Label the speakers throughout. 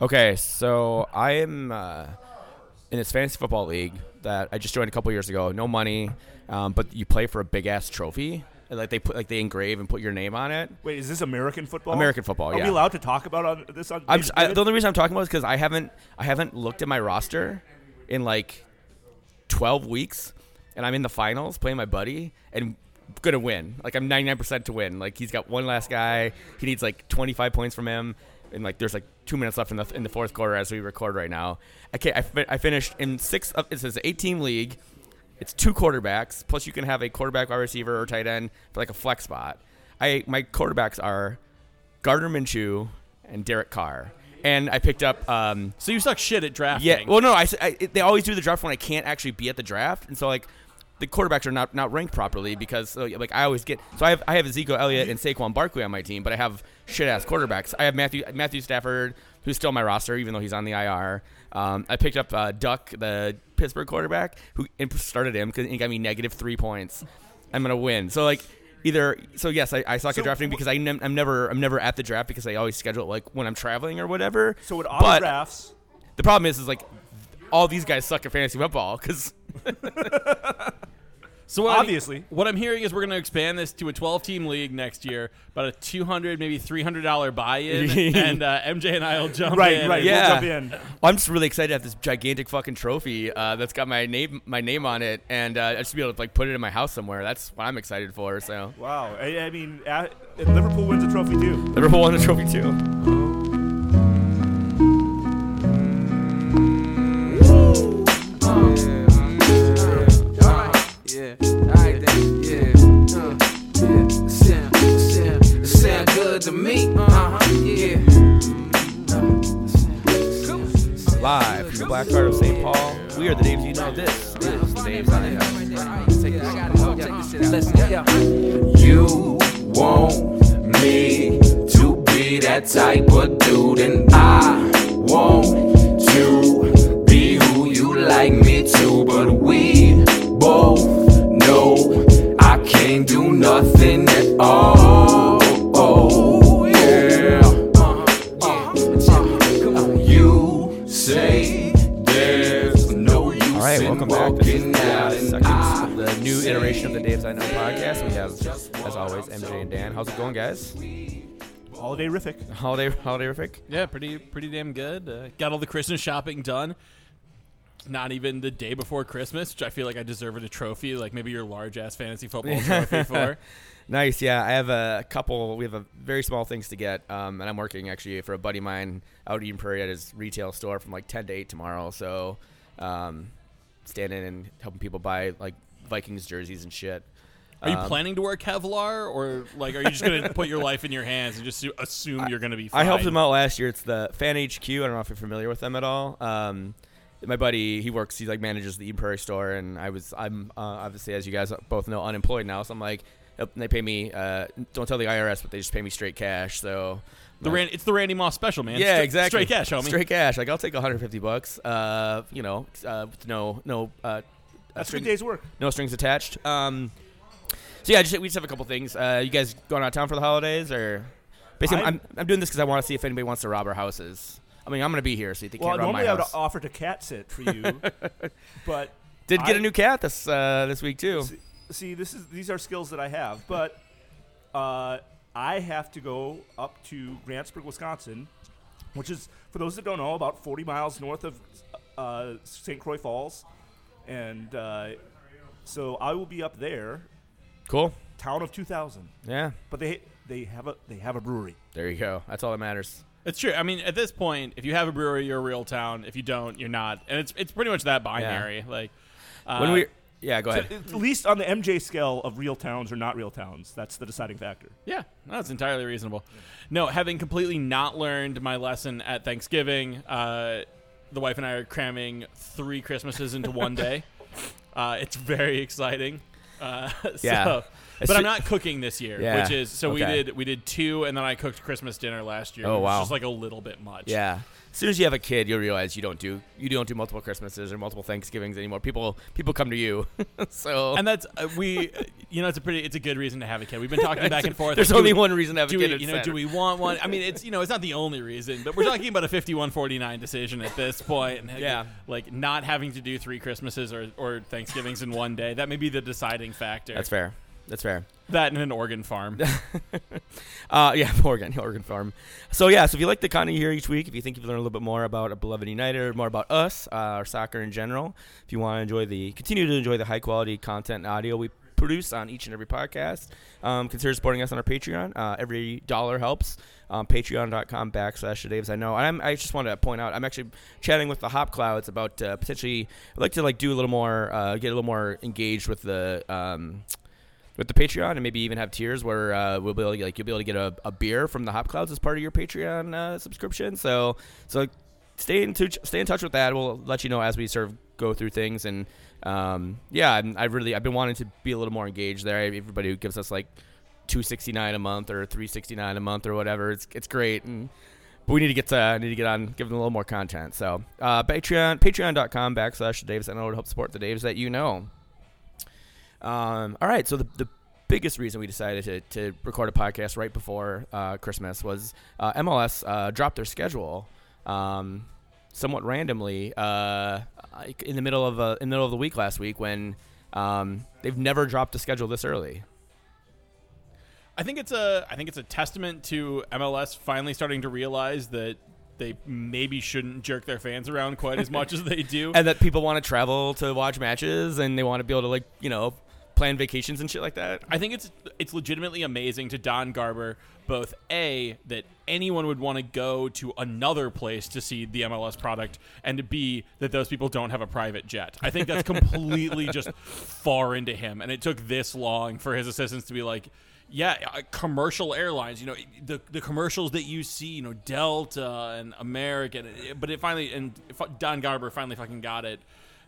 Speaker 1: Okay, so I am uh, in this fantasy football league that I just joined a couple years ago. No money, um, but you play for a big ass trophy. And, Like they put, like they engrave and put your name on it.
Speaker 2: Wait, is this American football?
Speaker 1: American football, yeah.
Speaker 2: Are
Speaker 1: yeah.
Speaker 2: we allowed to talk about on this on?
Speaker 1: I'm just, I, the only reason I'm talking about it is because I haven't I haven't looked at my roster in like 12 weeks, and I'm in the finals playing my buddy and gonna win. Like I'm 99% to win. Like he's got one last guy. He needs like 25 points from him, and like there's like two minutes left in the in the fourth quarter as we record right now. Okay, I, fi- I finished in six. Of, it says eight team league. It's two quarterbacks plus you can have a quarterback, wide receiver, or tight end for like a flex spot. I my quarterbacks are Gardner Minshew and Derek Carr. And I picked up, um,
Speaker 3: So you suck shit at drafting.
Speaker 1: yeah. Well, no, I, I- they always do the draft when I can't actually be at the draft, and so like the quarterbacks are not, not ranked properly because uh, like I always get. So I have I have Ezekiel Elliott and Saquon Barkley on my team, but I have shit ass quarterbacks. I have Matthew Matthew Stafford, who's still on my roster even though he's on the IR. Um, I picked up uh, Duck, the Pittsburgh quarterback, who started him because he got me negative three points. I'm gonna win. So like either so yes, I, I suck
Speaker 2: So
Speaker 1: at drafting because I I'm never I'm never at the draft because I always schedule it like when I'm traveling or whatever.
Speaker 2: so with
Speaker 1: but
Speaker 2: autographs,
Speaker 1: the problem is is like all these guys suck at fantasy football because
Speaker 3: So what I'm-
Speaker 2: Obviously.
Speaker 3: what I'm hearing is we're going to expand this to a 12 team league next year, about a 200 maybe 300 dollar buy-in, and uh, MJ and I will jump
Speaker 2: right,
Speaker 3: in.
Speaker 2: right.
Speaker 3: and-
Speaker 1: Yeah.
Speaker 2: We'll jump in.
Speaker 1: I'm just really excited to have this gigantic fucking trophy uh, that's got my name my name on it, and uh, I just be able to like put it in my house somewhere. That's what I'm excited for. So
Speaker 2: Wow. I, I mean, at, Liverpool wins a trophy too.
Speaker 1: Liverpool won a trophy too.
Speaker 4: Yeah, alright then, yeah, uh, yeah, sound, sound, sound good to me, uh-huh, yeah.
Speaker 1: Live from the black heart of St. Paul, we are the names you know. This. Is the names I know.
Speaker 4: You want me to be that type of dude, and I want to be who you like me to, but we both know I can't do nothing at all. Oh, yeah. You say there's no use
Speaker 1: All right, welcome back. This is the,
Speaker 4: out,
Speaker 1: uh,
Speaker 4: and
Speaker 1: second, the new iteration of the Daves I Know podcast. We have, as always, MJ and Dan. How's it going, guys?
Speaker 2: Holiday rific.
Speaker 1: Holiday, holiday rific.
Speaker 3: Yeah, pretty pretty damn good. Uh, got all the Christmas shopping done. Not even the day before Christmas, which I feel like I deserve a trophy, like maybe your large ass fantasy football trophy for.
Speaker 1: Nice, yeah. I have a couple. We have a very small things to get, um, and I'm working actually for a buddy of mine out in Prairie at his retail store from like 10 to 8 tomorrow. So, um, standing and helping people buy like Vikings jerseys and shit.
Speaker 3: Are you
Speaker 1: Um,
Speaker 3: planning to wear Kevlar, or like are you just gonna put your life in your hands and just su- assume you're gonna be?
Speaker 1: I helped
Speaker 3: fine?
Speaker 1: him out last year. It's the Fan HQ. I don't know if you're familiar with them at all. Um, my buddy, he works. He like manages the Eden Prairie store, and I was. I'm uh, obviously, as you guys both know, unemployed now. So I'm like, they pay me. Uh, don't tell the IRS, but they just pay me straight cash. So
Speaker 3: The
Speaker 1: like-
Speaker 3: Ran- it's the Randy Moss special, man.
Speaker 1: Yeah, exactly.
Speaker 3: Straight cash, homie.
Speaker 1: Straight cash. Like I'll take 150 bucks. Uh, you know, uh, with no no uh,
Speaker 2: That's
Speaker 1: string-
Speaker 2: good day's work.
Speaker 1: no strings attached. Um, so yeah, just we just have a couple things. Uh, you guys going out of town for the holidays, or basically,
Speaker 2: I'm-
Speaker 1: I'm, I'm doing this because I want to see if anybody wants to rob our houses. I mean, I'm gonna be here, so they
Speaker 2: Well,
Speaker 1: can't rob my
Speaker 2: normally I would
Speaker 1: house.
Speaker 2: offer to cat sit for you, but
Speaker 1: Did get
Speaker 2: I-
Speaker 1: a new cat this uh, this week too.
Speaker 2: See- see, this is these are skills that I have, but uh, I have to go up to Grantsburg, Wisconsin, which is, for those that don't know, about 40 miles north of uh, St. Croix Falls, and uh, so I will be up there,
Speaker 1: Cool.
Speaker 2: town of 2,000.
Speaker 1: Yeah.
Speaker 2: But they they have a they have a brewery.
Speaker 1: There you go. That's all that matters.
Speaker 3: It's true. I mean, at this point, if you have a brewery, you're a real town. If you don't, you're not. And it's it's pretty much that binary. Like uh,
Speaker 1: when we yeah, go
Speaker 2: So
Speaker 1: ahead.
Speaker 2: at least on the MJ scale of real towns or not real towns, that's the deciding factor.
Speaker 3: Yeah, that's entirely reasonable. No, having completely not learned my lesson at Thanksgiving, uh, the wife and I are cramming three Christmases into one day. Uh, it's very exciting. Uh,
Speaker 1: Yeah.
Speaker 3: So, but I'm not cooking this year,
Speaker 1: Yeah,
Speaker 3: which is so we
Speaker 1: okay.
Speaker 3: did we did two, and then I cooked Christmas dinner last year.
Speaker 1: Oh,
Speaker 3: which was
Speaker 1: wow.
Speaker 3: just like a little bit much.
Speaker 1: Yeah. As soon as you have a kid, you'll realize you don't do you don't do multiple Christmases or multiple Thanksgivings anymore. People people come to you. so
Speaker 3: and that's uh, we, uh, you know, it's a pretty, it's a good reason to have a kid. We've been talking back and forth.
Speaker 1: there's
Speaker 3: like, do
Speaker 1: only
Speaker 3: we-
Speaker 1: one reason to have a
Speaker 3: Do
Speaker 1: kid.
Speaker 3: we, you know, do we want one? I mean, it's you know, it's not the only reason, but we're talking about a 51-49 decision at this point, and
Speaker 1: Yeah.
Speaker 3: like not having to do three Christmases or, or Thanksgivings in one day. That may be the deciding factor.
Speaker 1: That's fair. That's fair.
Speaker 3: That and an organ farm.
Speaker 1: Uh, yeah, Oregon, Oregon Farm. So yeah, so if you like the content you hear each week, if you think you've learned a little bit more about a beloved United more about us, uh, our soccer in general, if you want to enjoy the continue to enjoy the high quality content and audio we produce on each and every podcast, um, consider supporting us on our Patreon. Uh, every dollar helps. Um, Patreon.com backslash the Daves. I know. I'm, I just want to point out. I'm actually chatting with the Hop Clouds about uh, potentially. I'd like to like do a little more, uh, get a little more engaged with the. Um, with the Patreon and maybe even have tiers where uh, we'll be able to, like you'll be able to get a, a beer from the Hop Clouds as part of your Patreon uh, subscription. So so stay in touch stay in touch with that. We'll let you know as we sort of go through things and um, yeah, I'm, I've really I've been wanting to be a little more engaged there. Everybody who gives us like two sixty nine a month or three sixty nine a month or whatever, it's it's great and. But we need to get to I need to get on, give them a little more content. So, uh, Patreon, Patreon.com backslash the Daves. I know to help support the Daves that you know. Um, all right, so the, the biggest reason we decided to, to record a podcast right before uh, Christmas was uh, MLS uh, dropped their schedule um, somewhat randomly uh, in the middle of a, in the middle of the week last week when um, they've never dropped a schedule this early.
Speaker 3: I think it's a I think it's a testament to MLS finally starting to realize that they maybe shouldn't jerk their fans around quite as much as they do.
Speaker 1: And that people want to travel to watch matches and they want to be able to like you know plan vacations and shit like that.
Speaker 3: I think it's it's legitimately amazing to Don Garber both a that anyone would want to go to another place to see the MLS product and b that those people don't have a private jet. I think that's completely just far into him and it took this long for his assistants to be like yeah, uh, commercial airlines, you know, the the commercials that you see, you know, Delta and American, but it finally and Don Garber finally fucking got it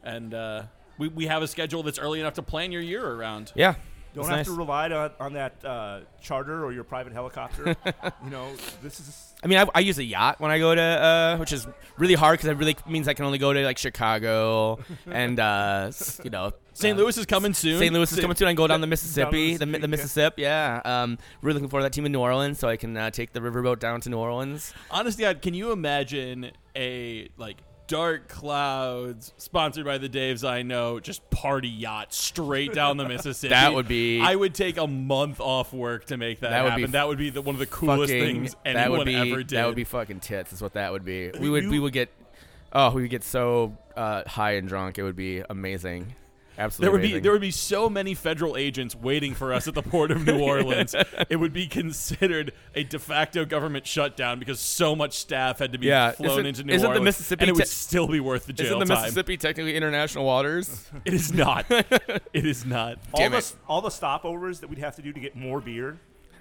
Speaker 3: and uh we, we have a schedule that's early enough to plan your year around.
Speaker 1: Yeah.
Speaker 2: Don't
Speaker 1: It's
Speaker 2: have
Speaker 1: nice.
Speaker 2: to rely on, on that uh, charter or your private helicopter. you know, this is
Speaker 1: I mean, I, I use a yacht when I go to, uh, which is really hard because it really means I can only go to like Chicago and, uh, you know,
Speaker 3: St.
Speaker 1: uh,
Speaker 3: Louis is coming soon.
Speaker 1: St. Louis is coming soon. I can go down the Mississippi, the,
Speaker 2: Mississippi,
Speaker 1: Mi- the
Speaker 2: yeah.
Speaker 1: Mississippi. Yeah. Um, really looking forward to that team in New Orleans, so I can uh, take the riverboat down to New Orleans.
Speaker 3: Honestly, God, can you imagine a like dark clouds sponsored by the Daves I know, just party yacht straight down the Mississippi?
Speaker 1: That would be-
Speaker 3: I would take a month off work to make that,
Speaker 1: That would
Speaker 3: happen.
Speaker 1: be
Speaker 3: that would be the, one of the coolest
Speaker 1: Fucking,
Speaker 3: things
Speaker 1: that
Speaker 3: anyone
Speaker 1: would be
Speaker 3: ever did.
Speaker 1: that would be fucking tits. Is what that would be. We would
Speaker 2: You-
Speaker 1: we would get, oh, we would get so uh, high and drunk. It would be amazing. Absolutely.
Speaker 3: there would be there would be so many federal agents waiting for us at the port of New Orleans. it would be considered a de facto government shutdown because so much staff had to be
Speaker 1: Yeah,
Speaker 3: flown
Speaker 1: isn't-
Speaker 3: into New
Speaker 1: isn't the
Speaker 3: Orleans,
Speaker 1: Mississippi
Speaker 3: and it would
Speaker 1: te-
Speaker 3: still be worth the jail
Speaker 1: Isn't the
Speaker 3: time.
Speaker 1: Mississippi technically international waters?
Speaker 3: It is not. it is not.
Speaker 2: all
Speaker 1: Damn
Speaker 2: the
Speaker 1: it.
Speaker 2: s- all the stopovers that we'd have to do to get more beer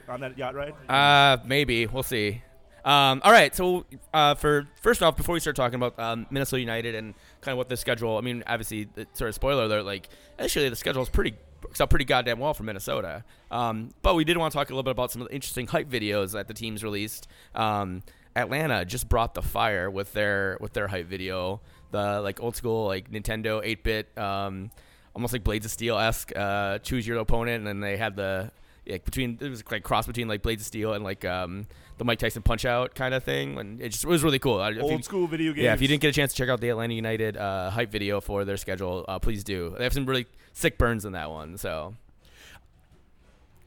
Speaker 2: on that yacht ride.
Speaker 1: Uh, maybe we'll see. Um, all right, so uh, for first off, before we start talking about um, Minnesota United and kind of what the schedule, I mean, obviously, sort of spoiler alert, like actually the schedule is pretty works out pretty goddamn well for Minnesota. Um, but we did want to talk a little bit about some of the interesting hype videos that the teams released. Um, Atlanta just brought the fire with their with their hype video, the like old school like Nintendo 8-bit, um, almost like Blades of Steel esque, uh, choose your opponent, and then they had the like between it was like cross between like Blades of Steel and like um, the Mike Tyson Punch Out kind of thing, and it just it was really cool. If you-
Speaker 2: Old school video games.
Speaker 1: yeah, if you didn't get a chance to check out the Atlanta United uh, hype video for their schedule, uh, please do. They have some really sick burns in that one. So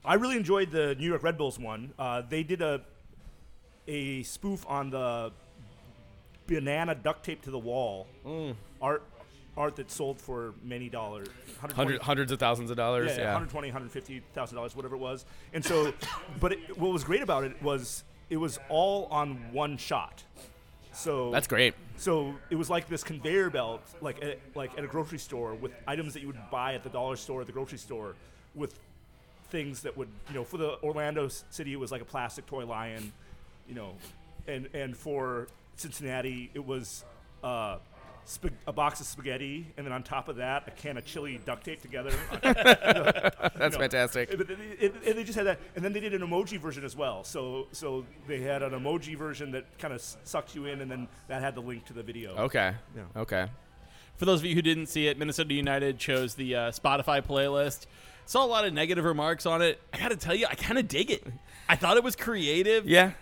Speaker 2: I really enjoyed the New York Red Bulls one. Uh, they did a a spoof on the banana duct tape to the wall art art that sold for many dollars, 120
Speaker 1: hundred, hundreds of thousands of dollars.
Speaker 2: yeah,
Speaker 1: Yeah,
Speaker 2: yeah, 120 150,000 dollars whatever it was. And so but it, what was great about it was it was all on one shot. So
Speaker 1: that's great.
Speaker 2: so it was like this conveyor belt, like at, like at a grocery store, with items that you would buy at the dollar store, at the grocery store, with things that would, you know, for the Orlando city, it was like a plastic toy lion, you know, and and for Cincinnati, it was uh, sp- a box of spaghetti, and then on top of that, a can of chili duct tape together.
Speaker 1: That's
Speaker 2: know,
Speaker 1: fantastic.
Speaker 2: And, and- and- and they just had that, and then they did an emoji version as well. So, so they had an emoji version that kind of sucks you in, and then that had the link to the video.
Speaker 1: Okay.
Speaker 2: Yeah.
Speaker 1: Okay.
Speaker 3: For those of you who didn't see it, Minnesota United chose the uh, Spotify playlist. Saw a lot of negative remarks on it. I got to tell you, I kind of dig it. I thought it was creative.
Speaker 1: Yeah.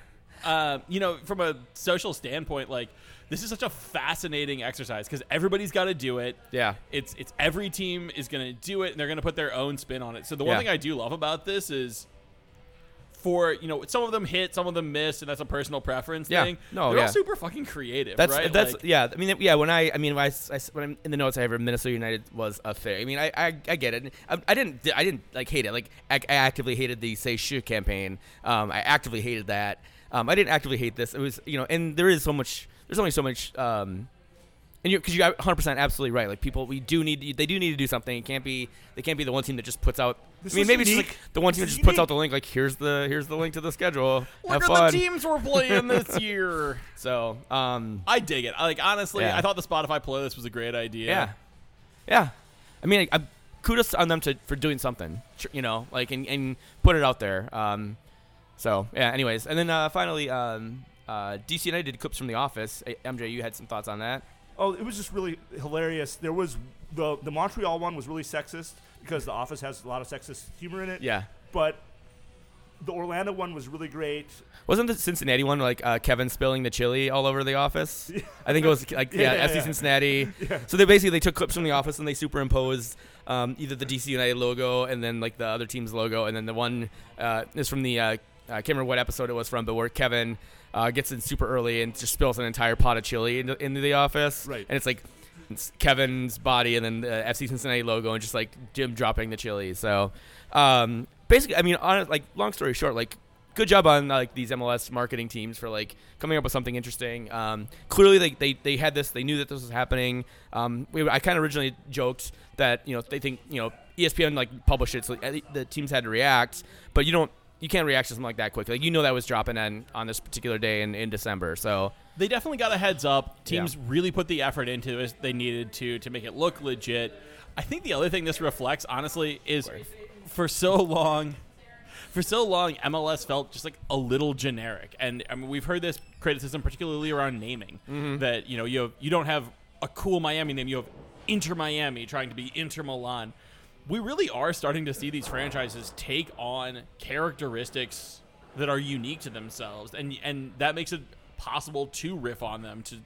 Speaker 3: uh, you know, from a social standpoint, like this is such a fascinating exercise because everybody's got to do it.
Speaker 1: Yeah.
Speaker 3: It's it's every team is going to do it and they're going to put their own spin on it. So the one
Speaker 1: Yeah.
Speaker 3: thing I do love about this is for you know some of them hit, some of them miss, and that's a personal preference
Speaker 1: Yeah.
Speaker 3: thing.
Speaker 1: No,
Speaker 3: they're
Speaker 1: yeah.
Speaker 3: all super fucking creative.
Speaker 1: That's
Speaker 3: right?
Speaker 1: that's
Speaker 3: Like,
Speaker 1: yeah. I mean yeah. When I I mean when I, I when I'm in the notes I have Minnesota United was a thing. I mean I I, I get it. I, I didn't I didn't like hate it. Like I, I actively hated the say shoot campaign. Um, I actively hated that. Um, I didn't actively hate this. It was you know and there is so much. There's only so much. Um, and you because you're 100 percent absolutely right. Like people, we do need they do need to do something. It can't be they can't be the one team that just puts out.
Speaker 2: This
Speaker 1: I mean maybe it's just like the one team that just
Speaker 2: is
Speaker 1: puts out the link. Like here's the here's the link to the schedule.
Speaker 3: Look at the teams we're playing this year.
Speaker 1: So um,
Speaker 3: I dig it. Like honestly,
Speaker 1: Yeah.
Speaker 3: I thought the Spotify playlist was a great idea.
Speaker 1: Yeah, yeah. I mean, I, I, kudos on them to for doing something. You know, like and, and put it out there. Um, so yeah. Anyways, and then uh, finally, um, uh, DC United did clips from The Office. MJ, you had some thoughts on that?
Speaker 2: Oh, it was just really hilarious. There was the the Montreal one was really sexist because The Office has a lot of sexist humor in it.
Speaker 1: Yeah.
Speaker 2: But the Orlando one was really great.
Speaker 1: Wasn't the Cincinnati one like uh, Kevin spilling the chili all over the office? I think it was like yeah,
Speaker 2: Yeah, yeah,
Speaker 1: FC. Cincinnati. So they basically they took clips from the office and they superimposed um, either the DC United logo and then like the other team's logo, and then the one uh, is from the uh, I can't remember what episode it was from, but where Kevin uh, gets in super early and just spills an entire pot of chili into, into the office,
Speaker 2: Right.
Speaker 1: And it's like it's Kevin's body and then the FC Cincinnati logo and just like Jim dropping the chili. So um, basically, I mean, on like long story short, like good job on like these MLS marketing teams for like coming up with something interesting. Um, clearly, they, they they had this. They knew that this was happening. Um, we, I kind of originally joked that you know they think you know ESPN like published it, so uh, the teams had to react. But you don't. You can't react to something like that quickly. Like you know that was dropping on on this particular day in, in December. So
Speaker 3: they definitely got a heads up. Teams
Speaker 1: Yeah.
Speaker 3: really put the effort into it they needed to to make it look legit. I think the other thing this reflects, honestly, is for so long, for so long, MLS felt just like a little generic, and I mean we've heard this criticism, particularly around naming, mm-hmm. that you know you have, you don't have a cool Miami name, you have Inter Miami trying to be Inter Milan. We really are starting to see these franchises take on characteristics that are unique to themselves, and and that makes it possible to riff on them to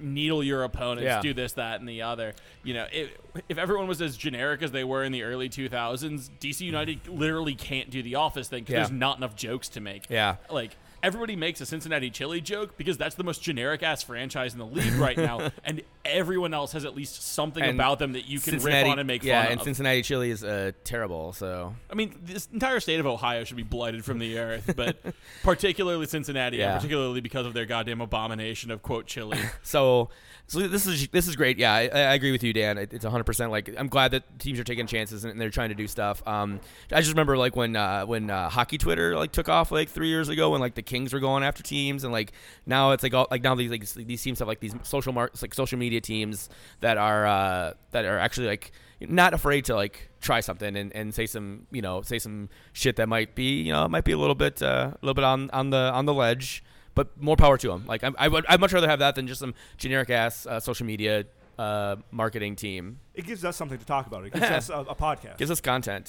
Speaker 3: needle your opponents,
Speaker 1: Yeah.
Speaker 3: do this, that, and the other. You know, if, if everyone was as generic as they were in the early 2000s, DC United literally can't do the Office thing because
Speaker 1: Yeah.
Speaker 3: there's not enough jokes to make.
Speaker 1: Yeah.
Speaker 3: Like, everybody makes a Cincinnati chili joke because that's the most generic ass franchise in the league right now, and everyone else has at least something
Speaker 1: And
Speaker 3: about them that you can riff
Speaker 1: Cincinnati-
Speaker 3: on and make fun of.
Speaker 1: yeah,
Speaker 3: fun
Speaker 1: and
Speaker 3: of.
Speaker 1: Cincinnati chili is uh, terrible. So
Speaker 3: I mean, this entire state of Ohio should be blighted from the earth, but particularly Cincinnati,
Speaker 1: Yeah.
Speaker 3: and particularly because of their goddamn abomination of quote chili.
Speaker 1: So, so this is this is great. Yeah, I, I agree with you, Dan. It- It's 100. percent Like I'm glad that teams are taking chances and they're trying to do stuff. Um, I just remember like when uh, when uh, hockey Twitter like took off like three years ago when like the Kings were going after teams and like now it's like all like now these like these teams have like these social mar- like social media teams that are uh, that are actually like not afraid to like try something and, and say some you know say some shit that might be you know might be a little bit uh, a little bit on on the on the ledge but more power to them. Like I, I would, I'd much rather have that than just some generic ass uh, social media uh, marketing team.
Speaker 2: It gives us something to talk about. It gives us a, a podcast.
Speaker 1: Gives us content.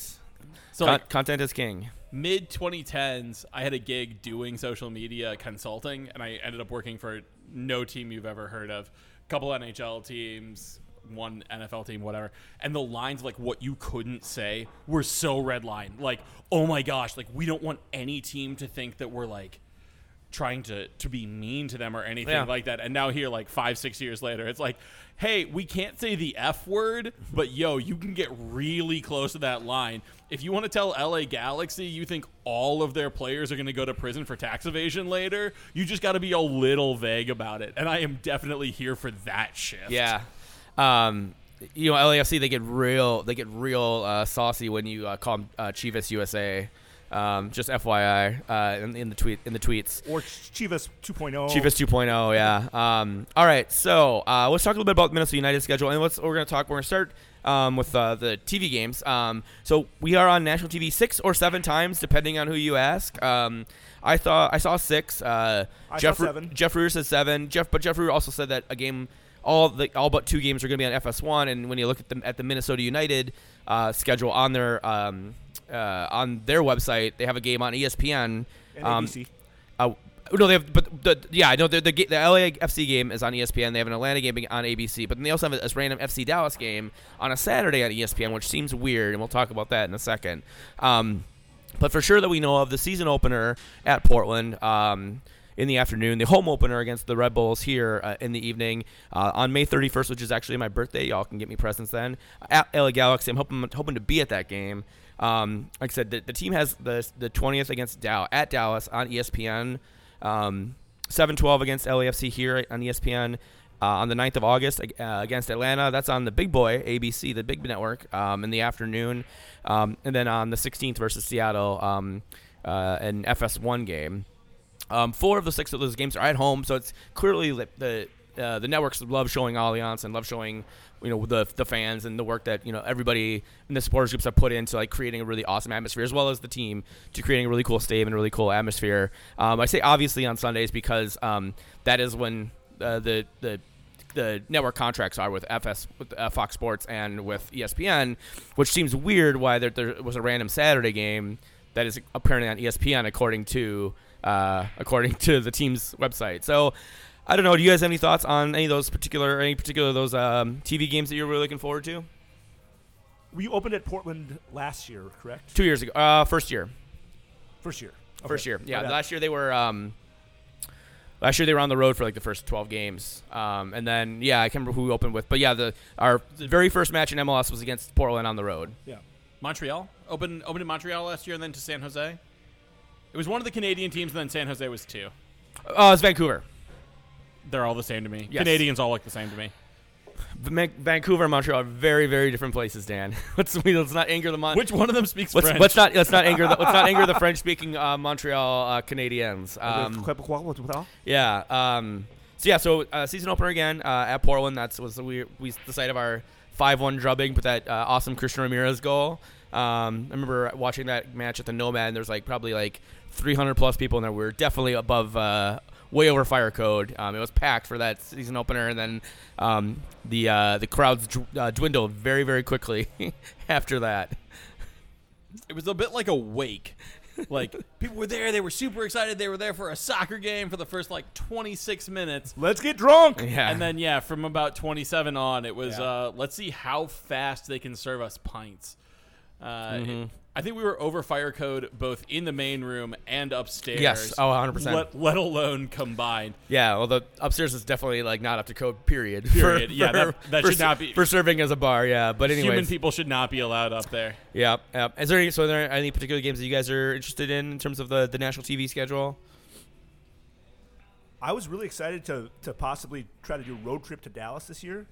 Speaker 3: So,
Speaker 1: Con-
Speaker 3: like,
Speaker 1: content is king.
Speaker 3: mid 2010s, I had a gig doing social media consulting, and I ended up working for no team you've ever heard of, a couple NHL teams, one NFL team, whatever. And the lines of like what you couldn't say were so red line. Like, oh my gosh, like we don't want any team to think that we're like trying to to be mean to them or anything
Speaker 1: Yeah.
Speaker 3: like that. And now here, like five six years later, it's like, hey, we can't say the f word, but yo, you can get really close to that line. If you want to tell LA Galaxy you think all of their players are going to go to prison for tax evasion later, you just got to be a little vague about it. And I am definitely here for that shift.
Speaker 1: Yeah. Um, you know, LAFC they get real they get real uh, saucy when you uh, call them uh, Chivas USA. Um, just FYI uh, in, in the tweet in the tweets.
Speaker 2: Or Chivas 2.0.
Speaker 1: Chivas 2.0, yeah. Um, all right, so uh, let's talk a little bit about Minnesota United schedule, and let's we're gonna talk. We're gonna start um, with uh, the TV games. Um, so we are on national TV six or seven times, depending on who you ask. Um, I thought I saw six. Uh,
Speaker 2: I saw
Speaker 1: Jeff
Speaker 2: seven.
Speaker 1: Jeff Rueter said seven. Jeff, but Jeff Rueter also said that a game, all the all but two games are going to be on FS1. And when you look at the at the Minnesota United uh, schedule on their um, uh, on their website, they have a game on ESPN.
Speaker 2: And
Speaker 1: um,
Speaker 2: ABC.
Speaker 1: uh, no, they have, but the yeah, I know the, the the LAFC game is on ESPN. They have an Atlanta game on ABC, but then they also have this random FC Dallas game on a Saturday on ESPN, which seems weird, and we'll talk about that in a second. Um, but for sure that we know of the season opener at Portland. Um, in the afternoon, the home opener against the Red Bulls here uh, in the evening uh, on May 31st, which is actually my birthday. Y'all can get me presents then at LA Galaxy. I'm hoping hoping to be at that game. Um, like I said, the, the team has the the 20th against Dow at Dallas on ESPN. Um, 7-12 against LAFC here on ESPN. Uh, on the 9th of August uh, against Atlanta. That's on the big boy, ABC, the big network, um, in the afternoon. Um, and then on the 16th versus Seattle, um, uh, an FS1 game. Um, four of the six of those games are at home, so it's clearly li- the uh, the networks love showing Allianz and love showing you know the the fans and the work that you know everybody in the supporters groups have put into like creating a really awesome atmosphere as well as the team to creating a really cool stadium and really cool atmosphere. Um, I say obviously on Sundays because um, that is when uh, the the the network contracts are with FS with uh, Fox Sports and with ESPN, which seems weird why there, there was a random Saturday game that is apparently on ESPN according to uh, according to the team's website. So I don't know. Do you guys have any thoughts on any of those particular any particular of those um, TV games that you're really looking forward to?
Speaker 2: We opened at Portland last year, correct?
Speaker 1: Two years ago, uh, first year,
Speaker 2: First year.
Speaker 1: first year. Yeah,
Speaker 2: My bad.
Speaker 1: last year they were. Um, Last year they were on the road for like the first 12 games, um, and then yeah, I can't remember who we opened with, but yeah, the our the very first match in MLS was against Portland on the road.
Speaker 2: Yeah.
Speaker 3: Montreal opened opened in Montreal last year and then to San Jose. It was one of the Canadian teams, and then San Jose was two.
Speaker 1: Oh, it's Vancouver.
Speaker 3: They're all the same to me.
Speaker 1: Yes.
Speaker 3: Canadians all look the same to me.
Speaker 1: Vancouver and Montreal are very, very different places, Dan. let's we, let's not anger the Mon-
Speaker 3: Which one of them speaks
Speaker 1: let's,
Speaker 3: French?
Speaker 1: let's not let's not anger the let's not anger the French-speaking uh, Montreal uh, Canadians. Um, yeah. Um, so yeah. So uh, season opener again uh, at Portland. That's was we we the site of our five-one drubbing, but that uh, awesome Christian Ramirez goal. Um, I remember watching that match at the Nomad. And there's like probably like 300 plus people in there. We were definitely above, uh, way over fire code. Um, it was packed for that season opener, and then um, the uh, the crowds dw- uh, dwindled very very quickly after that.
Speaker 3: It was a bit like a wake. Like people were there, they were super excited. They were there for a soccer game for the first like 26 minutes.
Speaker 2: Let's get drunk.
Speaker 1: Yeah.
Speaker 3: And then yeah, from about 27 on, it was
Speaker 2: Yeah.
Speaker 3: uh, let's see how fast they can serve us pints. Uh,
Speaker 1: Mm-hmm.
Speaker 3: it- I think we were over fire code both in the main room and upstairs.
Speaker 1: Yes. Oh, 100%.
Speaker 3: Let, let alone combined.
Speaker 1: Yeah, well, the upstairs is definitely like not up to code. Period.
Speaker 3: Period.
Speaker 1: For-
Speaker 3: Yeah, that-
Speaker 1: for-
Speaker 3: that
Speaker 1: for
Speaker 3: should not be-
Speaker 1: for serving as a bar. Yeah, but anyways,
Speaker 3: Human people should not be allowed up there.
Speaker 1: Yeah, yeah. Is there any, so? Are there any particular games that you guys are interested in in terms of the the national TV schedule?
Speaker 2: I was really excited to to possibly try to do a road trip to Dallas this year.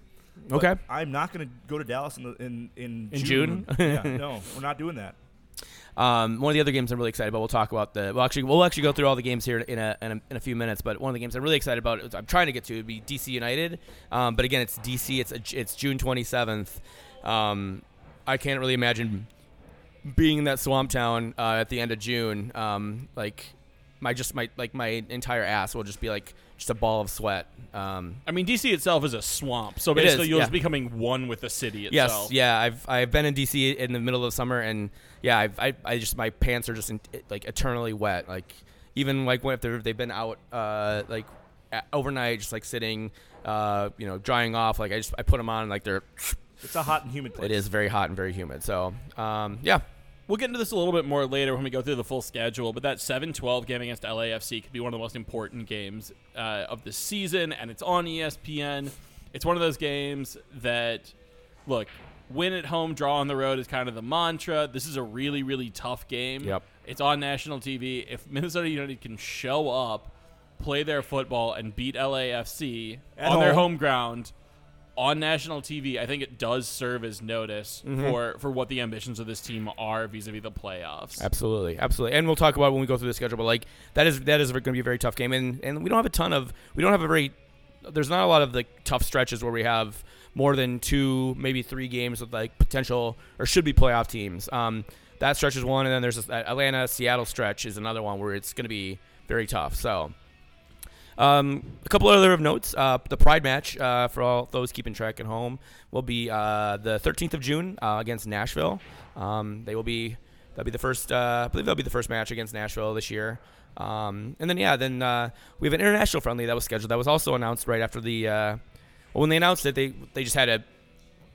Speaker 2: but
Speaker 1: Okay.
Speaker 2: I'm not going to go to Dallas in the, in in,
Speaker 1: In June?
Speaker 2: yeah, no, we're not doing that.
Speaker 1: Um, one of the other games I'm really excited about. We'll talk about the. Well, actually, we'll actually go through all the games here in a in a, in a few minutes. But one of the games I'm really excited about. I'm trying to get to would be DC United. Um, but again, it's DC. It's a, it's June 27th. Um, I can't really imagine being in that swamp town uh, at the end of June. Um, like my just my like my entire ass will just be like just a ball of sweat. Um,
Speaker 3: I mean, DC itself is a swamp, so
Speaker 1: It is,
Speaker 3: basically you're
Speaker 1: yeah.
Speaker 3: just becoming one with the city itself.
Speaker 1: Yes, yeah, I've I've been in DC in the middle of summer, and yeah, I've, I I just my pants are just in, like eternally wet. Like even like when if they're, they've been out uh like overnight, just like sitting, uh you know drying off. Like I just I put them on, like they're
Speaker 2: It's a hot and humid place.
Speaker 1: it is very hot and very humid. So um yeah,
Speaker 3: We'll get into this a little bit more later when we go through the full schedule, but that 7 12 game against LAFC could be one of the most important games uh, of the season, and it's on ESPN. It's one of those games that, look, win at home, draw on the road is kind of the mantra. This is a really, really tough game.
Speaker 1: Yep.
Speaker 3: It's on national TV. If Minnesota United can show up, play their football, and beat LAFC
Speaker 2: At
Speaker 3: on their
Speaker 2: home.
Speaker 3: home ground, on national TV, I think it does serve as notice
Speaker 1: Mm-hmm.
Speaker 3: for for what the ambitions of this team are vis-a-vis the playoffs.
Speaker 1: Absolutely, absolutely, and we'll talk about when we go through the schedule. But like that is that is going to be a very tough game, and and we don't have a ton of we don't have a very there's not a lot of like tough stretches where we have more than two maybe three games with like potential or should be playoff teams. Um, that stretch is one, and then there's this, Atlanta Seattle stretch is another one where it's going to be very tough. So. Um, a couple other of notes. Uh, the Pride match uh, for all those keeping track at home will be uh, the 13th of June uh, against Nashville. Um, they will be that'll be the first. Uh, I believe that'll be the first match against Nashville this year. Um, and then yeah, then uh, we have an international friendly that was scheduled. That was also announced right after the. Well, when they announced it, they they just had a,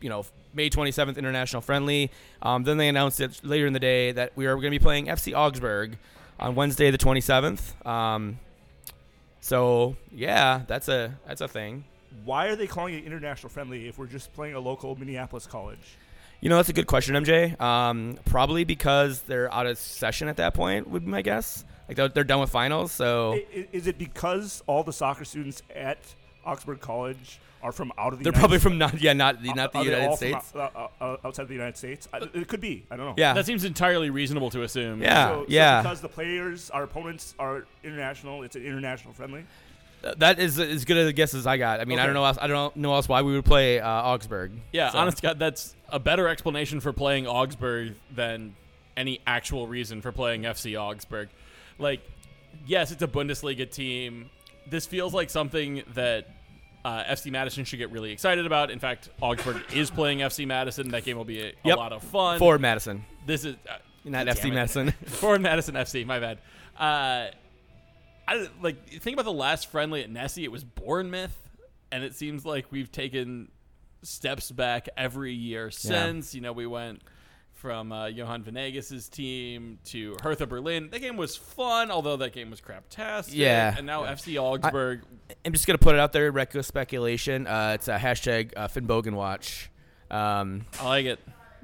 Speaker 1: you know, May 27th international friendly. Um, then they announced it later in the day that we are going to be playing FC Augsburg on Wednesday the 27th. So yeah, that's a that's a thing.
Speaker 2: Why are they calling it international friendly if we're just playing a local Minneapolis college?
Speaker 1: You know, that's a good question, MJ. Um, probably because they're out of session at that point, would be my guess. Like they're, they're done with finals, so
Speaker 2: I- i- Is it because all the soccer students at Augsburg College are from out of the
Speaker 1: they're
Speaker 2: United
Speaker 1: probably
Speaker 2: States?
Speaker 1: from not yeah not the not the
Speaker 2: Are they
Speaker 1: United
Speaker 2: all
Speaker 1: States.
Speaker 2: out- uh, uh, outside the United States? I, it could be. I don't know.
Speaker 1: Yeah,
Speaker 3: That seems entirely reasonable to assume.
Speaker 1: yeah,
Speaker 2: So, so
Speaker 1: yeah.
Speaker 2: because the players, our opponents are international, it's an international friendly.
Speaker 1: Th- that is as good a guess as I got. I mean, I don't know. Else, I don't know else why we would play uh, Augsburg.
Speaker 3: Yeah,
Speaker 1: So-
Speaker 3: honest God, that's a better explanation for playing Augsburg than any actual reason for playing FC Augsburg. Like, yes, it's a Bundesliga team. This feels like something that uh, FC Madison should get really excited about. In fact, Augsburg is playing FC Madison. That game will be a, a
Speaker 1: Yep.
Speaker 3: lot of fun.
Speaker 1: Forward Madison,
Speaker 3: this is uh,
Speaker 1: not FC
Speaker 3: it.
Speaker 1: Madison.
Speaker 3: Forward Madison FC. My bad. Uh, I like think about the last friendly at Nessie. It was Bournemouth, and it seems like we've taken steps back every year since. You know, we went from uh, Johan Venegas's team to Hertha Berlin. That game was fun, although that game was craptastic.
Speaker 1: Yeah.
Speaker 3: and now FC Augsburg.
Speaker 1: I'm just gonna put it out there. Reckless speculation. Uh, it's a hashtag uh, Finn Bogan watch. Um,
Speaker 3: I like it.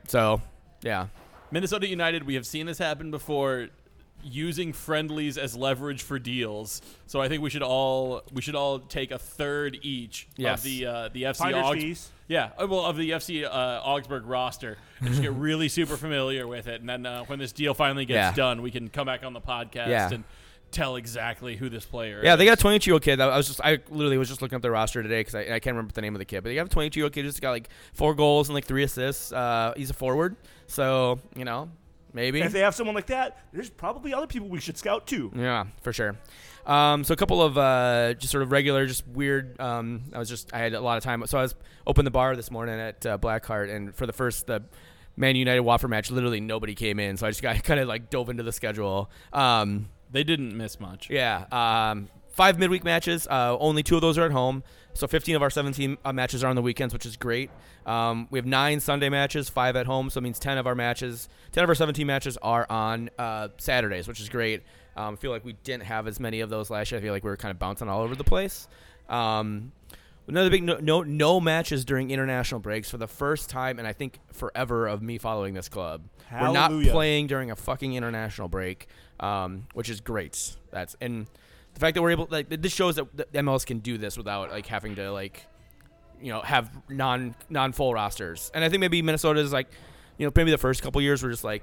Speaker 1: so yeah,
Speaker 3: Minnesota United, we have seen this happen before using friendlies as leverage for deals. So I think we should all we should all take a third each
Speaker 1: Yes.
Speaker 3: of the uh, the FC
Speaker 2: Finder's
Speaker 3: Augs- Yeah, uh, well of the FC uh, Augsburg roster and just get really super familiar with it and then uh, when this deal finally gets
Speaker 1: Yeah.
Speaker 3: done, we can come back on the podcast
Speaker 1: Yeah.
Speaker 3: and tell exactly who this player is.
Speaker 1: yeah.
Speaker 3: is.
Speaker 1: They got a 22 year old kid. I was just I literally was just looking up their roster today because I, I can't remember the name of the kid, but they got a 22 year old kid who's got like four goals and like three assists. Uh, he's a forward, so you know maybe.
Speaker 2: And if they have someone like that, there's probably other people we should scout too.
Speaker 1: Yeah, for sure. Um, so a couple of uh, just sort of regular, just weird. Um, I was just I had a lot of time, so I was open the bar this morning at uh, Blackheart, and for the first the Man United Watford match, literally nobody came in, so I just got kind of like dove into the schedule. Um,
Speaker 3: They didn't miss much.
Speaker 1: yeah, um, five midweek matches. Uh, only two of those are at home. So 15 of our 17 uh, matches are on the weekends, which is great. Um, we have nine Sunday matches, five at home, so it means 10 of our matches, 10 of our 17 matches are on uh, Saturdays, which is great. Um, I feel like we didn't have as many of those last year. I feel like we were kind of bouncing all over the place. Um, another big no, no no matches during international breaks for the first time, and I think forever of me following this club. We're not playing during a fucking international break, um, which is great. That's and the fact that we're able like this shows that the MLS can do this without like having to like you know have non non full rosters. And I think maybe Minnesota is like you know maybe the first couple years we're just like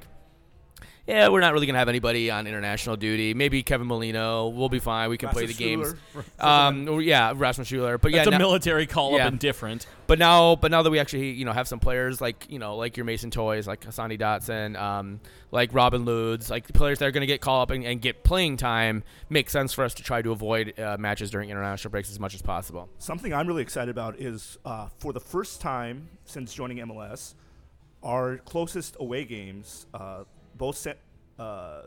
Speaker 1: yeah we're not really gonna have anybody on international duty. Maybe Kevin Molino We'll be fine. We can play the
Speaker 2: Rasmus
Speaker 1: games.
Speaker 2: Schuler.
Speaker 1: Um, yeah, Rasmus Schuler. But
Speaker 3: That's
Speaker 1: yeah,
Speaker 3: a
Speaker 1: now-
Speaker 3: military call up
Speaker 1: yeah.
Speaker 3: and different.
Speaker 1: but now, but now that we actually, you know, have some players like, you know, like your Mason Toyes, like Hassani Dotson, um, like Robin Lods, like players that are going to get called up and, and get playing time, makes sense for us to try to avoid uh, matches during international breaks as much as possible.
Speaker 2: Something I'm really excited about is uh, for the first time since joining MLS, our closest away games, uh, both set, uh,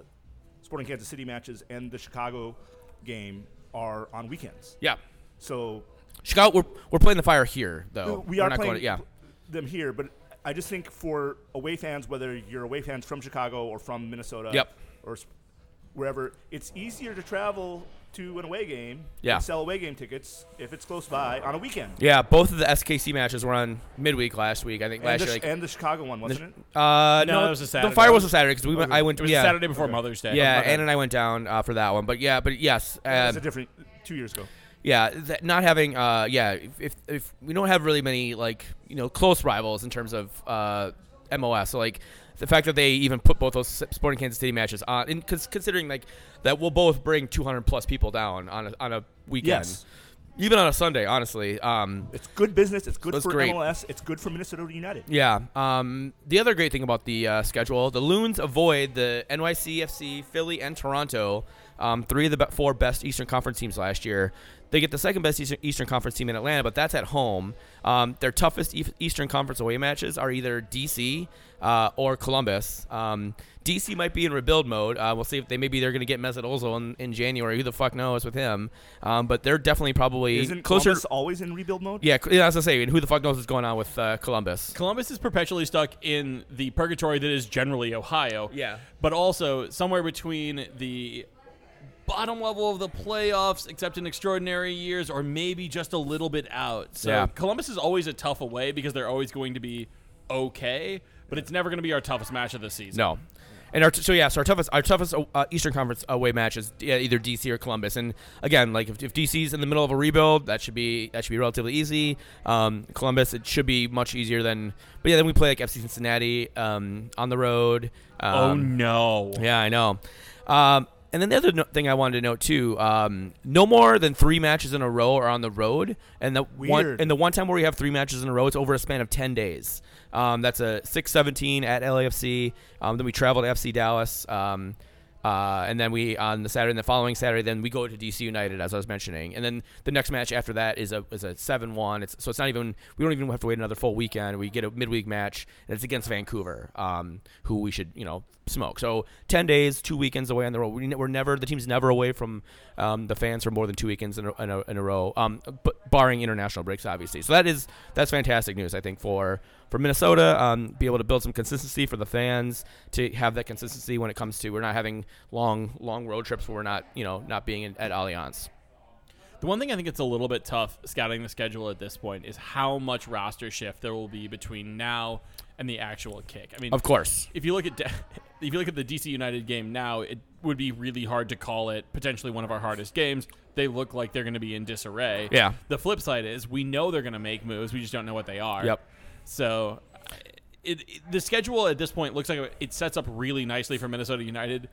Speaker 2: Sporting Kansas City matches and the Chicago game, are on weekends.
Speaker 1: Yeah,
Speaker 2: So
Speaker 1: Chicago, we're, we're playing the fire here though.
Speaker 2: we
Speaker 1: not
Speaker 2: playing
Speaker 1: going to, yeah,
Speaker 2: them here, but I just think for away fans, whether you're away fans from Chicago or from Minnesota,
Speaker 1: Yep.
Speaker 2: or wherever, it's easier to travel to an away game,
Speaker 1: Yeah.
Speaker 2: and sell away game tickets if it's close by on a weekend.
Speaker 1: yeah. Both of the SKC matches were on midweek last week. I think
Speaker 2: And
Speaker 1: last
Speaker 2: the,
Speaker 1: year, like,
Speaker 2: and the Chicago one, wasn't it?
Speaker 1: uh,
Speaker 3: No,
Speaker 1: no,
Speaker 3: it was a Saturday.
Speaker 1: the fire was a Saturday because we went.
Speaker 2: Okay.
Speaker 1: I went.
Speaker 3: It was
Speaker 1: yeah,
Speaker 3: Saturday before
Speaker 2: Okay.
Speaker 3: Mother's Day.
Speaker 1: Yeah,
Speaker 3: Okay.
Speaker 1: Ann and I went down uh, for that one. But yeah, but yes,
Speaker 2: That's
Speaker 1: um,
Speaker 2: a different two years ago.
Speaker 1: yeah, that not having uh, yeah, if, if if we don't have really many like you know close rivals in terms of uh, MLS, so like the fact that they even put both those Sporting Kansas City matches on, and considering like that will both bring 200 plus people down on a, on a weekend,
Speaker 2: Yes.
Speaker 1: even on a Sunday, honestly. Um,
Speaker 2: It's good business. It's good for
Speaker 1: great.
Speaker 2: MLS. It's good for Minnesota United.
Speaker 1: Yeah. Um, the other great thing about the uh, schedule, the Loons avoid the NYCFC, Philly, and Toronto, um, three of the be- four best Eastern Conference teams last year. They get the second best Eastern, Eastern Conference team in Atlanta, but that's at home. Um, their toughest Eastern Conference away matches are either DC uh, or Columbus. Um, DC might be in rebuild mode. Uh, we'll see if they maybe they're going to get Mesut Ozil in, in January. Who the fuck knows with him? Um, but they're definitely probably
Speaker 2: Isn't
Speaker 1: closer.
Speaker 2: Columbus always in rebuild mode?
Speaker 1: yeah, yeah, as I say, who the fuck knows what's going on with uh, Columbus?
Speaker 3: Columbus is perpetually stuck in the purgatory that is generally Ohio.
Speaker 1: Yeah.
Speaker 3: But also somewhere between the bottom level of the playoffs, except in extraordinary years, or maybe just a little bit out. So
Speaker 1: Yeah.
Speaker 3: Columbus is always a tough away because they're always going to be okay, but it's never going to be our toughest match of the season.
Speaker 1: No. And our so yeah, so our toughest our toughest uh, Eastern Conference away match is yeah, either DC or Columbus. And again, like if, if DC's in the middle of a rebuild, that should be that should be relatively easy. Um, Columbus, it should be much easier than. But yeah, then we play like FC Cincinnati um, on the road. Um,
Speaker 3: Oh no.
Speaker 1: Yeah, I know. Um, and then the other no- thing I wanted to note too, um, no more than three matches in a row are on the road, and the one and the one time where we have three matches in a row, it's over a span of ten days. Um, that's a six seventeen at LAFC. Um, then we travel to FC Dallas. Um, uh, and then we on the Saturday and the following Saturday, then we go to DC United, as I was mentioning, and then the next match after that is a is a seven one. It's so it's not even we don't even have to wait another full weekend. We get a midweek match, and it's against Vancouver, um, who we should you know smoke. So ten days, two weekends away on the road. We, we're never the team's never away from um, the fans for more than two weekends in a, in a, in a row, um, but barring international breaks, obviously. So that is that's fantastic news, I think, for for Minnesota. Um, be able to build some consistency for the fans to have that consistency when it comes to we're not having long long road trips where we're not you know not being in, at Allianz.
Speaker 3: The one thing I think it's a little bit tough scouting the schedule at this point is how much roster shift there will be between now and the actual kick. I mean,
Speaker 1: Of course.
Speaker 3: if you look at De- if you look at the DC United game now, it would be really hard to call it potentially one of our hardest games. They look like they're going to be in disarray.
Speaker 1: Yeah.
Speaker 3: The flip side is we know they're going to make moves. We just don't know what they are.
Speaker 1: Yep.
Speaker 3: So, it, it- the schedule at this point looks like it sets up really nicely for Minnesota United.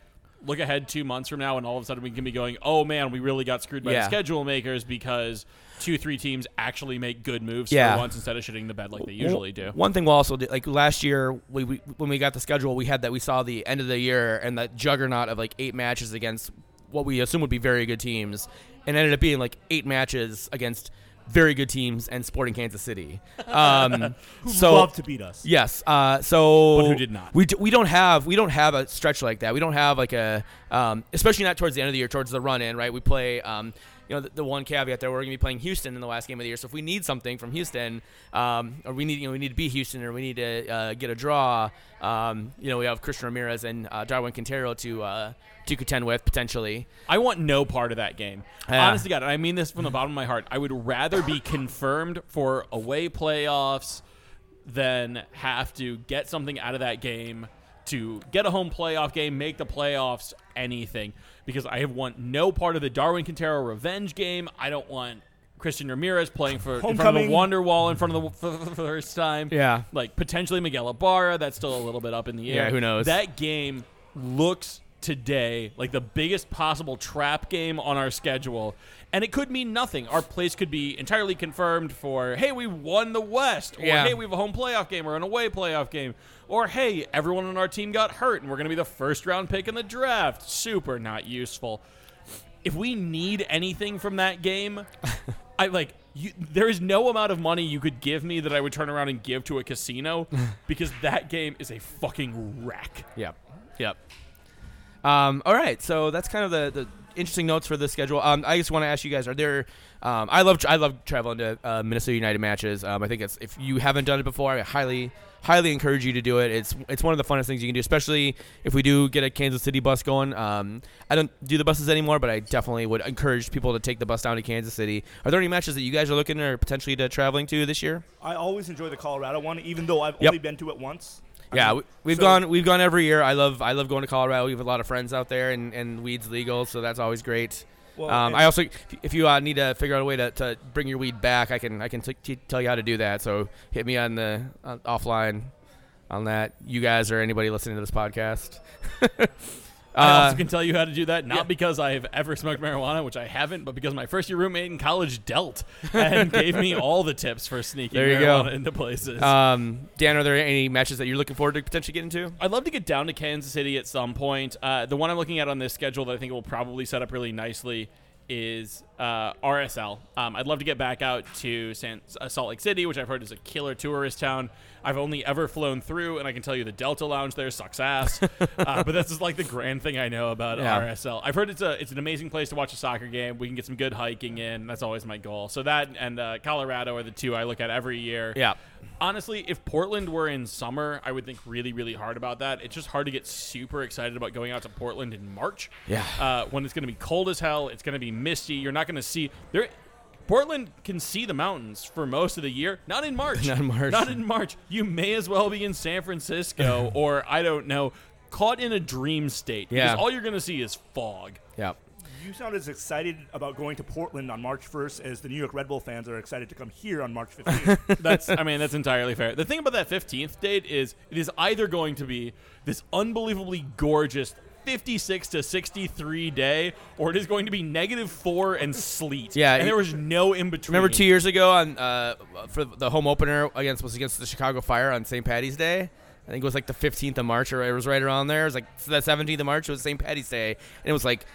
Speaker 3: Look ahead two months from now, and all of a sudden we can be going, "Oh man, we really got screwed by
Speaker 1: Yeah.
Speaker 3: the schedule makers because two, three teams actually make good moves
Speaker 1: Yeah.
Speaker 3: for once instead of shitting the bed like they usually do."
Speaker 1: One thing we'll also do, like last year, we, we when we got the schedule, we had that we saw the end of the year and that juggernaut of like eight matches against what we assume would be very good teams, and ended up being like eight matches against very good teams and Sporting Kansas City. Um,
Speaker 2: Who
Speaker 1: so
Speaker 2: love to beat us.
Speaker 1: Yes. Uh, so
Speaker 3: But who did not?
Speaker 1: We, d- we don't have we don't have a stretch like that. We don't have like a um, especially not towards the end of the year, towards the run in. Right. We play. Um, you know the, the one caveat there, we're going to be playing Houston in the last game of the year. So if we need something from Houston, um, or we need you know we need to beat Houston, or we need to uh, get a draw, um, you know we have Christian Ramirez and uh, Darwin Quintero to uh, to contend with potentially.
Speaker 3: I want no part of that game.
Speaker 1: Yeah.
Speaker 3: Honest to God, I mean this from the bottom of my heart. I would rather be confirmed for away playoffs than have to get something out of that game to get a home playoff game, make the playoffs, anything. Because I have want no part of the Darwin Quintero revenge game. I don't want Christian Ramirez playing for in front of
Speaker 2: Homecoming.
Speaker 3: a wonder wall in front of the for the first time.
Speaker 1: Yeah.
Speaker 3: like potentially Miguel Ibarra. That's still a little bit up in the air.
Speaker 1: Yeah, who knows?
Speaker 3: That game looks today like the biggest possible trap game on our schedule. And it could mean nothing. Our place could be entirely confirmed for, hey, we won the West. Or,
Speaker 1: Yeah.
Speaker 3: hey, we have a home playoff game or an away playoff game. Or, hey, everyone on our team got hurt and we're going to be the first round pick in the draft. Super not useful. If we need anything from that game, I like you, there is no amount of money you could give me that I would turn around and give to a casino because that game is a fucking wreck.
Speaker 1: Yep. Yep. Um, all right, so that's kind of the, the interesting notes for the schedule. Um, I just want to ask you guys: Are there? Um, I love I love traveling to uh, Minnesota United matches. Um, I think it's if you haven't done it before, I highly highly encourage you to do it. It's it's one of the funnest things you can do, especially if we do get a Kansas City bus going. Um, I don't do the buses anymore, but I definitely would encourage people to take the bus down to Kansas City. Are there any matches that you guys are looking or potentially to traveling to this year?
Speaker 2: I always enjoy the Colorado one, even though I've
Speaker 1: Yep.
Speaker 2: only been to it once.
Speaker 1: Yeah,
Speaker 2: mean,
Speaker 1: we've
Speaker 2: so-
Speaker 1: gone we've gone every year. I love I love going to Colorado. We have a lot of friends out there, and, and weeds legal, so that's always great.
Speaker 2: Well,
Speaker 1: um, I also, if you uh, need to figure out a way to, to bring your weed back, I can I can t- t- tell you how to do that. So hit me on the uh, offline on that. You guys or anybody listening to this podcast.
Speaker 3: I
Speaker 1: Uh,
Speaker 3: also can tell you how to do that, not
Speaker 1: yeah.
Speaker 3: because I have ever smoked marijuana, which I haven't, but because my first year roommate in college dealt and gave me all the tips for sneaking
Speaker 1: There you go.
Speaker 3: marijuana into places.
Speaker 1: um, Dan, are there any matches that you're looking forward to potentially getting to?
Speaker 3: I'd love to get down to Kansas City at some point. Uh, the one I'm looking at on this schedule that I think will probably set up really nicely is uh, RSL. Um, I'd love to get back out to San, uh, Salt Lake City, which I've heard is a killer tourist town. I've only ever flown through, and I can tell you the Delta Lounge there sucks ass. uh, but that's just like the grand thing I know about
Speaker 1: Yeah.
Speaker 3: RSL. I've heard it's a it's an amazing place to watch a soccer game. We can get some good hiking in. That's always my goal. So that and uh, Colorado are the two I look at every year
Speaker 1: Yeah.
Speaker 3: honestly, if Portland were in summer, I would think really, really hard about that. It's just hard to get super excited about going out to Portland in March.
Speaker 1: Yeah.
Speaker 3: Uh, when it's going to be cold as hell, it's going to be misty. You're not going to see there. Portland can see the mountains for most of the year. Not in March.
Speaker 1: Not in March.
Speaker 3: Not in March. You may as well be in San Francisco or I don't know, caught in a dream state.
Speaker 1: Yeah.
Speaker 3: Because all you're going to see is fog.
Speaker 1: Yeah.
Speaker 2: You sound as excited about going to Portland on March 1st as the New York Red Bull fans are excited to come here on March 15th.
Speaker 3: That's I mean that's entirely fair. The thing about that 15th date is it is either going to be this unbelievably gorgeous 56 to 63 day or it is going to be negative 4 and sleet.
Speaker 1: Yeah,
Speaker 3: And there was no in between.
Speaker 1: Remember two years ago on uh, for the home opener against was against the Chicago Fire on St. Patty's Day. I think it was like the 15th of March, or it was right around there. It was like the 17th of March was St. Patty's Day, and it was like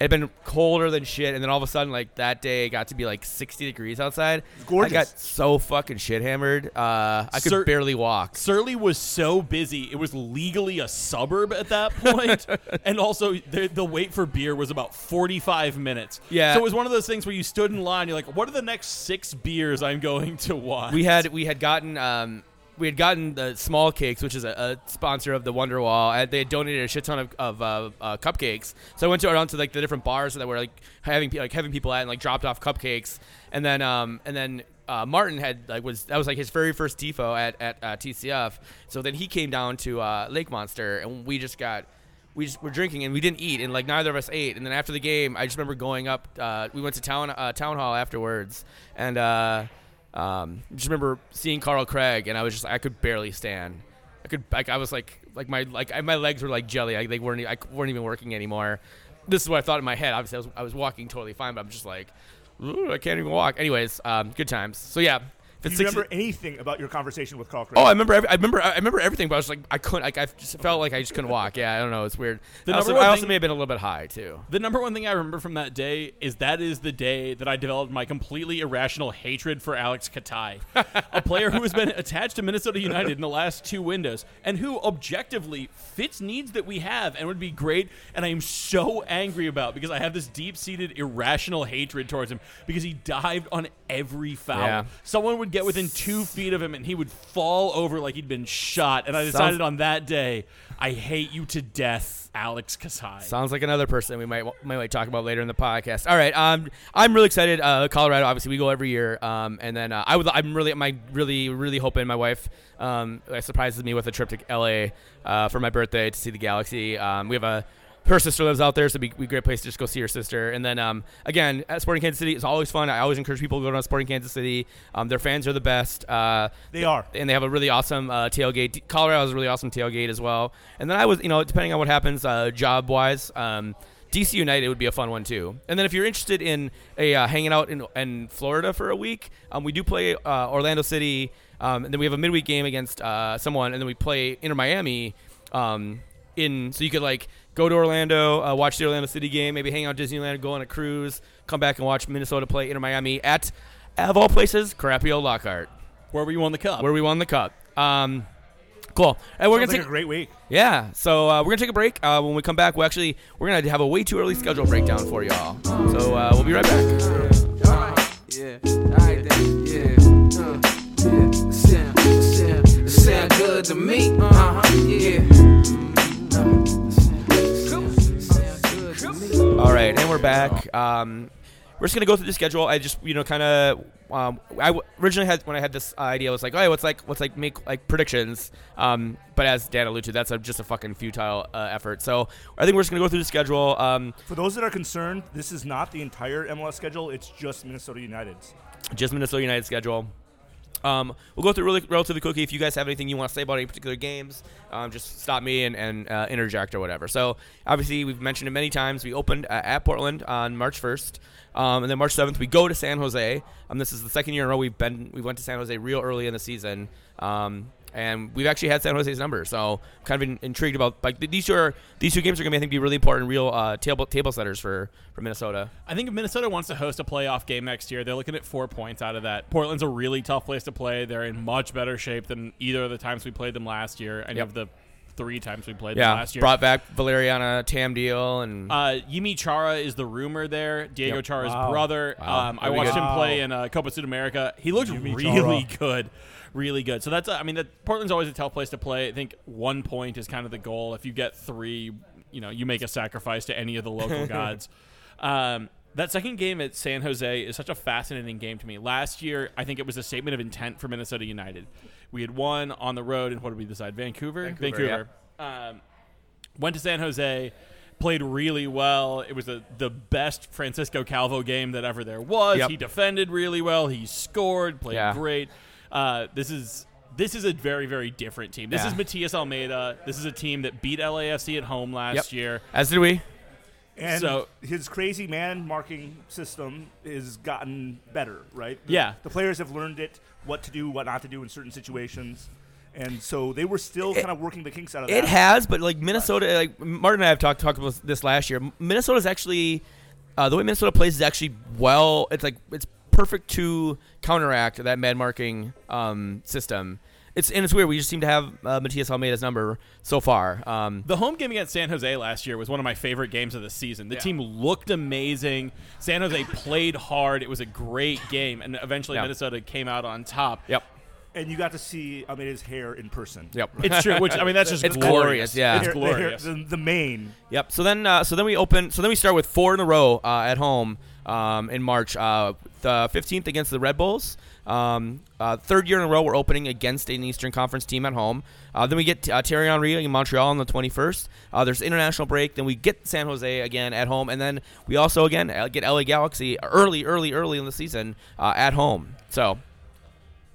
Speaker 1: it had been colder than shit. And then all of a sudden, like that day, it got to be like 60 degrees outside.
Speaker 2: gorgeous.
Speaker 1: I got so fucking shit hammered. Uh, I could
Speaker 3: Sir-
Speaker 1: barely walk.
Speaker 3: Surly was so busy; it was legally a suburb at that point, and also the, the wait for beer was about forty-five minutes.
Speaker 1: Yeah.
Speaker 3: so it was one of those things where you stood in line. You're like, "What are the next six beers I'm going to want?"
Speaker 1: we had we had gotten um, we had gotten the small cakes, which is a, a sponsor of the Wonderwall. And they had donated a shit ton of, of uh, uh, cupcakes. So I went to around to like the different bars that were like having like having people at and like dropped off cupcakes. And then um, and then uh, Martin had like was that was like his very first tifo at at uh, TCF. So then he came down to uh, Lake Monster, and we just got. We just were drinking and we didn't eat and like neither of us ate and then after the game I just remember going up uh, we went to town uh, town hall afterwards and uh, um, just remember seeing Carl Craig, and I was just I could barely stand. I could like I was like like my like my legs were like jelly. I, they weren't I weren't even working anymore. This is what I thought in my head. Obviously, I was, I was walking totally fine, but I'm just like, I can't even walk. Anyways, um, good times. So yeah, if
Speaker 2: Do you
Speaker 1: 60
Speaker 2: remember anything about your conversation with Carl Craig?
Speaker 1: Oh, I remember. Every, I remember. I remember everything, but I was like, I couldn't. Like, I just felt like I just couldn't walk. Yeah, I don't know. It's weird.
Speaker 3: The
Speaker 1: I also,
Speaker 3: number one
Speaker 1: I also
Speaker 3: thing-
Speaker 1: may have been a little bit high too.
Speaker 3: The number one thing I remember from that day is that is the day that I developed my completely irrational hatred for Alex Katai, a player who has been attached to Minnesota United in the last two windows and who objectively fits needs that we have and would be great. And I am so angry about because I have this deep seated irrational hatred towards him because he dived on every foul.
Speaker 1: Yeah.
Speaker 3: Someone would get within two feet of him and he would fall over like he'd been shot. And I decided
Speaker 1: Sounds-
Speaker 3: on that day, I hate you to death, Alex Katai.
Speaker 1: Sounds like another person we might might, talk about later in the podcast. All right, um, I'm really excited. Uh, Colorado, obviously, we go every year. Um, and then uh, I would, I'm really, my really, really hoping my wife um, surprises me with a trip to LA uh, for my birthday to see the Galaxy. Um, we have a her sister lives out there, so it'd be, be a great place to just go see her sister. And then um, again, at Sporting Kansas City, it's always fun. I always encourage people to go to Sporting Kansas City. Um, their fans are the best. Uh,
Speaker 2: They are.
Speaker 1: and they have a really awesome uh, tailgate. Colorado has a really awesome tailgate as well. And then I was, you know, depending on what happens uh, job wise, um, DC United would be a fun one too. And then if you're interested in a uh, hanging out in, in Florida for a week, um, we do play uh, Orlando City, um, and then we have a midweek game against uh, someone, and then we play Inter Miami. Um, in so you could like go to Orlando, uh, watch the Orlando City game, maybe hang out at Disneyland, go on a cruise, come back and watch Minnesota play Inter Miami at, of all places, crappy old Lockhart
Speaker 3: Where were you on the cup?
Speaker 1: where we won the cup. Um, cool. And we're
Speaker 2: Sounds
Speaker 1: gonna
Speaker 2: like
Speaker 1: take
Speaker 2: a great week.
Speaker 1: yeah. So uh, we're gonna take a break. Uh, when we come back, we actually we're gonna have a way too early schedule breakdown for y'all. So uh, we'll be right back.
Speaker 5: Yeah, alright then, yeah, uh, yeah, it sound, it sound, it sound good to me, uh huh, yeah.
Speaker 1: All right, and we're back. Um, we're just gonna go through the schedule. I just you know kind of um, I w- originally had when I had this idea I was like, oh, what's like what's like make like predictions. Um, but as Dan alluded to, that's a, just a fucking futile uh, effort. So I think we're just gonna go through the schedule. Um,
Speaker 2: For those that are concerned, this is not the entire MLS schedule. It's just Minnesota United's.
Speaker 1: just Minnesota United schedule. Um, we'll go through really relatively quickly. If you guys have anything you want to say about any particular games, um, just stop me and, and uh, interject or whatever. So obviously we've mentioned it many times. We opened uh, at Portland on March 1st, um, and then March 7th we go to San Jose. Um, this is the second year in a row we've been we went to San Jose real early in the season. Um, and we've actually had San Jose's number, so kind of in, intrigued about like these two are these two games are going to I think be really important, real uh, table table setters for for Minnesota.
Speaker 3: I think if Minnesota wants to host a playoff game next year, they're looking at four points out of that. Portland's a really tough place to play. They're in much better shape than either of the times we played them last year, any
Speaker 1: Yep.
Speaker 3: of the three times we played
Speaker 1: Yeah,
Speaker 3: them last year.
Speaker 1: brought back Valeriana Tam deal and
Speaker 3: Uh, Yimi Chara is the rumor there. Diego
Speaker 1: Yep.
Speaker 3: Chara's
Speaker 2: Wow.
Speaker 3: brother.
Speaker 1: Wow.
Speaker 3: Um, I watched
Speaker 2: good.
Speaker 3: him play in uh, Copa Sudamerica. He looked
Speaker 2: Yimi
Speaker 3: really
Speaker 2: Chara.
Speaker 3: good, really good. So that's I mean, that Portland's always a tough place to play. I think one point is kind of the goal. If you get three, you know, you make a sacrifice to any of the local gods. Um, that second game at San Jose is such a fascinating game to me. Last year, I think it was a statement of intent for Minnesota United. We had won on the road, and what did we decide? Vancouver.
Speaker 1: Vancouver,
Speaker 3: Um, went to San Jose, played really well. It was a, the best Francisco Calvo game that ever there was.
Speaker 1: Yep.
Speaker 3: He defended really well. He scored, played
Speaker 1: Yeah.
Speaker 3: great. Uh, this is this is a very very different team. This
Speaker 1: Yeah.
Speaker 3: is Matias Almeyda. This is a team that beat LAFC at home last
Speaker 1: Yep.
Speaker 3: year.
Speaker 1: as did we.
Speaker 2: And
Speaker 3: So-
Speaker 2: his crazy man marking system has gotten better, right? The-
Speaker 3: Yeah.
Speaker 2: The players have learned it, what to do, what not to do in certain situations. And so they were still kind of working the kinks out of
Speaker 1: It
Speaker 2: that.
Speaker 1: has, but like Minnesota, like Martin and I have talked talked about this last year. Minnesota's actually uh, the way Minnesota plays is actually well. It's like it's perfect to counteract that man marking um, system. It's and it's weird. We just seem to have uh, Matias Almeyda's number so far. Um,
Speaker 3: The home game against San Jose last year was one of my favorite games of the season. The
Speaker 1: Yeah.
Speaker 3: team looked amazing. San Jose played hard. It was a great game, and eventually
Speaker 1: Yeah.
Speaker 3: Minnesota came out on top.
Speaker 1: yep.
Speaker 2: and you got to see Almeyda's hair in person.
Speaker 1: Yep.
Speaker 3: It's true. Which I mean, that's just
Speaker 1: It's
Speaker 3: glorious.
Speaker 1: glorious, yeah.
Speaker 3: it's
Speaker 2: The hair- the, hair-
Speaker 3: glorious.
Speaker 2: the, the mane.
Speaker 1: Yep. So then, uh, so then we open. So then we start with four in a row uh, at home um, in March. Uh, the 15th against the Red Bulls. Um, uh, third year in a row, we're opening against an Eastern Conference team at home. Uh, then we get uh, Thierry Henry in Montreal on the 21st. Uh, there's international break. Then we get San Jose again at home, and then we also again uh, get LA Galaxy early, early, early in the season uh, at home. So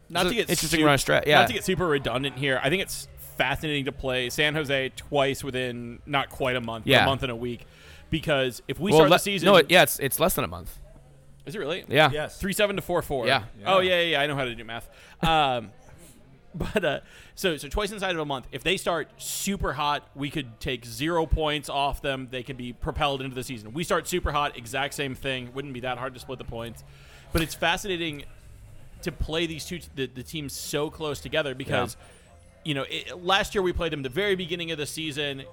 Speaker 3: not to get
Speaker 1: interesting
Speaker 3: su-
Speaker 1: run of stra- yeah.
Speaker 3: Not to get super redundant here. I think it's fascinating to play San Jose twice within not quite a month,
Speaker 1: Yeah.
Speaker 3: a month and a week. Because if we
Speaker 1: well,
Speaker 3: start
Speaker 1: le-
Speaker 3: the season,
Speaker 1: no, it, yeah, it's it's less than a month.
Speaker 3: Is it really?
Speaker 1: Yeah.
Speaker 2: Yes.
Speaker 3: Three seven to four four.
Speaker 1: Yeah.
Speaker 3: Oh yeah, yeah, yeah. I know how to do math. Um, but uh, so so twice inside of a month. If they start super hot, we could take zero points off them. They could be propelled into the season. We start super hot, exact same thing. Wouldn't be that hard to split the points. But it's fascinating to play these two the, the teams so close together because you know it, last year we played them the very beginning of the season,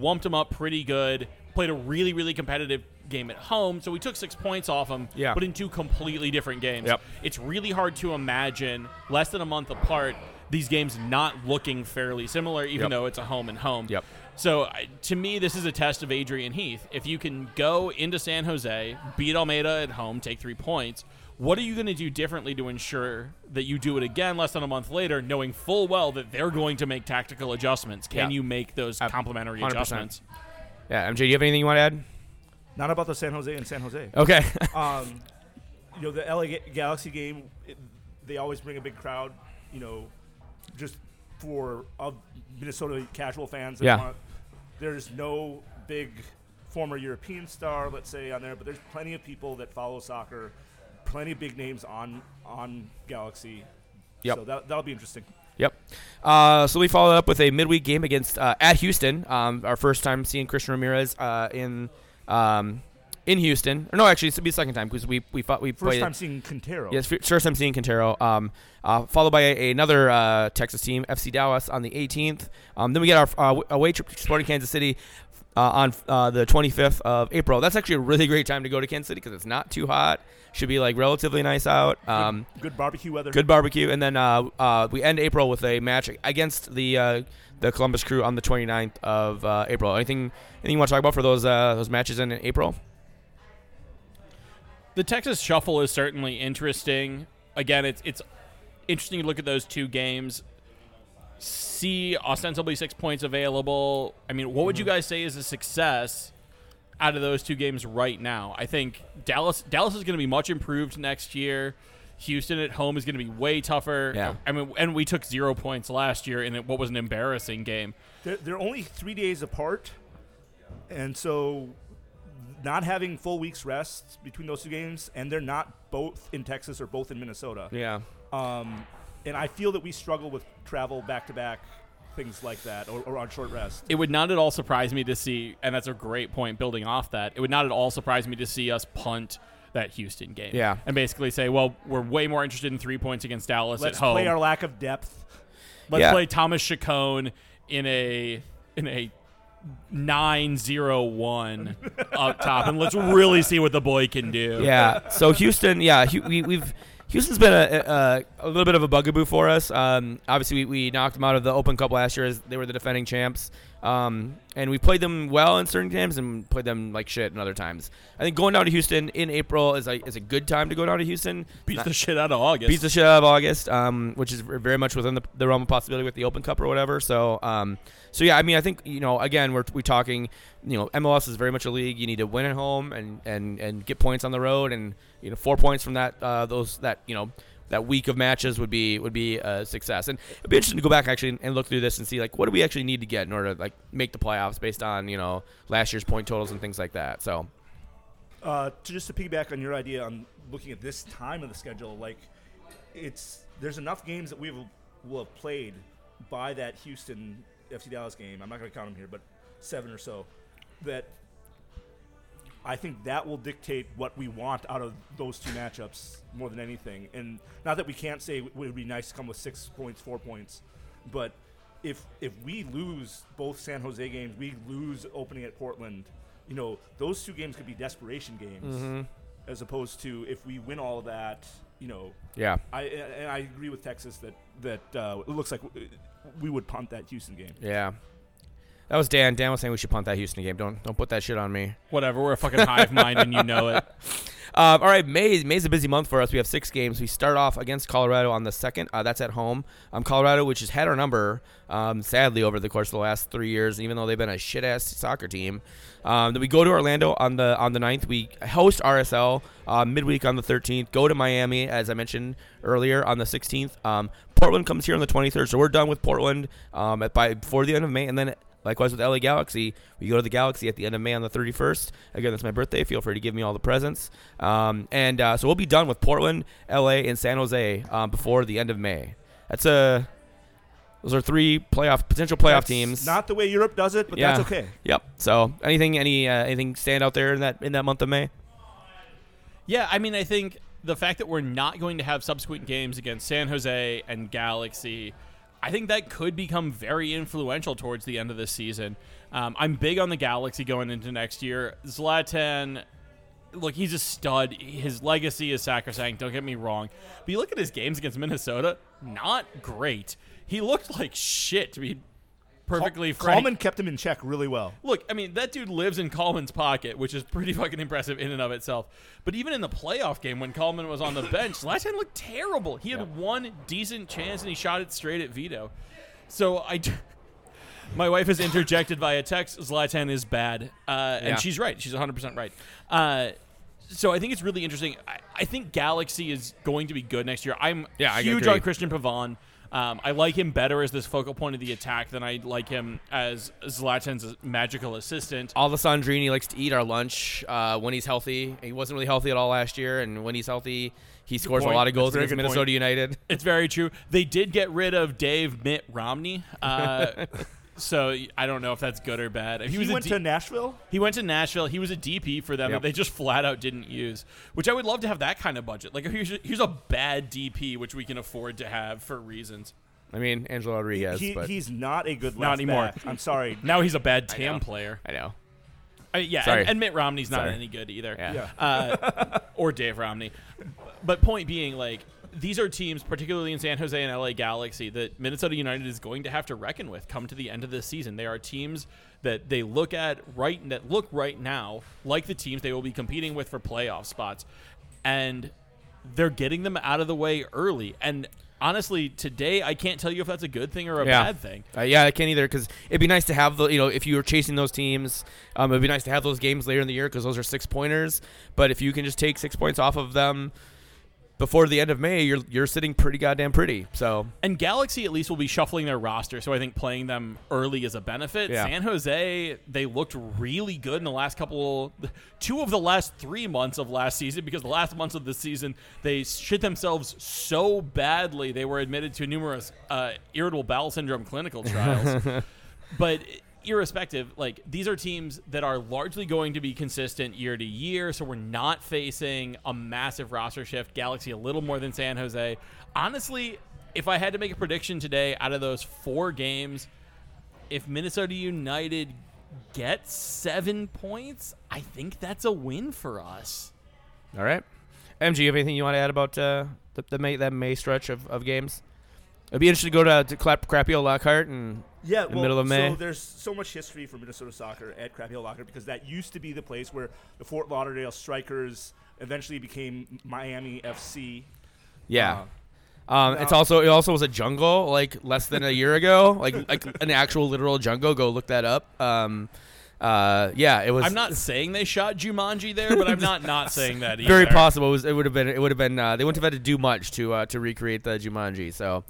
Speaker 3: wumped them up pretty good. Played a really really competitive game at home, so we took six points off them.
Speaker 1: Yeah.
Speaker 3: but in two completely different games.
Speaker 1: Yep.
Speaker 3: It's really hard to imagine less than a month apart these games not looking fairly similar, even
Speaker 1: Yep.
Speaker 3: though it's a home and home.
Speaker 1: Yep.
Speaker 3: So to me, this is a test of Adrian Heath. If you can go into San Jose, beat Almeyda at home, take three points, what are you going to do differently to ensure that you do it again less than a month later, knowing full well that they're going to make tactical adjustments? Can
Speaker 1: Yeah.
Speaker 3: you make those complementary
Speaker 1: 100%.
Speaker 3: adjustments?
Speaker 1: Yeah. MJ, do you have anything you want to add?
Speaker 2: Not about the San Jose and San Jose.
Speaker 1: Okay.
Speaker 2: um, you know, the LA Ga- Galaxy game, it, they always bring a big crowd, you know, just for of Minnesota casual fans. that
Speaker 1: Yeah.
Speaker 2: want- there's no big former European star, let's say, on there, but there's plenty of people that follow soccer, plenty of big names on on Galaxy.
Speaker 1: Yep.
Speaker 2: So that, that'll be interesting.
Speaker 1: Yep. Uh, so we followed up with a midweek game against uh, at Houston. Um, our first time seeing Christian Ramirez uh, in um, in Houston. Or no, actually, this will be the second time because we we fought we
Speaker 2: First
Speaker 1: played.
Speaker 2: time seeing Quintero.
Speaker 1: Yes, f- first time seeing Quintero. Um, uh, followed by a, another uh, Texas team, FC Dallas, on the 18th. Um, then we get our uh, away trip to Sporting Kansas City uh, on uh, the 25th of April. That's actually a really great time to go to Kansas City because it's not too hot. Should be like relatively nice out. Um,
Speaker 2: Good barbecue weather.
Speaker 1: good barbecue, and then uh, uh, we end April with a match against the uh, the Columbus Crew on the 29th of uh, April. Anything anything you want to talk about for those uh, those matches in April?
Speaker 3: the Texas Shuffle is certainly interesting. Again, it's it's interesting to look at those two games. See ostensibly six points available. I mean, what would you guys say is a success out of those two games right now? I think Dallas Dallas is going to be much improved next year. Houston at home is going to be way tougher.
Speaker 1: Yeah.
Speaker 3: I mean, and we took zero points last year in what was an embarrassing game.
Speaker 2: They're, they're only three days apart, and so not having full weeks rest between those two games, and they're not both in Texas or both in Minnesota.
Speaker 1: Yeah.
Speaker 2: Um, and I feel that we struggle with travel back to back, things like that, or, or on short rest.
Speaker 3: It would not at all surprise me to see, and that's a great point building off that. It would not at all surprise me to see us punt that Houston game.
Speaker 1: Yeah.
Speaker 3: And basically say, well, we're way more interested in three points against Dallas at home.
Speaker 2: Let's
Speaker 3: at home.
Speaker 2: play our lack of depth.
Speaker 3: Let's
Speaker 1: Yeah.
Speaker 3: play Thomas Chacon in a in a nine zero one up top, and let's really see what the boy can do.
Speaker 1: Yeah. So Houston, yeah, we, we've Houston's been a, a, a little bit of a bugaboo for us. Um, obviously, we, we knocked them out of the Open Cup last year as they were the defending champs, um, and we played them well in certain games and played them like shit in other times. I think going down to Houston in April is a, is a good time to go down to Houston.
Speaker 3: Beats
Speaker 1: Not-
Speaker 3: the shit out of August.
Speaker 1: beats the shit out of August, um, which is very much within the, the realm of possibility with the Open Cup or whatever. So, um, so yeah, I mean, I think you know, again, we're we talking, you know, MLS is very much a league. You need to win at home and and and get points on the road, and you know, four points from that uh, those that you know. That week of matches would be would be a success, and it'd be interesting to go back actually and look through this and see like what do we actually need to get in order to like make the playoffs based on you know last year's point totals and things like that. So
Speaker 2: Uh, to just to piggyback on your idea on looking at this time of the schedule, like it's there's enough games that we will, have played by that Houston FC Dallas game. I'm not going to count them here, but seven or so. That I think that will dictate what we want out of those two matchups more than anything. And not that we can't say it would be nice to come with six points, four points, but if if we lose both San Jose games, we lose opening at Portland. You know, those two games could be desperation games, as opposed to if we win all of that. You know,
Speaker 1: yeah,
Speaker 2: I and I agree with Texas that that uh, it looks like we would punt that Houston game.
Speaker 1: yeah. That was Dan. Dan was saying we should punt that Houston game. Don't don't put that shit on me.
Speaker 3: Whatever. We're a fucking hive mind, and you know it.
Speaker 1: Um, all right, May May's a busy month for us. We have six games. We start off against Colorado on the second. Uh, that's at home. Um, Colorado, which has had our number, um, sadly over the course of the last three years, even though they've been a shit ass soccer team. Um, then we go to Orlando on the on the 9th. We host RSL uh, midweek on the 13th. Go to Miami, as I mentioned earlier, on the 16th. Um, Portland comes here on the 23rd, so we're done with Portland um, at, by before the end of May, and then Likewise with LA Galaxy, we go to the Galaxy at the end of May on the 31st. Again, that's my birthday. Feel free to give me all the presents. Um, and uh, so we'll be done with Portland, LA, and San Jose um, before the end of May. That's a those are three playoff potential playoff
Speaker 2: That's
Speaker 1: teams.
Speaker 2: Not the way Europe does it, but
Speaker 1: Yeah.
Speaker 2: that's okay.
Speaker 1: Yep. So anything any uh, anything stand out there in that in that month of May?
Speaker 3: Yeah, I mean, I think the fact that we're not going to have subsequent games against San Jose and Galaxy, I think that could become very influential towards the end of the season. Um, I'm big on the Galaxy going into next year. Zlatan, look, he's a stud. His legacy is sacrosanct. Don't get me wrong. But you look at his games against Minnesota, not great. He looked like shit to be perfectly frank.
Speaker 2: Coleman kept him in check really well.
Speaker 3: Look, I mean, that dude lives in Coleman's pocket, which is pretty fucking impressive in and of itself. But even in the playoff game when Coleman was on the bench, last Zlatan looked terrible. He had one decent chance and he shot it straight at Vito. So I. My wife has interjected via text. Zlatan is bad, uh,
Speaker 1: Yeah.
Speaker 3: and she's right. She's 100 percent right. Uh, so I think it's really interesting. I, I think Galaxy is going to be good next year. I'm
Speaker 1: Yeah,
Speaker 3: huge on Cristian Pavon. Um, I like him better as this focal point of the attack than I like him as Zlatan's magical assistant.
Speaker 1: Alessandrini likes to eat our lunch uh, when he's healthy. He wasn't really healthy at all last year, and when he's healthy, he scores a lot of goals
Speaker 2: That's
Speaker 1: against Minnesota
Speaker 2: point.
Speaker 1: United.
Speaker 3: It's very true. They did get rid of Dave Mitt Romney. Uh, so I don't know if that's good or bad. He,
Speaker 2: He,
Speaker 3: was
Speaker 2: went
Speaker 3: D-
Speaker 2: to Nashville.
Speaker 3: he went to Nashville. He was a DP for them
Speaker 1: Yep.
Speaker 3: that they just flat out didn't use. Which I would love to have that kind of budget. Like here's a, here's a bad DP which we can afford to have for reasons.
Speaker 1: I mean, Angelo Rodriguez,
Speaker 2: he,
Speaker 1: but
Speaker 2: he's not a good
Speaker 3: Not
Speaker 2: left
Speaker 3: anymore.
Speaker 2: back. I'm sorry.
Speaker 3: Now he's a bad
Speaker 1: I
Speaker 3: TAM
Speaker 1: know.
Speaker 3: player.
Speaker 1: I know.
Speaker 3: I mean, yeah,
Speaker 1: Sorry.
Speaker 3: and, and Mitt Romney's not
Speaker 1: Sorry.
Speaker 3: any good either.
Speaker 1: Yeah.
Speaker 2: Yeah.
Speaker 3: uh, or Dave Romney. But point being, like these are teams, particularly in San Jose and LA Galaxy, that Minnesota United is going to have to reckon with come to the end of this season. They are teams that they look at right that look right now like the teams they will be competing with for playoff spots. and they're getting them out of the way early. And honestly, today I can't tell you if that's a good thing or a
Speaker 1: Yeah.
Speaker 3: bad thing.
Speaker 1: Uh, yeah, I can't either because it'd be nice to have the you know if you were chasing those teams, um, it'd be nice to have those games later in the year because those are six pointers. But if you can just take six points off of them before the end of May, you're you're sitting pretty goddamn pretty. So
Speaker 3: And Galaxy at least will be shuffling their roster, so I think playing them early is a benefit.
Speaker 1: Yeah.
Speaker 3: San Jose, they looked really good in the last couple, two of the last three months of last season, because the last months of the season they shit themselves so badly they were admitted to numerous uh, irritable bowel syndrome clinical trials. but irrespective, like these are teams that are largely going to be consistent year to year, so we're not facing a massive roster shift. Galaxy a little more than San Jose. Honestly, if I had to make a prediction today out of those four games, if Minnesota United gets seven points, I think that's a win for us.
Speaker 1: all right, MG, you have anything you want to add about uh, the, the May that May stretch of, of games? It'd be interesting to go to, to clap crappy old Lockhart and
Speaker 2: Yeah,
Speaker 1: the
Speaker 2: well,
Speaker 1: middle of May.
Speaker 2: So there's so much history for Minnesota soccer at Crappy Hill Lockhart because that used to be the place where the Fort Lauderdale Strikers eventually became Miami FC.
Speaker 1: yeah.
Speaker 2: Uh,
Speaker 1: Um, it's also it also was a jungle like less than a year ago, like like an actual literal jungle. Go look that up. Um, uh, yeah, it was.
Speaker 3: I'm not saying they shot Jumanji there, but I'm not not saying that either.
Speaker 1: very possible. It, was, it would have been. It would have been. Uh, they wouldn't have had to do much to uh, to recreate the Jumanji. So,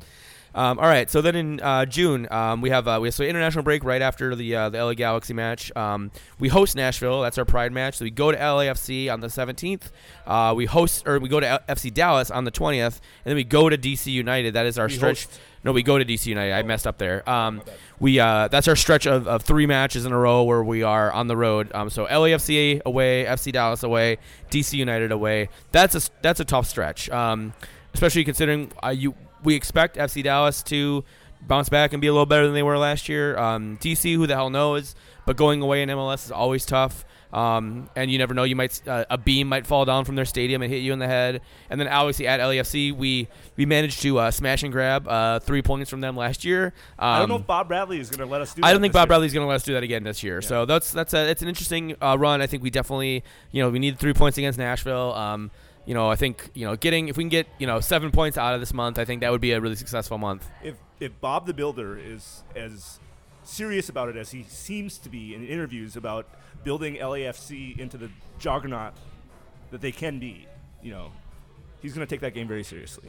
Speaker 1: um, all right. So then in uh, June, um, we have uh, we have so international break right after the uh, the LA Galaxy match. Um, we host Nashville. That's our Pride match. So we go to LAFC on the 17th. Uh, we host or we go to L- FC Dallas on the 20th, and then we go to DC United. That is our
Speaker 2: We
Speaker 1: stretch.
Speaker 2: host.
Speaker 1: No, we go to DC United. I messed up there. Um, we uh, that's our stretch of, of three matches in a row where we are on the road. Um, so LAFC away, FC Dallas away, DC United away. That's a that's a tough stretch. Um, especially considering uh, you we expect FC Dallas to bounce back and be a little better than they were last year. Um, DC, who the hell knows? But going away in MLS is always tough. Um, and you never know. You might uh, a beam might fall down from their stadium and hit you in the head. And then obviously at LAFC, we we managed to uh, smash and grab uh, three points from them last year. Um,
Speaker 2: I don't know if Bob Bradley is going to let us do.
Speaker 1: I don't think Bob
Speaker 2: Bradley
Speaker 1: is going to let us do that again this year. So that's that's a it's an interesting uh, run. I think we definitely you know we need three points against Nashville. Um, you know I think you know getting if we can get you know seven points out of this month, I think that would be a really successful month.
Speaker 2: If if Bob the Builder is as serious about it as he seems to be in interviews about building LAFC into the juggernaut that they can be, you know, he's going to take that game very seriously.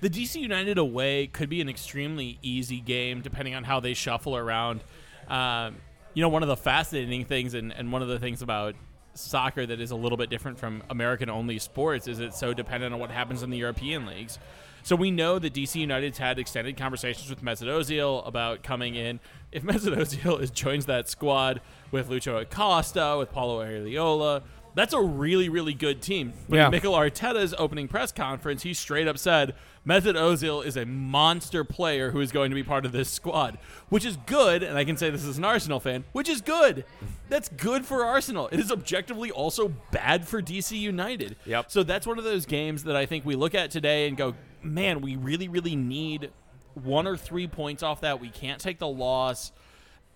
Speaker 3: The DC United away could be an extremely easy game, depending on how they shuffle around. Um, you know, one of the fascinating things, and, and one of the things about soccer that is a little bit different from American only sports, is it's so dependent on what happens in the European leagues. So we know that DC United's had extended conversations with Mesut Ozil about coming in. If Mesut Ozil is, joins that squad with Lucho Acosta, with Paulo Arriola, that's a really, really good team. But
Speaker 1: Yeah.
Speaker 3: Mikel Arteta's opening press conference, he straight up said Mesut Ozil is a monster player who is going to be part of this squad, which is good. And I can say this as an Arsenal fan, which is good. That's good for Arsenal. It is objectively also bad for DC United.
Speaker 1: Yep.
Speaker 3: So that's one of those games that I think we look at today and go, man, we really, really need one or three points off that. We can't take the loss.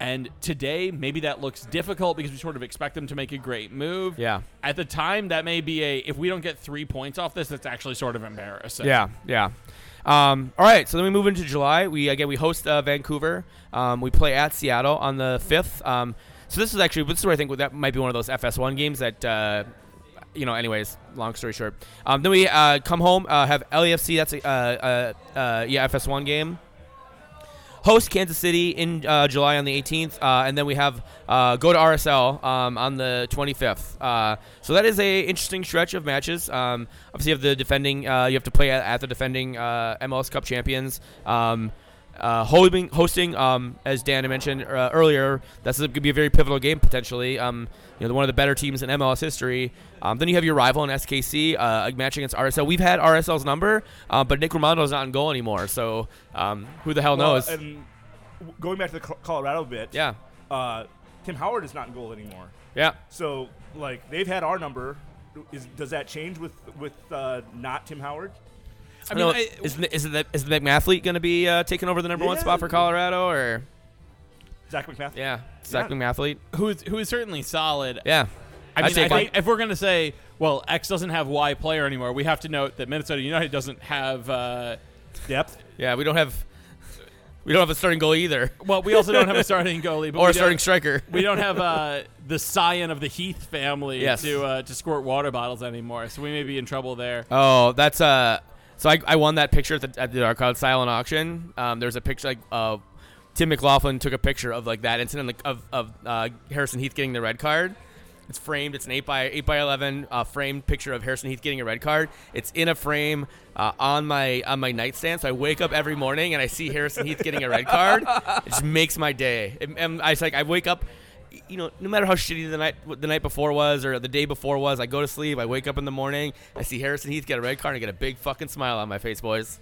Speaker 3: And today, maybe that looks difficult because we sort of expect them to make a great move.
Speaker 1: Yeah.
Speaker 3: At the time, that may be a if we don't get three points off this, that's actually sort of embarrassing.
Speaker 1: Yeah, yeah. Um, all right, so then we move into July. We again we host uh, Vancouver. Um, we play at Seattle on the fifth. Um, so this is actually this is where I think that might be one of those FS1 games that. Uh, you know, anyways, long story short. Um, then we uh, come home, uh, have LAFC. That's a uh, uh, uh, yeah FS1 game. Host Kansas City in uh, July on the 18th, uh, and then we have uh, go to RSL um, on the 25th. Uh, so that is a interesting stretch of matches. Um, obviously, you have the defending. Uh, you have to play at, at the defending uh, MLS Cup champions. Um, uh, hosting, hosting um, as Dan mentioned uh, earlier, that's going to be a very pivotal game potentially. Um, you know, one of the better teams in MLS history. Um, then you have your rival in SKC, uh, a match against RSL. We've had RSL's number, uh, but Nick Rimando's not in goal anymore. So um, who the hell
Speaker 2: Well,
Speaker 1: knows?
Speaker 2: And going back to the Colorado bit,
Speaker 1: yeah,
Speaker 2: uh, Tim Howard is not in goal anymore.
Speaker 1: yeah.
Speaker 2: So like they've had our number. Is does that change with with uh, not Tim Howard?
Speaker 3: I mean, I,
Speaker 1: is the, is the is the McMathlete going to be uh, taking over the number one spot for Colorado or
Speaker 2: Zac MacMath.
Speaker 1: yeah, Zach
Speaker 2: Yeah.
Speaker 1: McMathlete?
Speaker 3: who is who is certainly solid.
Speaker 1: Yeah,
Speaker 3: I
Speaker 1: I'd
Speaker 3: mean,
Speaker 1: say
Speaker 3: I think if we're gonna say Well, X doesn't have Y player anymore. We have to note that Minnesota United doesn't have. Uh,
Speaker 2: Depth.
Speaker 1: Yeah, we don't have we don't have a starting goal either,
Speaker 3: well, we also don't have a starting goalie, but
Speaker 1: or a starting striker.
Speaker 3: we don't have uh, the scion of the Heath family
Speaker 1: Yes.
Speaker 3: to uh, to squirt water bottles anymore. So we may be in trouble there.
Speaker 1: Oh, that's uh. So I, I won that picture at the at the Dark Cloud silent auction. Um, there's a picture like uh, Tim McLaughlin took a picture of like that incident like, of of uh, Harrison Heath getting the red card. It's framed. It's an eight by eight by eleven uh, framed picture of Harrison Heath getting a red card. It's in a frame uh, on my on my nightstand. So I wake up every morning and I see Harrison Heath getting a red card. It just makes my day. It- and I like I wake up you know, no matter how shitty the night the night before was or the day before was, I go to sleep. I wake up in the morning. I see Harrison Heath get a red card, and I get a big fucking smile on my face, boys.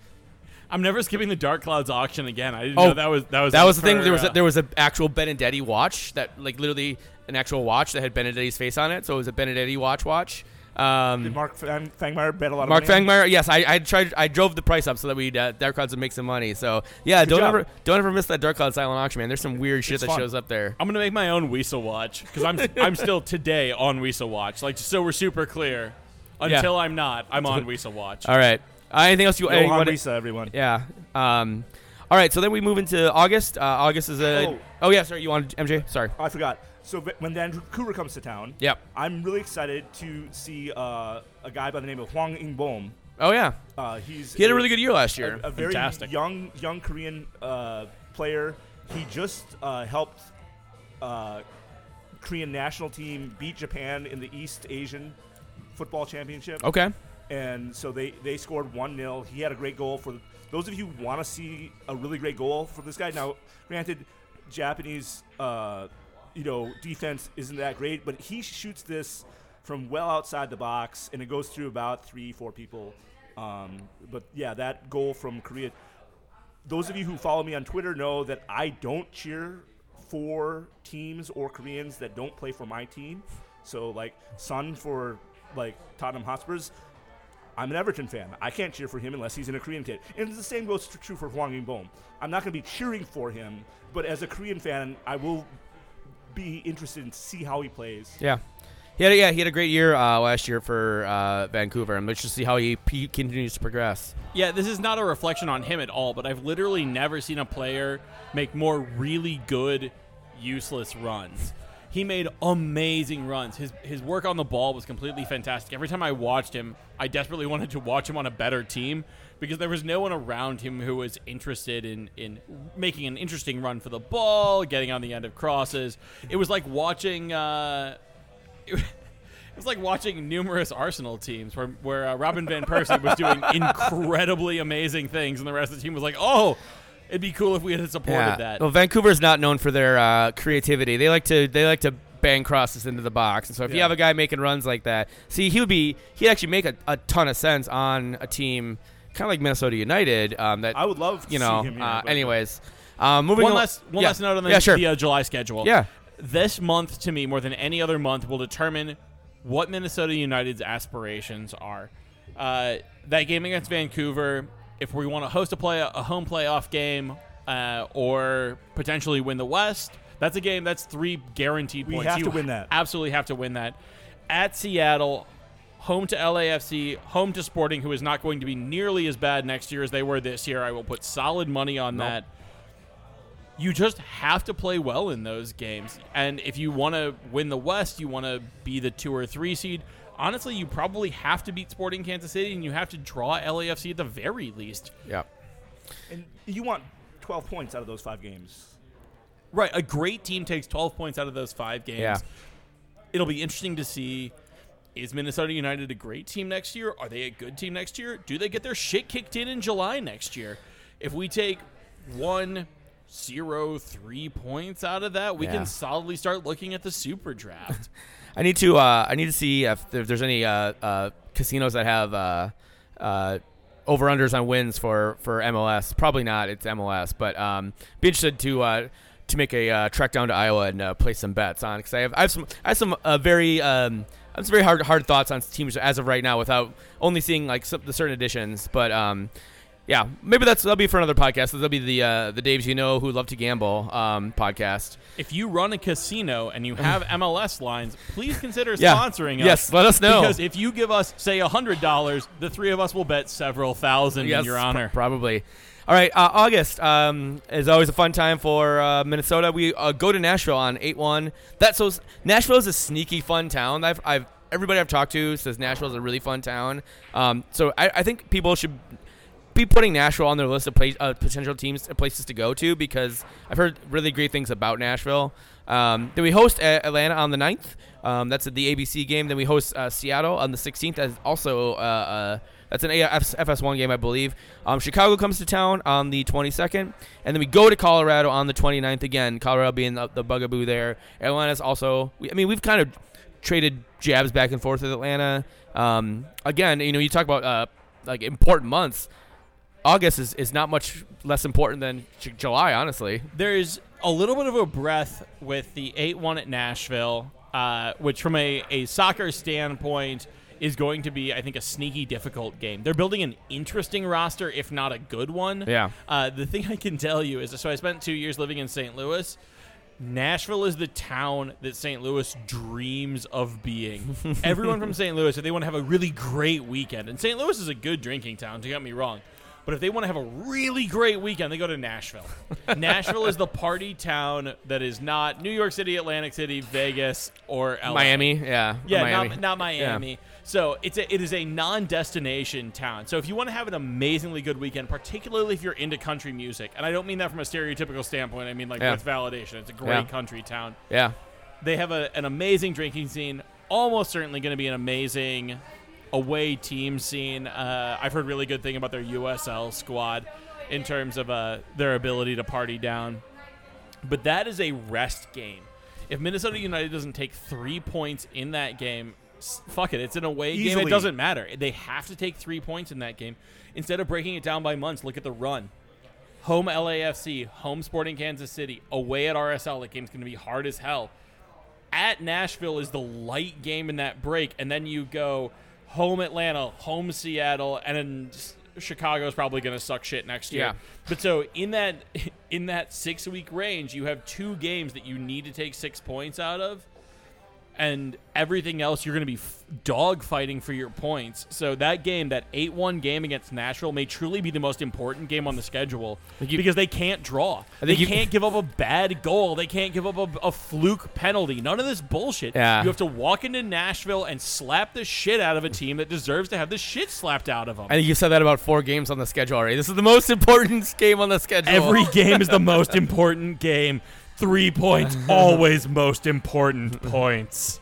Speaker 3: I'm never skipping the Dark Clouds auction again. I didn't
Speaker 1: Oh,
Speaker 3: know that was that was
Speaker 1: That was the thing. There was
Speaker 3: uh,
Speaker 1: a, there was an actual Benedetti watch that like literally an actual watch that had Benedetti's face on it. So it was a Benedetti watch watch.
Speaker 2: Did
Speaker 1: Um,
Speaker 2: Mark Fang- Fangmeyer bet a lot of
Speaker 1: Mark
Speaker 2: money? on it?
Speaker 1: Fangmeyer, yes, I, I tried. I drove the price up so that we uh, Dark Clouds would make some money. So yeah,
Speaker 2: Good
Speaker 1: don't
Speaker 2: job.
Speaker 1: ever don't ever miss that Dark Cloud silent auction, man. There's some weird shit
Speaker 2: It's
Speaker 1: that
Speaker 2: fun.
Speaker 1: shows up there.
Speaker 3: I'm gonna make my own Weasel watch because I'm I'm still today on Weasel watch. Like so, we're super clear.
Speaker 1: Yeah.
Speaker 3: Until I'm not, I'm on Weasel watch.
Speaker 1: All right. Uh, anything else you?
Speaker 2: Johan
Speaker 1: anyone-
Speaker 2: Risa, everyone.
Speaker 1: Yeah. Um, all right. So then we move into August. Uh, August is a.
Speaker 2: Oh.
Speaker 1: Oh. yeah. Sorry. You wanted MJ? Sorry.
Speaker 2: I forgot. So when Vancouver comes to town,
Speaker 1: Yep.
Speaker 2: I'm really excited to see uh, a guy by the name of Hwang In-beom.
Speaker 1: Oh yeah.
Speaker 2: Uh, he's
Speaker 1: He had a really good year last year.
Speaker 2: a very
Speaker 3: Fantastic.
Speaker 2: young young Korean uh, player. He just uh, helped uh, Korean national team beat Japan in the East Asian Football Championship.
Speaker 1: Okay.
Speaker 2: and so they they scored one 0 He had a great goal for those of you who want to see a really great goal for this guy. Now, granted, Japanese uh, you know defense isn't that great, but he shoots this from well outside the box, and it goes through about three four people. Um, but yeah, that goal from Korea. Those of you who follow me on Twitter know that I don't cheer for teams or Koreans that don't play for my team. So like Son for like Tottenham Hotspurs, I'm an Everton fan. I can't cheer for him unless he's in a Korean kit. And the same goes true for Hwang In-beom. I'm not going to be cheering for him, but as a Korean fan, I will be interested in to see how he plays.
Speaker 1: Yeah. He had a, yeah he had a great year uh, last year for uh, Vancouver, and let's just see how he p- continues to progress.
Speaker 3: Yeah, this is not a reflection on him at all, but I've literally never seen a player make more really good, useless runs. He made amazing runs. His his work on the ball was completely fantastic. Every time I watched him, I desperately wanted to watch him on a better team because there was no one around him who was interested in in making an interesting run for the ball, getting on the end of crosses. It was like watching. Uh, it was like watching numerous Arsenal teams where, where uh, Robin Van Persie was doing incredibly amazing things, and the rest of the team was like, "Oh, it'd be cool if we had supported that."
Speaker 1: Well, Vancouver's not known for their uh, creativity. They like to they like to bang crosses into the box. And so if you have a guy making runs like that, see he would be he'd actually make a, a ton of sense on a team kind of like Minnesota United. Um, that
Speaker 2: I would love
Speaker 1: you know.
Speaker 2: see him here.
Speaker 1: uh, anyways, um, moving
Speaker 3: One
Speaker 1: al-
Speaker 3: last one
Speaker 1: yeah.
Speaker 3: last note on the,
Speaker 1: yeah, sure.
Speaker 3: the uh, July schedule.
Speaker 1: Yeah.
Speaker 3: This month, to me, more than any other month, will determine what Minnesota United's aspirations are. Uh, that game against Vancouver, if we want to host a play a home playoff game, uh, or potentially win the West, that's a game that's three guaranteed
Speaker 2: We
Speaker 3: points.
Speaker 2: have
Speaker 3: You
Speaker 2: to win that.
Speaker 3: Absolutely have to win that. At Seattle, home to LAFC, home to Sporting, who is not going to be nearly as bad next year as they were this year. I will put solid money on that. You just have to play well in those games. And if you want to win the West, you want to be the two or three seed. Honestly, you probably have to beat Sporting Kansas City, and you have to draw LAFC at the very least.
Speaker 1: yeah.
Speaker 2: and you want 12 points out of those five games.
Speaker 3: Right, a great team takes 12 points out of those five games.
Speaker 1: Yeah.
Speaker 3: It'll be interesting to see is Minnesota United a great team next year? Are they a good team next year? Do they get their shit kicked in in July next year? If we take one, zero, three points out of that, we
Speaker 1: Yeah.
Speaker 3: can solidly start looking at the super draft.
Speaker 1: I need to uh, I need to see if, there's any uh, uh, casinos that have uh, uh, over unders on wins for, for MLS. Probably not. It's MLS, but um, be interested to uh, to make a uh, trek down to Iowa and uh, place some bets on because I have I have some I have some uh, very um, I have some very hard hard thoughts on teams as of right now without only seeing like some, the certain additions, but. Um, yeah, maybe that's that'll be for another podcast. That'll be the uh, the Daves you know who love to gamble um, podcast.
Speaker 3: If you run a casino and you have MLS lines, please consider
Speaker 1: Yeah.
Speaker 3: sponsoring us.
Speaker 1: Yes, let us know.
Speaker 3: Because if you give us, say, hundred dollars, the three of us will bet several thousand
Speaker 1: Yes,
Speaker 3: in your
Speaker 1: pr-
Speaker 3: honor.
Speaker 1: probably. All right, uh, August um, is always a fun time for uh, Minnesota. We uh, go to Nashville on eight one. That's so Nashville is a sneaky fun town. I've, I've everybody I've talked to says Nashville is a really fun town. Um, so I, I think people should be putting Nashville on their list of place, uh, potential teams places to go to because I've heard really great things about Nashville. Um, then we host uh, Atlanta on the 9th. Um, that's at the ABC game. Then we host uh, Seattle on the 16th. That's also uh, uh, that's an AF- FS1 game, I believe. Um, Chicago comes to town on the 22nd, and then we go to Colorado on the 29th again. Colorado being the, the bugaboo there. Atlanta's also. We, I mean, we've kind of traded jabs back and forth with Atlanta. Um, again, you know, you talk about uh, like important months. August is, is not much less important than J- July, honestly.
Speaker 3: There's a little bit of a breath with the 8 1 at Nashville, uh, which, from a, a soccer standpoint, is going to be, I think, a sneaky difficult game. They're building an interesting roster, if not a good one.
Speaker 1: Yeah.
Speaker 3: Uh, the thing I can tell you is so I spent two years living in St. Louis. Nashville is the town that St. Louis dreams of being. Everyone from St. Louis, if they want to have a really great weekend, and St. Louis is a good drinking town, don't get me wrong, but if they want to have a really great weekend, they go to Nashville. Nashville is the party town that is not New York City, Atlantic City, Vegas, or LA.
Speaker 1: Miami, yeah.
Speaker 3: Yeah,
Speaker 1: Miami.
Speaker 3: not, not Miami. So it's a, it is a non-destination town. So if you want to have an amazingly good weekend, particularly if you're into country music, and I don't mean that from a stereotypical standpoint, I mean like
Speaker 1: Yeah.
Speaker 3: with validation. It's a great
Speaker 1: Yeah.
Speaker 3: country town.
Speaker 1: Yeah.
Speaker 3: They have a, an amazing drinking scene. Almost certainly going to be an amazing away team scene. Uh, I've heard really good thing about their USL squad in terms of uh, their ability to party down. But that is a rest game. If Minnesota United doesn't take three points in that game, fuck it. It's an away game. It doesn't matter. They have to take three points in that game. Instead of breaking it down by months, look at the run. Home LAFC, home Sporting Kansas City, away at RSL. That game's going to be hard as hell. At Nashville is the light game in that break, and then you go home Atlanta, home Seattle, and then s- Chicago's probably going to suck shit next year.
Speaker 1: Yeah.
Speaker 3: But so in that in that six week range, you have two games that you need to take six points out of, and everything else you're going to be f- dog fighting for your points. So that game, that eight one game against Nashville, may truly be the most important game on the schedule
Speaker 1: you-
Speaker 3: because they can't draw. They
Speaker 1: you-
Speaker 3: can't give up a bad goal. They can't give up a, a fluke penalty. None of this bullshit.
Speaker 1: Yeah.
Speaker 3: You have to walk into Nashville and slap the shit out of a team that deserves to have the shit slapped out of them.
Speaker 1: I think you said that about four games on the schedule already. This is the most important game on the schedule.
Speaker 3: Every game is the most important game. Three points, always most important points.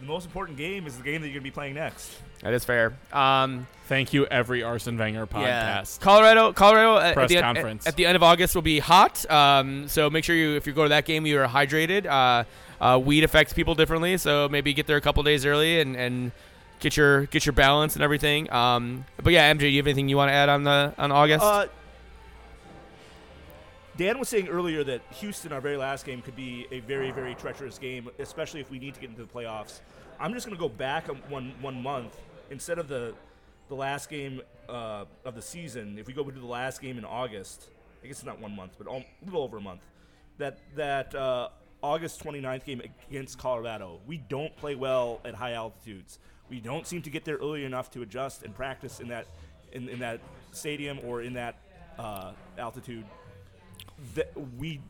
Speaker 2: The most important game is the game that you're going to be playing next.
Speaker 1: that is fair. Um,
Speaker 3: Thank you, every Arsene Wenger
Speaker 1: yeah.
Speaker 3: podcast.
Speaker 1: Colorado, Colorado at,
Speaker 3: Press
Speaker 1: at the end,
Speaker 3: conference.
Speaker 1: at the end of August will be hot. Um, so make sure you, if you go to that game, you are hydrated. Uh, uh, weed affects people differently, so maybe get there a couple days early and, and get your get your balance and everything. Um, but yeah, MJ, do you have anything you want to add on the on August?
Speaker 2: Uh, Dan was saying earlier that Houston, our very last game, could be a very, very treacherous game, especially if we need to get into the playoffs. I'm just going to go back one one month instead of the the last game uh, of the season. If we go to the last game in August, I guess it's not one month, but a little over a month. That that uh, August 29th game against Colorado, we don't play well at high altitudes. We don't seem to get there early enough to adjust and practice in that in, in that stadium or in that uh, altitude. That we,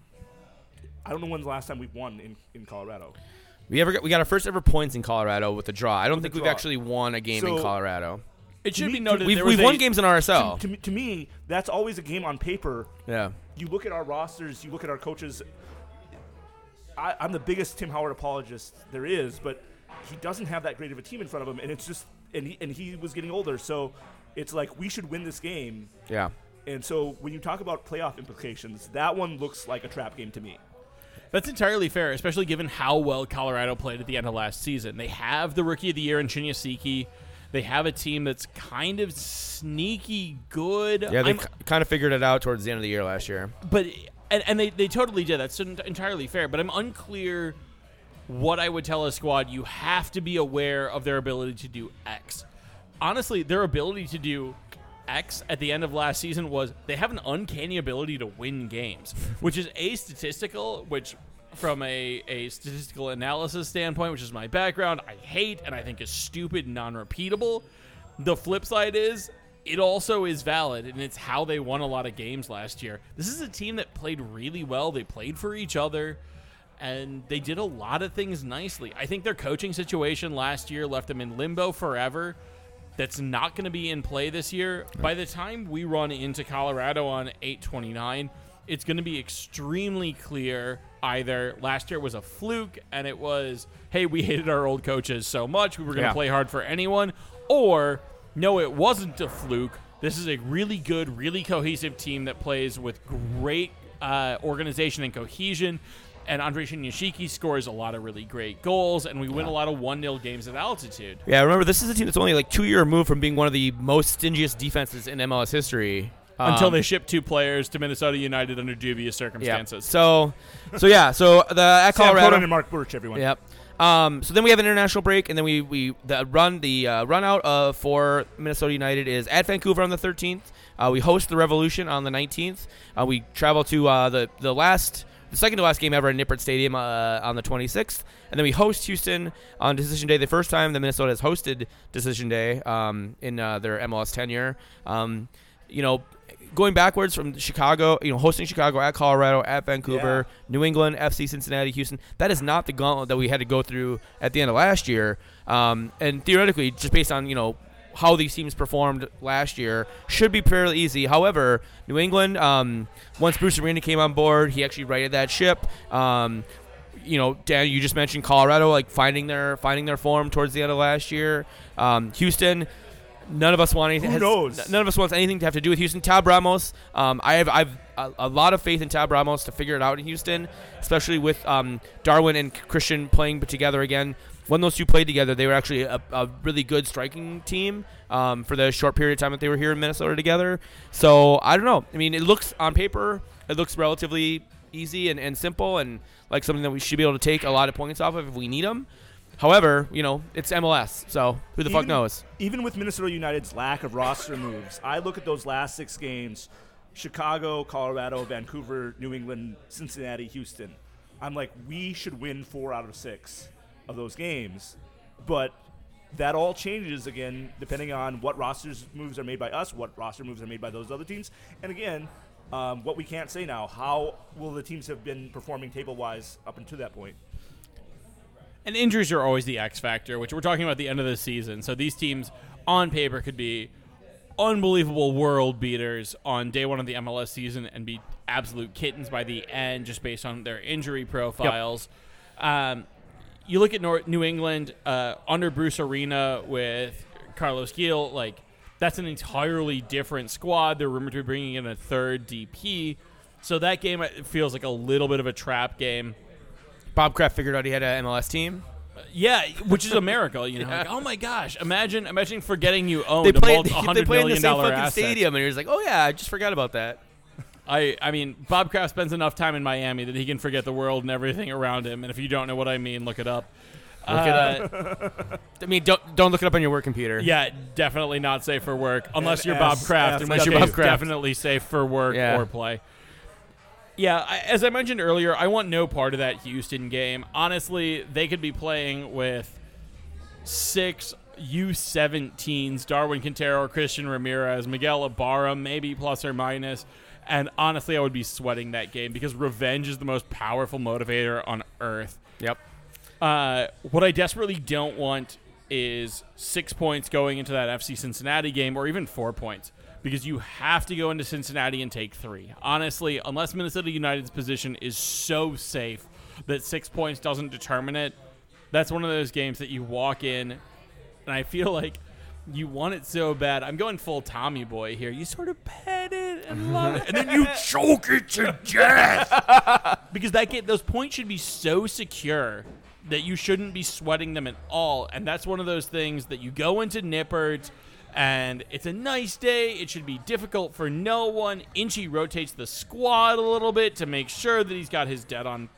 Speaker 2: I don't know when's the last time we've won in, in Colorado.
Speaker 1: we ever got, we got our first ever points in Colorado with a draw. I don't
Speaker 2: With a
Speaker 1: think we've
Speaker 2: draw.
Speaker 1: actually won a game in Colorado.
Speaker 3: It should
Speaker 2: me-
Speaker 3: be
Speaker 2: to-
Speaker 3: noted
Speaker 1: We've,
Speaker 3: there
Speaker 1: we've
Speaker 3: was
Speaker 1: won
Speaker 3: a-
Speaker 1: games in RSL.
Speaker 2: To, me, to me, that's always a game on paper.
Speaker 1: yeah.
Speaker 2: You look at our rosters, you look at our coaches. I, I'm the biggest Tim Howard apologist there is, but he doesn't have that great of a team in front of him, and it's just and he, and he was getting older, so it's like we should win this game.
Speaker 1: Yeah.
Speaker 2: And so when you talk about playoff implications, that one looks like a trap game to me.
Speaker 3: That's entirely fair, especially given how well Colorado played at the end of last season. They have the rookie of the year in Shinyashiki. They have a team that's kind of sneaky good.
Speaker 1: Yeah, they
Speaker 3: I'm-
Speaker 1: kind of figured it out towards the end of the year last year.
Speaker 3: but and, and they, they totally did. That's en- entirely fair. But I'm unclear what I would tell a squad. You have to be aware of their ability to do X. Honestly, their ability to do X at the end of last season was they have an uncanny ability to win games, which is a statistical, which from a, a statistical analysis standpoint, which is my background, I hate and I think is stupid and non repeatable. The flip side is it also is valid and it's how they won a lot of games last year. This is a team that played really well. They played for each other and they did a lot of things nicely. I think their coaching situation last year left them in limbo forever. That's not going to be in play this year. By the time we run into Colorado on 829, it's going to be extremely clear either last year was a fluke and it was, hey, we hated our old coaches so much, we were going to
Speaker 1: Yeah.
Speaker 3: play hard for anyone, or no, it wasn't a fluke. This is a really good, really cohesive team that plays with great uh, organization and cohesion. And Andre Shinyashiki scores a lot of really great goals, and we win a lot of 1 0 games at altitude.
Speaker 1: Yeah, remember this is a team that's only like two year removed from being one of the most stingiest defenses in MLS history.
Speaker 3: Until
Speaker 1: Um,
Speaker 3: they ship two players to Minnesota United under dubious
Speaker 1: yeah.
Speaker 3: circumstances.
Speaker 1: So, so yeah, so the at Colorado.
Speaker 2: Cronin and Marc Burch, everyone.
Speaker 1: Yep. Um, so then we have an international break, and then we, we the run the uh, run out uh, for Minnesota United is at Vancouver on the 13th. Uh, we host the Revolution on the 19th. Uh, we travel to uh, the the last the second to last game ever at Nippert Stadium uh, on the 26th, and then we host Houston on Decision Day. The first time that Minnesota has hosted Decision Day um, in uh, their MLS tenure. Um, you know, going backwards from Chicago, you know, hosting Chicago at Colorado, at Vancouver, New England, FC Cincinnati, Houston. That is not the gauntlet that we had to go through at the end of last year. Um, and theoretically, just based on you know how these teams performed last year, should be fairly easy. However, New England, um, once Bruce Arena came on board, he actually righted that ship. Um, you know, Dan, you just mentioned Colorado, like finding their finding their form towards the end of last year. Um, Houston, none of us want anything.
Speaker 2: Who
Speaker 1: has-
Speaker 2: knows?
Speaker 1: None of us wants anything to have to do with Houston. Tab Ramos, um, I have I've a, a lot of faith in Tab Ramos to figure it out in Houston, especially with um, Darwin and Christian playing together again. When those two played together, they were actually a, a really good striking team um, for the short period of time that they were here in Minnesota together. So I don't know. I mean, it looks on paper, it looks relatively easy and, and simple and like something that we should be able to take a lot of points off of if we need them. However, you know, it's MLS, so who the fuck knows?
Speaker 2: Even with Minnesota United's lack of roster moves, I look at those last six games Chicago, Colorado, Vancouver, New England, Cincinnati, Houston. I'm like, we should win four out of six of those games. But that all changes again depending on what rosters moves are made by us, what roster moves are made by those other teams. And again, um, what we can't say now, how will the teams have been performing table wise up until that point?
Speaker 3: And injuries are always the X factor, which we're talking about at the end of the season. So these teams, on paper, could be unbelievable world beaters on day one of the MLS season and be absolute kittens by the end, just based on their injury profiles. Um, you look at Nor- New England uh, under Bruce Arena with Carlos Gil, like that's an entirely different squad. They're rumored to be bringing in a third DP, so that game uh, feels like a little bit of a trap game.
Speaker 1: Bob Kraft figured out he had an MLS team.
Speaker 3: Yeah, which is a miracle, you know. Like, oh my gosh, imagine imagine forgetting you owned
Speaker 1: They
Speaker 3: a
Speaker 1: play, they, play in the same fucking
Speaker 3: asset.
Speaker 1: stadium, and you're just like, oh yeah, I just forgot about that.
Speaker 3: I I mean, Bob Kraft spends enough time in Miami that he can forget the world and everything around him. And if you don't know what I mean, look it up.
Speaker 1: Look it
Speaker 3: Uh,
Speaker 1: I mean, don't don't look it up on your work computer.
Speaker 3: Yeah, definitely not safe for work unless you're Bob Kraft.
Speaker 2: ask
Speaker 1: Unless
Speaker 3: which
Speaker 1: you're Bob Kraft.
Speaker 3: definitely safe for work
Speaker 1: Yeah.
Speaker 3: or play. Yeah, I, as I mentioned earlier, I want no part of that Houston game. Honestly, they could be playing with six U17s: Darwin Quintero, Christian Ramirez, Miguel Ibarra, maybe plus or minus. And honestly, I would be sweating that game because revenge is the most powerful motivator on earth.
Speaker 1: Yep.
Speaker 3: Uh, what I desperately don't want is six points going into that FC Cincinnati game, or even four points, because you have to go into Cincinnati and take three. Honestly, unless Minnesota United's position is so safe that six points doesn't determine it, that's one of those games that you walk in, and I feel like you want it so bad. I'm going full Tommy Boy here. You sort of pet it and love it, and then you choke it to death because that get those points should be so secure that you shouldn't be sweating them at all. And that's one of those things that you go into Nippert and it's a nice day. It should be difficult for no one. Inchy rotates the squad a little bit to make sure that he's got his dead on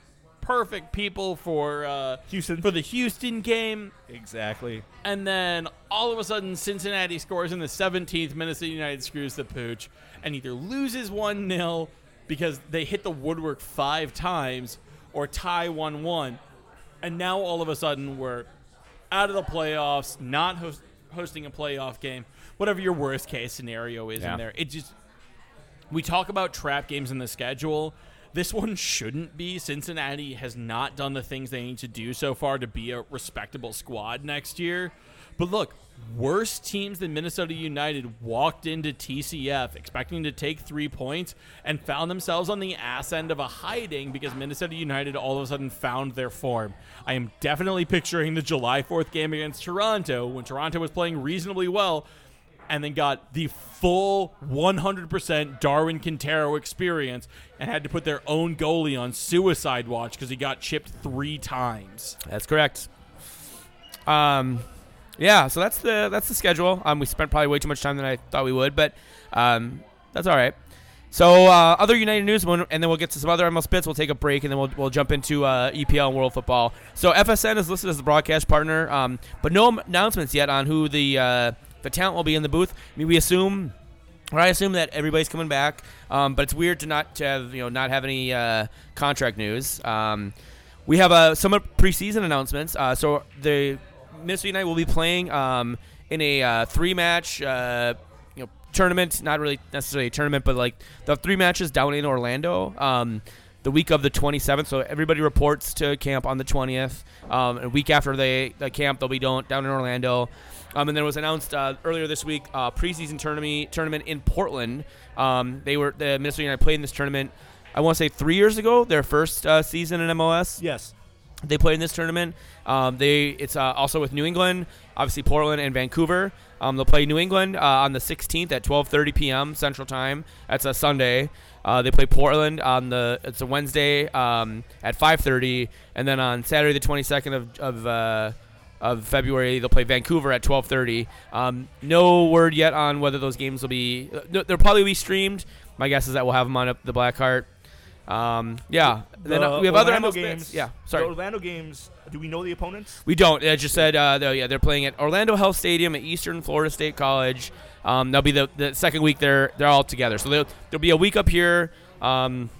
Speaker 3: perfect people for uh,
Speaker 2: Houston.
Speaker 3: for the Houston game.
Speaker 2: exactly.
Speaker 3: And then all of a sudden, Cincinnati scores in the 17th. Minnesota United screws the pooch and either loses 1 0 because they hit the woodwork five times or tie 1 1. And now all of a sudden, we're out of the playoffs, not host- hosting a playoff game, whatever your worst case scenario is
Speaker 1: Yeah.
Speaker 3: in there. It just. We talk about trap games in the schedule. This one shouldn't be. Cincinnati has not done the things they need to do so far to be a respectable squad next year. But look, worse teams than Minnesota United walked into TCF expecting to take three points and found themselves on the ass end of a hiding because Minnesota United all of a sudden found their form. I am definitely picturing the July 4th game against Toronto when Toronto was playing reasonably well and then got the full 100% Darwin Quintero experience and had to put their own goalie on suicide watch because he got chipped three times.
Speaker 1: That's correct. Um, yeah, so that's the that's the schedule. Um, we spent probably way too much time than I thought we would, but um, that's all right. So uh, other United news, and then we'll get to some other MLS bits. We'll take a break, and then we'll, we'll jump into uh, EPL and World Football. So FSN is listed as the broadcast partner, um, but no announcements yet on who the uh, the talent will be in the booth. I mean, we assume, or I assume that everybody's coming back, um, but it's weird to not to have you know not have any uh, contract news. Um, we have uh, some preseason announcements. Uh, so the Minnesota United will be playing um, in a uh, three-match, uh, you know, tournament. Not really necessarily a tournament, but like the three matches down in Orlando. The week of the 27th, so everybody reports to camp on the 20th. Um, a week after they the camp, they'll be down, down in Orlando. Um, and then it was announced uh, earlier this week uh, preseason tournament tournament in Portland. Um, they were the Minnesota United played in this tournament. I want to say three years ago, their first uh, season in MLS
Speaker 2: Yes.
Speaker 1: they played in this tournament. Um, they it's uh, also with New England, obviously Portland and Vancouver. Um, they'll play New England uh, on the 16th at 12:30 p.m. Central Time. That's a Sunday. Uh, they play Portland on the it's a Wednesday um, at 5:30, and then on Saturday the 22nd of of, uh, of February they'll play Vancouver at 12:30. Um, no word yet on whether those games will be. They'll probably be streamed. My guess is that we'll have them on up the Blackheart. Um, yeah. then uh, we have other
Speaker 2: Orlando
Speaker 1: MLS
Speaker 2: games.
Speaker 1: bits. Yeah. Sorry.
Speaker 2: The Orlando games. Do we know the opponents?
Speaker 1: We don't. It just said uh, they're, yeah, they're playing at Orlando Health Stadium at Eastern Florida State College. Um, that'll be the, the second week they're they're all together. So there'll, there'll be a week up here. Um,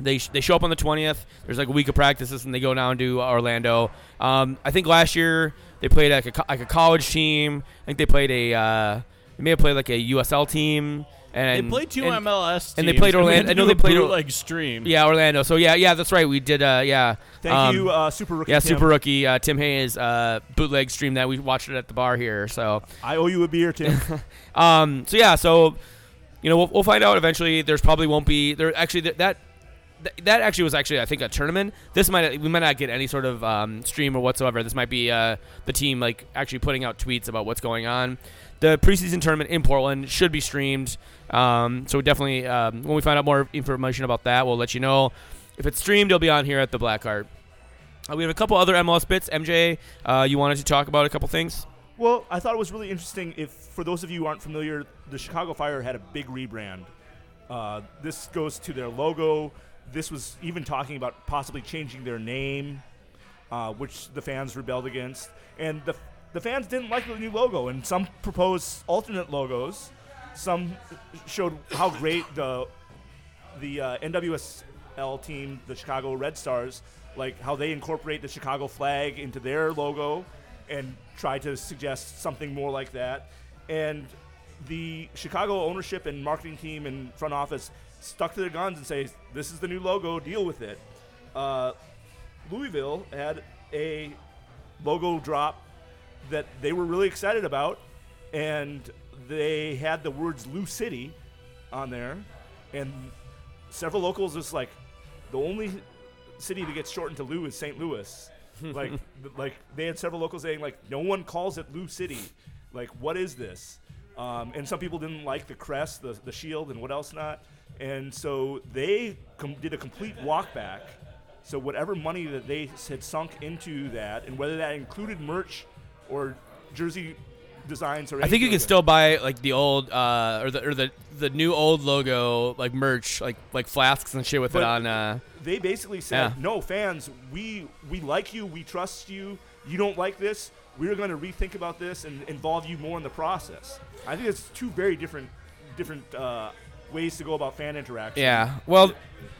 Speaker 1: they, sh- they show up on the 20th. There's like a week of practices, and they go down to Orlando. Um, I think last year they played like a, co- like a college team. I think they played a uh, they may have played like a USL team. And
Speaker 3: they played two
Speaker 1: and-
Speaker 3: MLS
Speaker 1: and they played Orlando-
Speaker 3: had
Speaker 1: I know they played Or-
Speaker 3: bootleg stream.
Speaker 1: Yeah, Orlando. So yeah, yeah, that's right. We did. Uh, yeah.
Speaker 2: Thank
Speaker 1: Um,
Speaker 2: you, uh, Super Rookie.
Speaker 1: Yeah,
Speaker 2: Tim.
Speaker 1: super rookie uh, Tim Hayes uh, bootleg stream that we watched it at the bar here. So,
Speaker 2: I owe you a beer, Tim.
Speaker 1: um, so yeah, so you know we'll, we'll find out eventually. There's probably won't be there actually that that that actually was actually I think a tournament. This might we might not get any sort of um, stream or whatsoever. This might be uh, the team like actually putting out tweets about what's going on. The preseason tournament in Portland should be streamed. Um, so definitely um, when we find out more information about that, we'll let you know. If it's streamed, it'll be on here at the Blackheart. Uh, we have a couple other MLS bits. MJ, uh, you wanted to talk about a couple things?
Speaker 2: well, I thought it was really interesting. If for those of you who aren't familiar, the Chicago Fire had a big rebrand. Uh, this goes to their logo. This was even talking about possibly changing their name, uh, which the fans rebelled against. And the, the fans didn't like the new logo, and some proposed alternate logos. Some showed how great the the uh, NWSL team, the Chicago Red Stars, like how they incorporate the Chicago flag into their logo and try to suggest something more like that. And the Chicago ownership and marketing team and front office stuck to their guns and say, "This is the new logo. Deal with it." Uh, Louisville had a logo drop that they were really excited about, and they had the words "Lou City" on there, and several locals was like, the only city that gets shortened to Lou is St. Louis. like, like they had several locals saying like, no one calls it Lou City. Like, what is this? Um, and some people didn't like the crest, the, the shield, and what else not. And so they com- did a complete walk back. So whatever money that they had sunk into that, and whether that included merch or jersey designs or
Speaker 1: I think you can still buy like the old uh, or the or the the new old logo like merch like like flasks and shit with it on. Uh,
Speaker 2: they basically said
Speaker 1: Yeah.
Speaker 2: no fans we we like you we trust you you don't like this we're going to rethink about this and involve you more in the process i think it's two very different different uh, ways to go about fan interaction
Speaker 1: yeah. Well,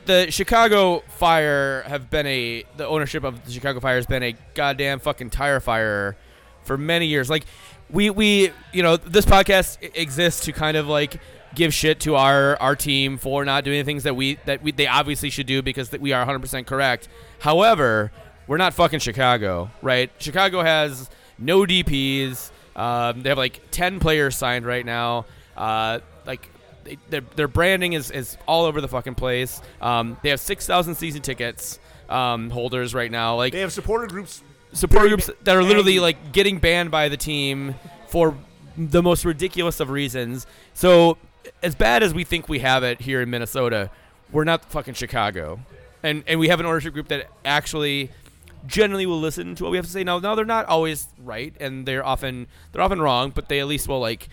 Speaker 1: the Chicago Fire have been a the ownership of the Chicago Fire has been a goddamn fucking tire fire for many years. Like we we you know this podcast exists to kind of like give shit to our our team for not doing things that we that we they obviously should do because we are 100% correct. However, we're not fucking Chicago, right? Chicago has no DPs. Um, they have like 10 players signed right now. Uh, like they, their, their branding is, is all over the fucking place. Um, they have 6,000 season tickets um, holders right now. Like
Speaker 2: they have supporter groups
Speaker 1: support groups that are literally like getting banned by the team for the most ridiculous of reasons. So, as bad as we think we have it here in Minnesota, we're not fucking Chicago, and and we have an ownership group that actually generally will listen to what we have to say. Now, now they're not always right, and they're often they're often wrong, but they at least will like.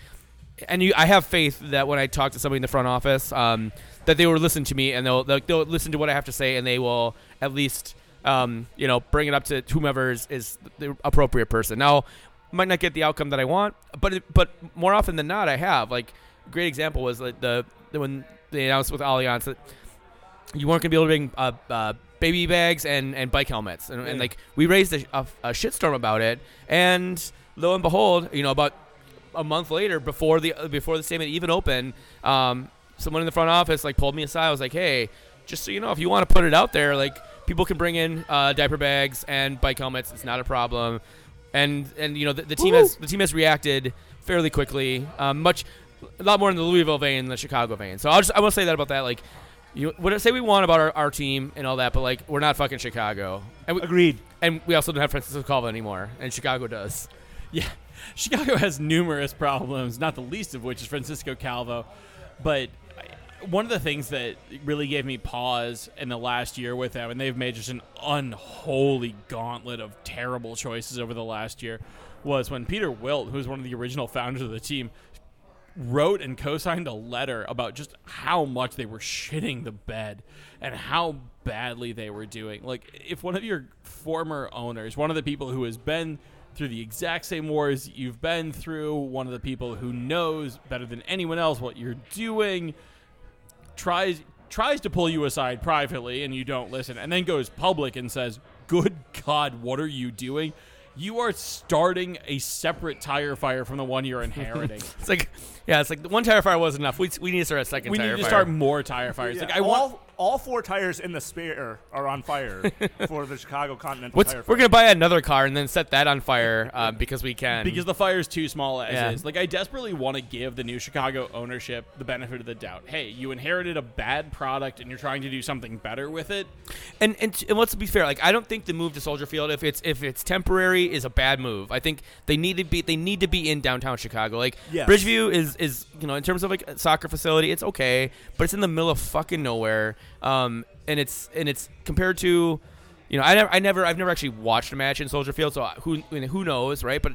Speaker 1: And you, I have faith that when I talk to somebody in the front office, um, that they will listen to me and they'll, they'll they'll listen to what I have to say, and they will at least um, you know, bring it up to whomever is, is the appropriate person. Now, might not get the outcome that I want, but it, but more often than not, I have. Like, great example was like the, the when they announced with Allianz that you weren't gonna be able to bring uh, uh, baby bags and, and bike helmets, and, and like we raised a, a, a shitstorm about it, and lo and behold, you know, about a month later, before the before the statement even opened, um, someone in the front office like pulled me aside. I was like, "Hey, just so you know, if you want to put it out there, like people can bring in uh, diaper bags and bike helmets. It's not a problem." And and you know the, the team has the team has reacted fairly quickly, um, much a lot more in the Louisville vein than the Chicago vein. So I'll just I will say that about that. Like, you what say we want about our, our team and all that, but like we're not fucking Chicago, and we,
Speaker 2: agreed
Speaker 1: and we also don't have Francisco Calvo anymore, and Chicago does.
Speaker 3: Yeah, Chicago has numerous problems, not the least of which is Francisco Calvo. But one of the things that really gave me pause in the last year with them, and they've made just an unholy gauntlet of terrible choices over the last year, was when Peter Wilt, who was one of the original founders of the team, wrote and co-signed a letter about just how much they were shitting the bed and how badly they were doing. Like if one of your former owners, one of the people who has been through the exact same wars you've been through, one of the people who knows better than anyone else what you're doing, tries tries to pull you aside privately and you don't listen and then goes public and says, "Good god, what are you doing?" You are starting a separate tire fire from the one you're inheriting.
Speaker 1: It's like, yeah, it's like one tire fire wasn't enough. We, we need to start a second
Speaker 3: we
Speaker 1: tire
Speaker 3: need to
Speaker 1: fire.
Speaker 3: start more tire fires.
Speaker 2: Yeah,
Speaker 3: Like I
Speaker 2: all,
Speaker 3: want
Speaker 2: all four tires in the spare are on fire for the Chicago Continental
Speaker 1: What's,
Speaker 2: Tire
Speaker 1: we're gonna buy another car and then set that on fire uh, because we can.
Speaker 3: because the fire is too small as
Speaker 1: Yeah.
Speaker 3: is. Like I desperately want to give the new Chicago ownership the benefit of the doubt. Hey, you inherited a bad product and you're trying to do something better with it.
Speaker 1: and, and and let's be fair. Like I don't think the move to Soldier Field, if it's if it's temporary, is a bad move. I think they need to be they need to be in downtown Chicago. Like
Speaker 2: Yes.
Speaker 1: Bridgeview is is you know in terms of like soccer facility, it's okay, but it's in the middle of fucking nowhere. Um, and it's and it's compared to, you know, I never I never I've never actually watched a match in Soldier Field, so who I mean, who knows, right? But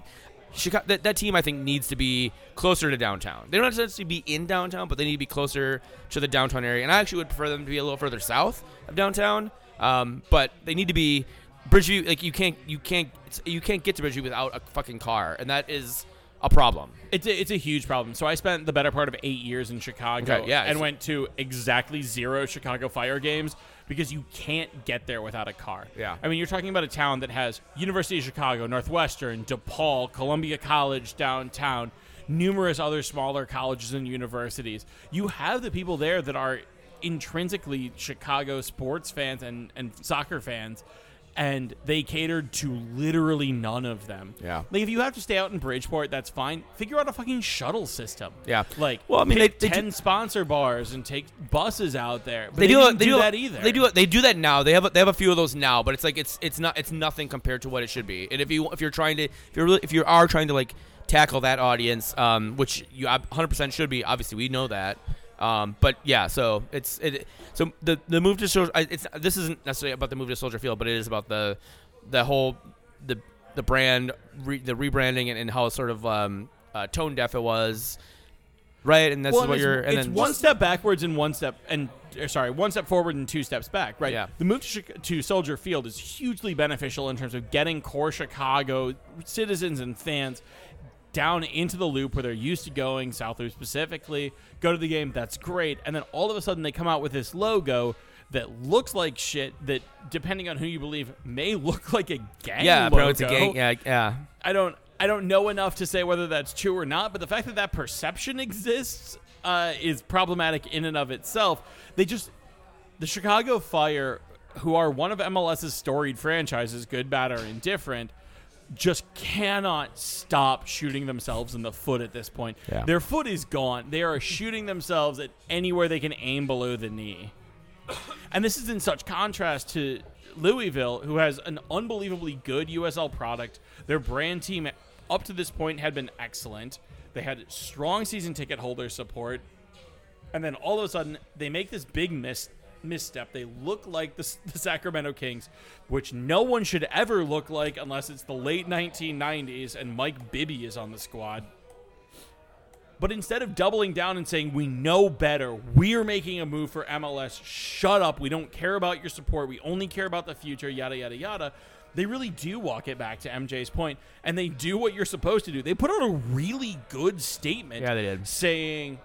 Speaker 1: Chicago, that, that team I think needs to be closer to downtown. They don't necessarily be in downtown, but they need to be closer to the downtown area. And I actually would prefer them to be a little further south of downtown. Um, but they need to be Bridgeview. Like you can't you can't you can't get to Bridgeview without a fucking car, and that is a problem.
Speaker 3: It's a, it's a huge problem. So I spent the better part of eight years in Chicago
Speaker 1: Okay, yeah,
Speaker 3: and went to exactly zero Chicago Fire games because you can't get there without a car.
Speaker 1: Yeah.
Speaker 3: I mean, you're talking about a town that has University of Chicago, Northwestern, DePaul, Columbia College downtown, numerous other smaller colleges and universities. You have the people there that are intrinsically Chicago sports fans and, and soccer fans. And they catered to literally none of them.
Speaker 1: Yeah.
Speaker 3: Like if you have to stay out in Bridgeport, that's fine. Figure out a fucking shuttle system.
Speaker 1: Yeah.
Speaker 3: Like
Speaker 1: Well, I mean, they- they
Speaker 3: ten
Speaker 1: do-
Speaker 3: sponsor bars and take buses out there. But
Speaker 1: they,
Speaker 3: they,
Speaker 1: do, they
Speaker 3: do
Speaker 1: do
Speaker 3: that either.
Speaker 1: They do they do that now. They have a, they have a few of those now, but it's like it's it's not it's nothing compared to what it should be. And if you if you're trying to if you're really, if you are trying to like tackle that audience, um, which you 100 percent should be. Obviously, we know that. Um, but yeah, so it's it. So the the move to Soldier, it's this isn't necessarily about the move to Soldier Field, but it is about the the whole the the brand re, the rebranding and, and how sort of um, uh, tone deaf it was, right? And this
Speaker 3: well,
Speaker 1: is what you're. And
Speaker 3: it's
Speaker 1: then
Speaker 3: one step backwards and one step and uh, sorry, one step forward and two steps back. Right.
Speaker 1: Yeah.
Speaker 3: The move to, to Soldier Field is hugely beneficial in terms of getting core Chicago citizens and fans down into the loop where they're used to going, South Loop specifically. Go to the game. That's great. And then all of a sudden they come out with this logo. That looks like shit. That, depending on who you believe, may look like a gang.
Speaker 1: Yeah,
Speaker 3: logo.
Speaker 1: bro, it's a gang. Yeah, yeah.
Speaker 3: I don't I don't know enough to say whether that's true or not, but the fact that that perception exists uh, is problematic in and of itself. They just the Chicago Fire, who are one of MLS's storied franchises, good, bad, or indifferent, just cannot stop shooting themselves in the foot at this point.
Speaker 1: Yeah.
Speaker 3: Their foot is gone. They are shooting themselves at anywhere they can aim below the knee. And this is in such contrast to Louisville, who has an unbelievably good USL product. Their brand team up to this point had been excellent. They had strong season ticket holder support. And then all of a sudden, they make this big miss, misstep. They look like the, the Sacramento Kings, which no one should ever look like unless it's the late 1990s and Mike Bibby is on the squad. But instead of doubling down and saying, we know better, we're making a move for MLS, shut up, we don't care about your support, we only care about the future, yada, yada, yada, they really do walk it back to MJ's point, and they do what you're supposed to do. They put out a really good statement
Speaker 1: Yeah, they did.
Speaker 3: saying,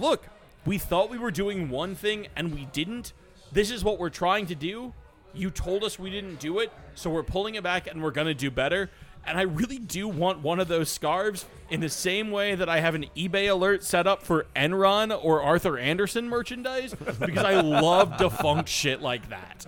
Speaker 3: look, we thought we were doing one thing and we didn't. This is what we're trying to do. You told us we didn't do it, so we're pulling it back and we're going to do better. And I really do want one of those scarves in the same way that I have an eBay alert set up for Enron or Arthur Andersen merchandise because I love defunct shit like that.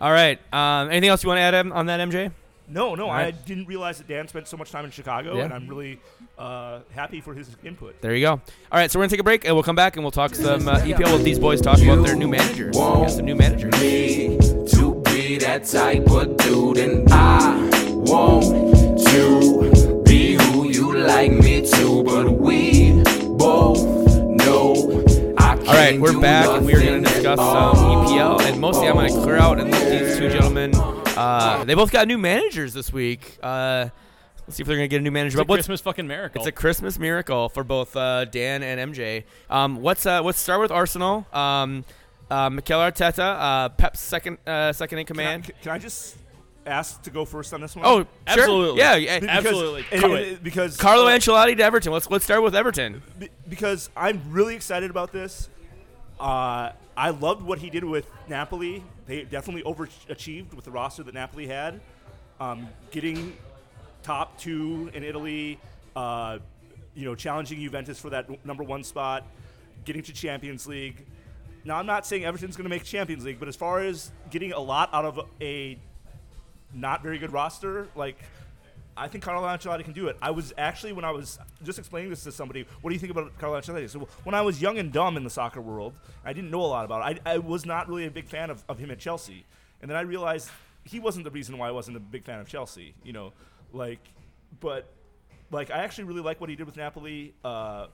Speaker 1: All right. Um, anything else you want to add on that, MJ?
Speaker 2: No, no,
Speaker 1: All
Speaker 2: I didn't realize that Dan spent so much time in Chicago,
Speaker 1: Yeah.
Speaker 2: and I'm really uh, happy for his input.
Speaker 1: There you go. All right, so we're gonna take a break and we'll come back and we'll talk some uh, EPL with these boys. Talk about their new managers. We got some new managers.
Speaker 4: me to be that type of dude, and I want to be who you like me to, but we both know
Speaker 1: All right, we're back and we are going to discuss
Speaker 4: at
Speaker 1: um. EPL, and mostly I'm going to clear out and let these two gentlemen. Uh, they both got new managers this week. Uh, let's see if they're going to get a new manager.
Speaker 3: It's a
Speaker 1: But what's
Speaker 3: Christmas fucking miracle.
Speaker 1: It's a Christmas miracle for both uh, Dan and MJ. Um, what's uh, let's start with Arsenal. Um, uh, Mikel Arteta, uh, Pep's second uh, second in
Speaker 2: Can I,
Speaker 1: command.
Speaker 2: can I just ask to go first on this one?
Speaker 1: oh, sure.
Speaker 3: Absolutely.
Speaker 1: Yeah, yeah.
Speaker 2: Because-
Speaker 3: absolutely.
Speaker 2: and-
Speaker 3: Do
Speaker 2: and-
Speaker 3: it.
Speaker 2: because
Speaker 1: Carlo
Speaker 2: uh,
Speaker 1: Ancelotti to Everton. Let's let's start with Everton.
Speaker 2: be- because I'm really excited about this. Uh, I loved what he did with Napoli. They definitely overachieved with the roster that Napoli had. Um, getting top two in Italy, uh, you know, challenging Juventus for that number one spot, getting to Champions League. Now, I'm not saying Everton's going to make Champions League, but as far as getting a lot out of a not very good roster, like I think Carlo Ancelotti can do it. I was actually when I was just explaining this to somebody, what do you think about Carlo Ancelotti? So when I was young and dumb in the soccer world, I didn't know a lot about it. I, I was not really a big fan of, of him at Chelsea, and then I realized he wasn't the reason why I wasn't a big fan of Chelsea. You know, like, but like I actually really like what he did with Napoli. Uh,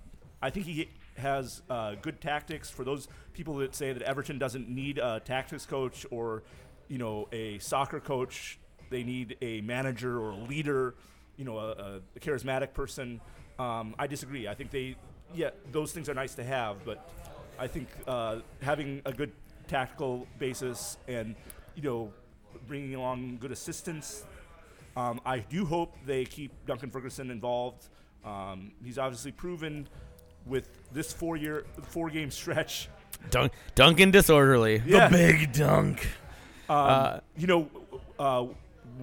Speaker 2: I think he has uh, good tactics for those people that say that Everton doesn't need a tactics coach or you know a soccer coach. They need a manager or a leader, you know, a, a charismatic person. Um, I disagree. I think they, yeah, those things are nice to have, but I think uh, having a good tactical basis and you know bringing along good assistants um, I do hope they keep Duncan Ferguson involved. Um, he's obviously proven with this four-year, four-game stretch.
Speaker 1: Dun- Duncan disorderly.
Speaker 2: Yeah.
Speaker 1: big dunk.
Speaker 2: Um,
Speaker 1: Uh,
Speaker 2: you know, uh,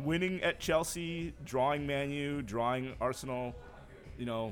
Speaker 2: winning at Chelsea, drawing Manu, drawing Arsenal. You know,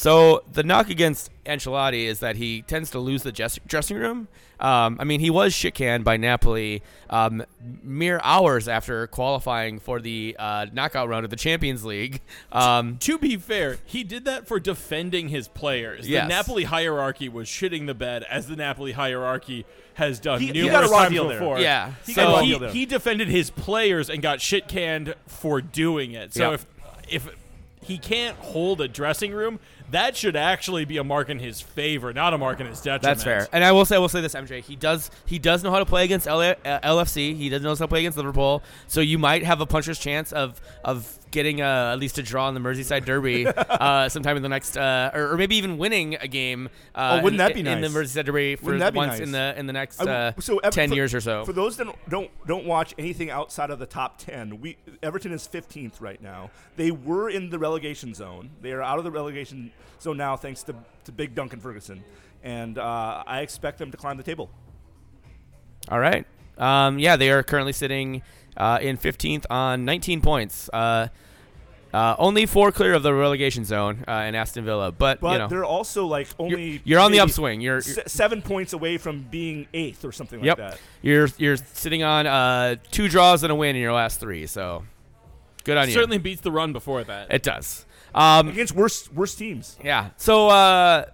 Speaker 1: So the knock against Ancelotti is that he tends to lose the dressing room. Um, I mean, he was shit canned by Napoli um, mere hours after qualifying for the uh, knockout round of the Champions League. Um,
Speaker 3: To be fair, he did that for defending his players.
Speaker 1: Yes.
Speaker 3: The Napoli hierarchy was shitting the bed, as the Napoli hierarchy has done
Speaker 2: He- he
Speaker 3: numerous
Speaker 2: got a
Speaker 3: times
Speaker 2: deal there.
Speaker 3: before.
Speaker 1: Yeah,
Speaker 2: He
Speaker 1: so
Speaker 2: got a
Speaker 3: he,
Speaker 2: deal there.
Speaker 3: he defended his players and got shit canned for doing it. So
Speaker 1: Yeah.
Speaker 3: if if he can't hold a dressing room, that should actually be a mark in his favor, not a mark in his detriment.
Speaker 1: That's fair. And I will say, I will say this, MJ. He does, he does know how to play against LA, uh, LFC. He does know how to play against Liverpool. So you might have a puncher's chance of of getting uh, at least a draw in the Merseyside Derby uh, sometime in the next, uh, or, or maybe even winning a game. Uh,
Speaker 2: Oh, wouldn't that be
Speaker 1: in the
Speaker 2: nice?
Speaker 1: Merseyside Derby for
Speaker 2: Wouldn't that be
Speaker 1: once
Speaker 2: nice?
Speaker 1: in the in the next
Speaker 2: I
Speaker 1: uh,
Speaker 2: so
Speaker 1: ten
Speaker 2: for-
Speaker 1: years or so?
Speaker 2: For those that don't, don't watch anything outside of the top ten, we Everton is 15th right now. They were in the relegation zone. They are out of the relegation zone now, thanks to to Big Duncan Ferguson, and uh, I expect them to climb the table.
Speaker 1: All right. Um, yeah, they are currently sitting uh, in 15th on 19 points. Uh, uh, only four clear of the relegation zone uh, in Aston Villa, but,
Speaker 2: But
Speaker 1: you know,
Speaker 2: they're also like
Speaker 1: you're,
Speaker 2: only
Speaker 1: you're on the upswing. You're, you're
Speaker 2: seven points away from being eighth or something
Speaker 1: yep.
Speaker 2: like that.
Speaker 1: You're you're sitting on uh, two draws and a win in your last three. So good on you.
Speaker 3: Certainly beats the run before that.
Speaker 1: it does. Um,
Speaker 2: Against worst worst teams.
Speaker 1: Yeah. So uh,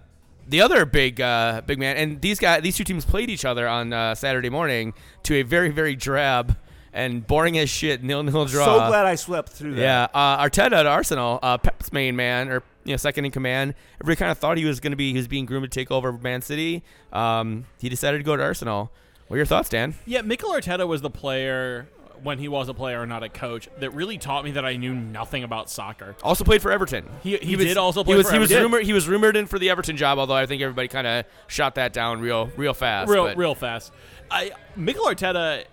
Speaker 1: the other big uh, big man, and these guys, these two teams played each other on uh, Saturday morning to a very very drab and boring as shit nil nil draw.
Speaker 2: So glad I slept through that.
Speaker 1: Yeah, uh, Arteta at Arsenal, uh, Pep's main man, or you know, second in command. Everybody kind of thought he was going to be, he was being groomed to take over Man City. Um, he decided to go to Arsenal. What are your thoughts, Dan?
Speaker 3: Yeah, Mikel Arteta was the player when he was a player and not a coach that really taught me that I knew nothing about soccer.
Speaker 1: Also played for Everton.
Speaker 3: He, he,
Speaker 1: was,
Speaker 3: did also play
Speaker 1: he was,
Speaker 3: for
Speaker 1: he was rumored he was rumored in for the Everton job, although I think everybody kind of shot that down real real fast.
Speaker 3: real
Speaker 1: but-
Speaker 3: real fast. I Mikel Arteta.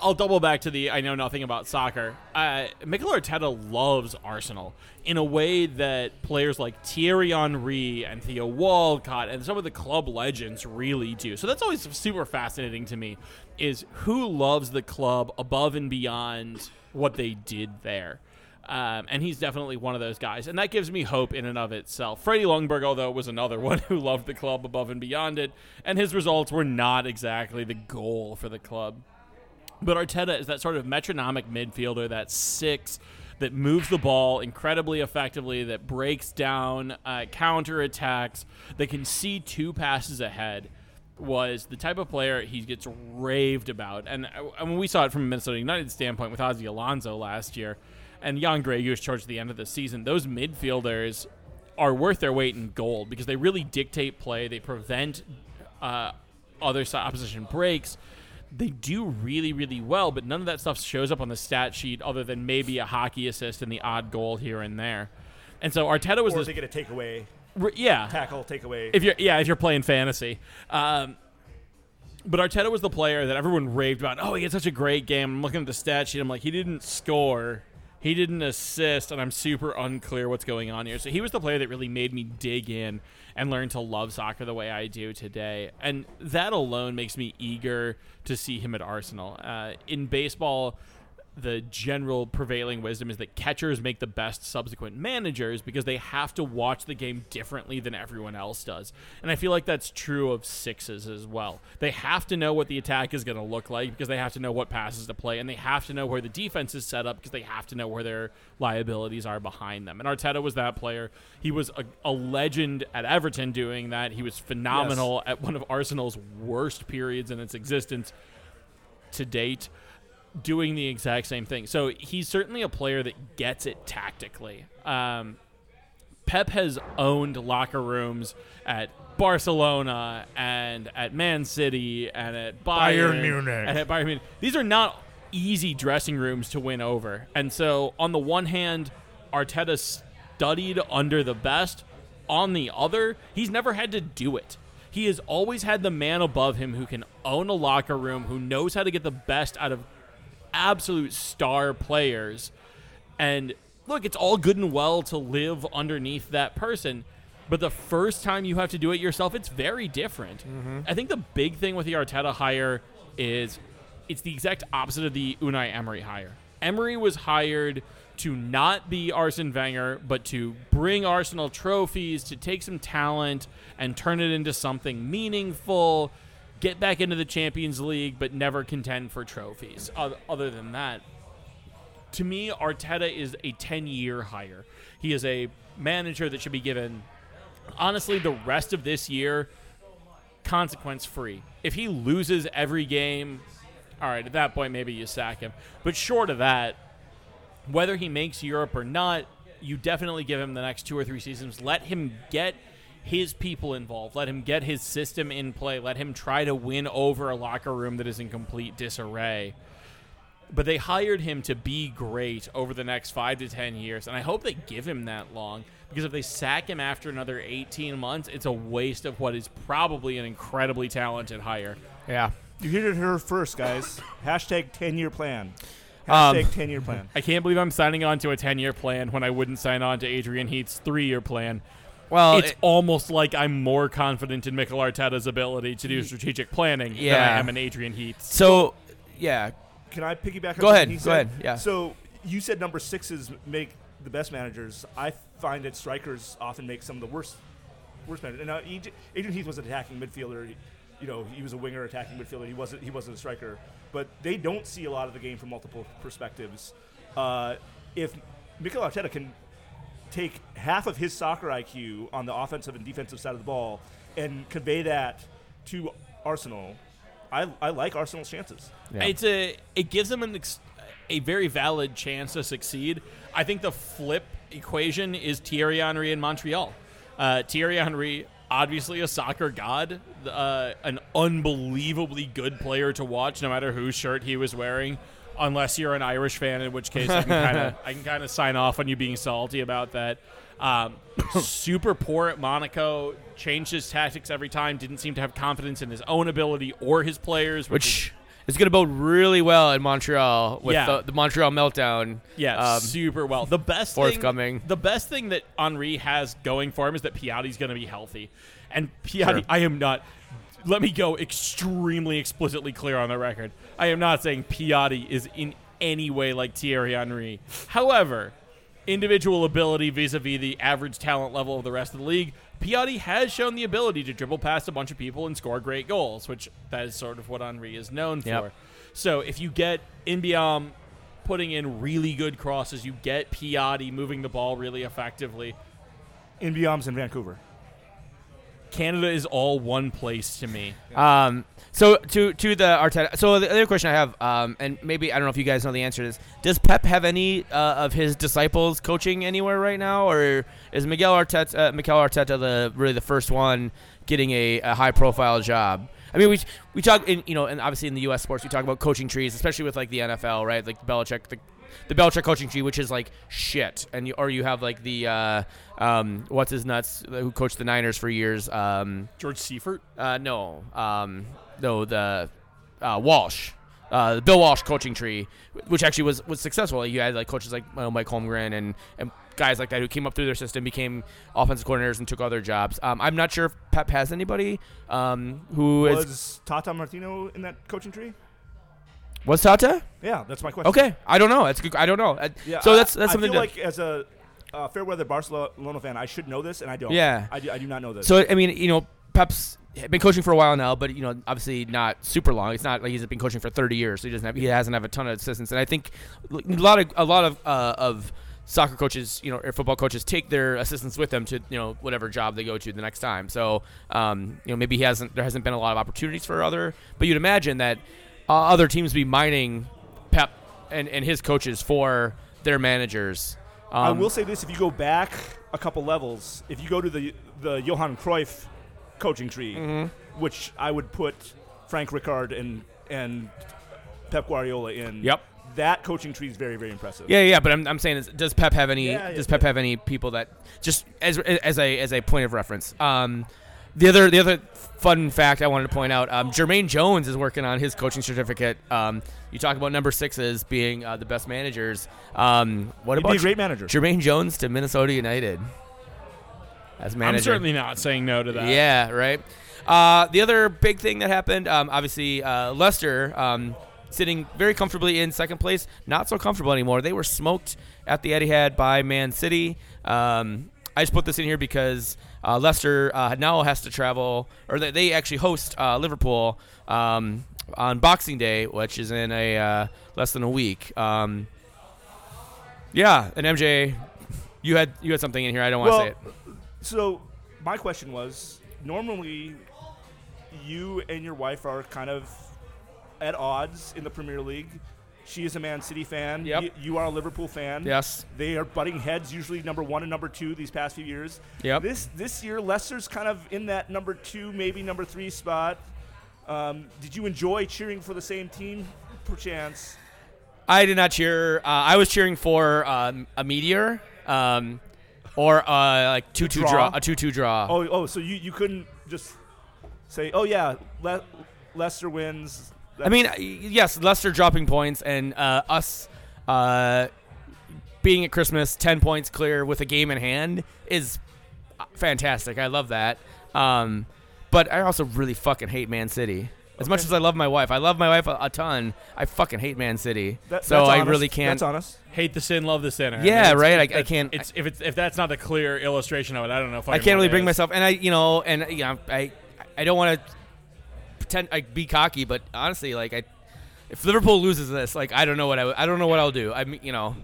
Speaker 3: I'll double back to the I know nothing about soccer. Uh, Mikel Arteta loves Arsenal in a way that players like Thierry Henry and Theo Walcott and some of the club legends really do. So that's always super fascinating to me. Is who loves the club above and beyond what they did there. Um, and he's definitely one of those guys. And that gives me hope in and of itself. Freddie Ljungberg, although, was another one who loved the club above and beyond it. And his results were not exactly the goal for the club. But Arteta is that sort of metronomic midfielder, that six that moves the ball incredibly effectively, that breaks down uh, counter attacks, that can see two passes ahead. Was the type of player he gets raved about, and uh, I mean, we saw it from a Minnesota United standpoint with Ozzie Alonso last year, and Jan Gregus charged at the end of the season. Those midfielders are worth their weight in gold because they really dictate play. They prevent uh, other opposition breaks. They do really, really well, but none of that stuff shows up on the stat sheet other than maybe a hockey assist and the odd goal here and there. And so Arteta was
Speaker 2: Or
Speaker 3: this,
Speaker 2: they get a takeaway,
Speaker 3: yeah,
Speaker 2: tackle, takeaway.
Speaker 3: if you're yeah, if you're playing fantasy. Um, but Arteta was the player that everyone raved about. Oh, he had such a great game. I'm looking at the stat sheet. I'm like, he didn't score, he didn't assist, and I'm super unclear what's going on here. So he was the player that really made me dig in and learn to love soccer the way I do today. And that alone makes me eager to see him at Arsenal. Uh, in baseball, the general prevailing wisdom is that catchers make the best subsequent managers because they have to watch the game differently than everyone else does. And I feel like that's true of sixes as well. They have to know what the attack is going to look like because they have to know what passes to play, and they have to know where the defense is set up because they have to know where their liabilities are behind them. And Arteta was that player. He was a, a legend at Everton doing that. He was phenomenal at one of Arsenal's worst periods in its existence to date doing the exact same thing. So he's certainly a player that gets it tactically. Um, Pep has owned locker rooms at Barcelona and at Man City and at Bayern,
Speaker 2: Bayern Munich.
Speaker 3: and at Bayern Munich. These are not easy dressing rooms to win over. And so on the one hand, Arteta studied under the best. On the other, he's never had to do it. He has always had the man above him who can own a locker room, who knows how to get the best out of absolute star players. And look, it's all good and well to live underneath that person. But the first time you have to do it yourself, it's very different. Mm-hmm. I think the big thing with the Arteta hire is it's the exact opposite of the Unai Emery hire. Emery was hired to not be Arsene Wenger, but to bring Arsenal trophies, to take some talent and turn it into something meaningful, get back into the Champions League, but never contend for trophies. Other than that, to me, Arteta is a 10 year hire. He is a manager that should be given, honestly, the rest of this year consequence free. If he loses every game, all right, at that point, maybe you sack him. But short of that, whether he makes Europe or not, you definitely give him the next two or three seasons. Let him get his people involved. Let him get his system in play. Let him try to win over a locker room that is in complete disarray. But they hired him to be great over the next five to ten years, and I hope they give him that long. Because if they sack him after another 18 months, it's a waste of what is probably an incredibly talented hire.
Speaker 1: Yeah.
Speaker 2: You heard it here first, guys. Hashtag 10 year plan.
Speaker 1: Um,
Speaker 2: Hashtag 10 year plan.
Speaker 3: I can't believe I'm signing on to a 10 year plan when I wouldn't sign on to Adrian Heath's three year plan.
Speaker 1: Well,
Speaker 3: it's
Speaker 1: it-
Speaker 3: almost like I'm more confident in Mikel Arteta's ability to do strategic planning than I am in Adrian Heath's.
Speaker 1: so yeah.
Speaker 2: Can I piggyback on
Speaker 1: Go
Speaker 2: something
Speaker 1: ahead, go
Speaker 2: said?
Speaker 1: ahead, yeah.
Speaker 2: So you said number sixes make the best managers. I find that strikers often make some of the worst worst managers. And now Ad- Adrian Heath was an attacking midfielder. He- You know, he was a winger attacking midfielder. He wasn't he wasn't a striker. But they don't see a lot of the game from multiple perspectives. Uh, if Mikel Arteta can take half of his soccer IQ on the offensive and defensive side of the ball and convey that to Arsenal, I, I like Arsenal's chances.
Speaker 1: Yeah.
Speaker 3: It's a it gives them an ex- a very valid chance to succeed. I think the flip equation is Thierry Henry in Montreal. Uh, Thierry Henry, obviously a soccer god, uh, an unbelievably good player to watch, no matter whose shirt he was wearing. Unless you're an Irish fan, in which case I can kind of I can kind of sign off on you being salty about that. Um, super poor at Monaco, changed his tactics every time. Didn't seem to have confidence in his own ability or his players, which, is-
Speaker 1: which is going to bode really well in Montreal with
Speaker 3: Yeah.
Speaker 1: the, the Montreal meltdown.
Speaker 3: Yeah,
Speaker 1: Um,
Speaker 3: super well. The best
Speaker 1: forthcoming.
Speaker 3: Thing, the best thing that Henry has going for him is that Piatti's going to be healthy, and Piatti.
Speaker 1: Sure.
Speaker 3: I am not. Let me go extremely explicitly clear on the record. I am not saying Piatti is in any way like Thierry Henry. However, individual ability vis-a-vis the average talent level of the rest of the league, Piatti has shown the ability to dribble past a bunch of people and score great goals, which that is sort of what Henry is known
Speaker 1: Yep.
Speaker 3: for. So if you get In-beom putting in really good crosses, you get Piatti moving the ball really effectively.
Speaker 2: In-beom's in Vancouver.
Speaker 3: Canada is all one place to me.
Speaker 1: Um, so to to the Arteta. So the other question I have, um, and maybe I don't know if you guys know the answer to this. Does Pep have any uh, of his disciples coaching anywhere right now, or is Miguel Arteta, uh, Mikel Arteta, the really the first one getting a, a high profile job? I mean, we we talk in you know, and obviously in the U.S. sports we talk about coaching trees, especially with like the NFL, right? Like Belichick, the the Belichick coaching tree, which is like shit, and you, or you have like the uh, um, what's his nuts who coached the Niners for years. Um,
Speaker 3: George Seifert.
Speaker 1: uh, no, um, no, the uh, Walsh, uh, the Bill Walsh coaching tree, which actually was was successful. You had like coaches like uh, Mike Holmgren and and guys like that who came up through their system, became offensive coordinators, and took other jobs. Um, I'm not sure if Pep has anybody um, who is
Speaker 2: Was Tata Martino in that coaching tree?
Speaker 1: Was Tata.
Speaker 2: Yeah, that's my question.
Speaker 1: Okay, I don't know. That's good. I don't know. Uh,
Speaker 2: Yeah,
Speaker 1: so that's that's
Speaker 2: I
Speaker 1: something.
Speaker 2: I feel
Speaker 1: to,
Speaker 2: like as a uh, fair weather Barcelona fan, I should know this, and I don't.
Speaker 1: Yeah.
Speaker 2: I do, I do not know this.
Speaker 1: So I mean, you know, Pep's been coaching for a while now, but you know, obviously not super long. It's not like he's been coaching for 30 years, so he doesn't have he hasn't have a ton of assistants. And I think a lot of a lot of uh, of soccer coaches, you know, or football coaches take their assistants with them to you know whatever job they go to the next time. So um, you know, maybe he hasn't there hasn't been a lot of opportunities for other, but you'd imagine that uh, other teams be mining Pep and and his coaches for their managers. Um,
Speaker 2: I will say this: if you go back a couple levels, if you go to the the Johan Cruyff coaching tree,
Speaker 1: Mm-hmm.
Speaker 2: which I would put Frank Rijkaard and and Pep Guardiola in.
Speaker 1: Yep.
Speaker 2: That coaching tree is very very impressive.
Speaker 1: Yeah, yeah, but I'm, I'm saying, is, does Pep have any?
Speaker 2: Yeah, yeah,
Speaker 1: does Pep
Speaker 2: yeah.
Speaker 1: have any people that just as as a as a point of reference? Um, the other the other fun fact I wanted to point out: um, Jermaine Jones is working on his coaching certificate. Um, you talk about number sixes being uh, the best managers. Um, what
Speaker 2: He'd
Speaker 1: about
Speaker 2: be a great manager.
Speaker 1: Jermaine Jones to Minnesota United as manager?
Speaker 3: I'm certainly not saying no to that.
Speaker 1: Yeah, right. Uh, the other big thing that happened, um, obviously, uh, Leicester um, sitting very comfortably in second place, not so comfortable anymore. They were smoked at the Etihad by Man City. Um, I just put this in here because uh, Leicester uh, now has to travel, or they, they actually host uh, Liverpool um, on Boxing Day, which is in a uh, less than a week. Um, yeah, and MJ, you had you had something in here. I don't want to
Speaker 2: well,
Speaker 1: say it.
Speaker 2: so my question was: normally, you and your wife are kind of at odds in the Premier League. She is a Man City fan.
Speaker 1: Yep.
Speaker 2: You, you are a Liverpool fan.
Speaker 1: Yes.
Speaker 2: They are butting heads, usually number one and number two these past few years.
Speaker 1: Yep.
Speaker 2: This this year, Leicester's kind of in that number two, maybe number three spot. Um, did you enjoy cheering for the same team, perchance?
Speaker 1: I did not cheer. Uh, I was cheering for um, a meteor, um, or uh, like two two
Speaker 2: draw?
Speaker 1: draw, a two two draw.
Speaker 2: Oh, oh, so you, you couldn't just say, oh yeah, Le- Leicester wins.
Speaker 1: I mean, yes, Leicester dropping points and uh, us uh, being at Christmas, ten points clear with a game in hand is uh, fantastic. I love that. Um, but I also really fucking hate Man City. As much as I love my wife, I love my wife a, a ton. I fucking hate Man City.
Speaker 2: That-
Speaker 1: so
Speaker 2: that's
Speaker 1: I
Speaker 2: honest.
Speaker 1: really can't.
Speaker 2: That's honest.
Speaker 3: Hate the sin, love the sinner. I
Speaker 1: Yeah,
Speaker 3: it's-
Speaker 1: right, I- I can't-
Speaker 3: It's if it's if that's not a clear illustration of it, I don't know. if
Speaker 1: I can't really bring myself, and I, you know, and you know, I, I don't want to pretend like be cocky, but honestly, like I, if Liverpool loses this, like I don't know what I, I don't know what I'll do. I mean, you know,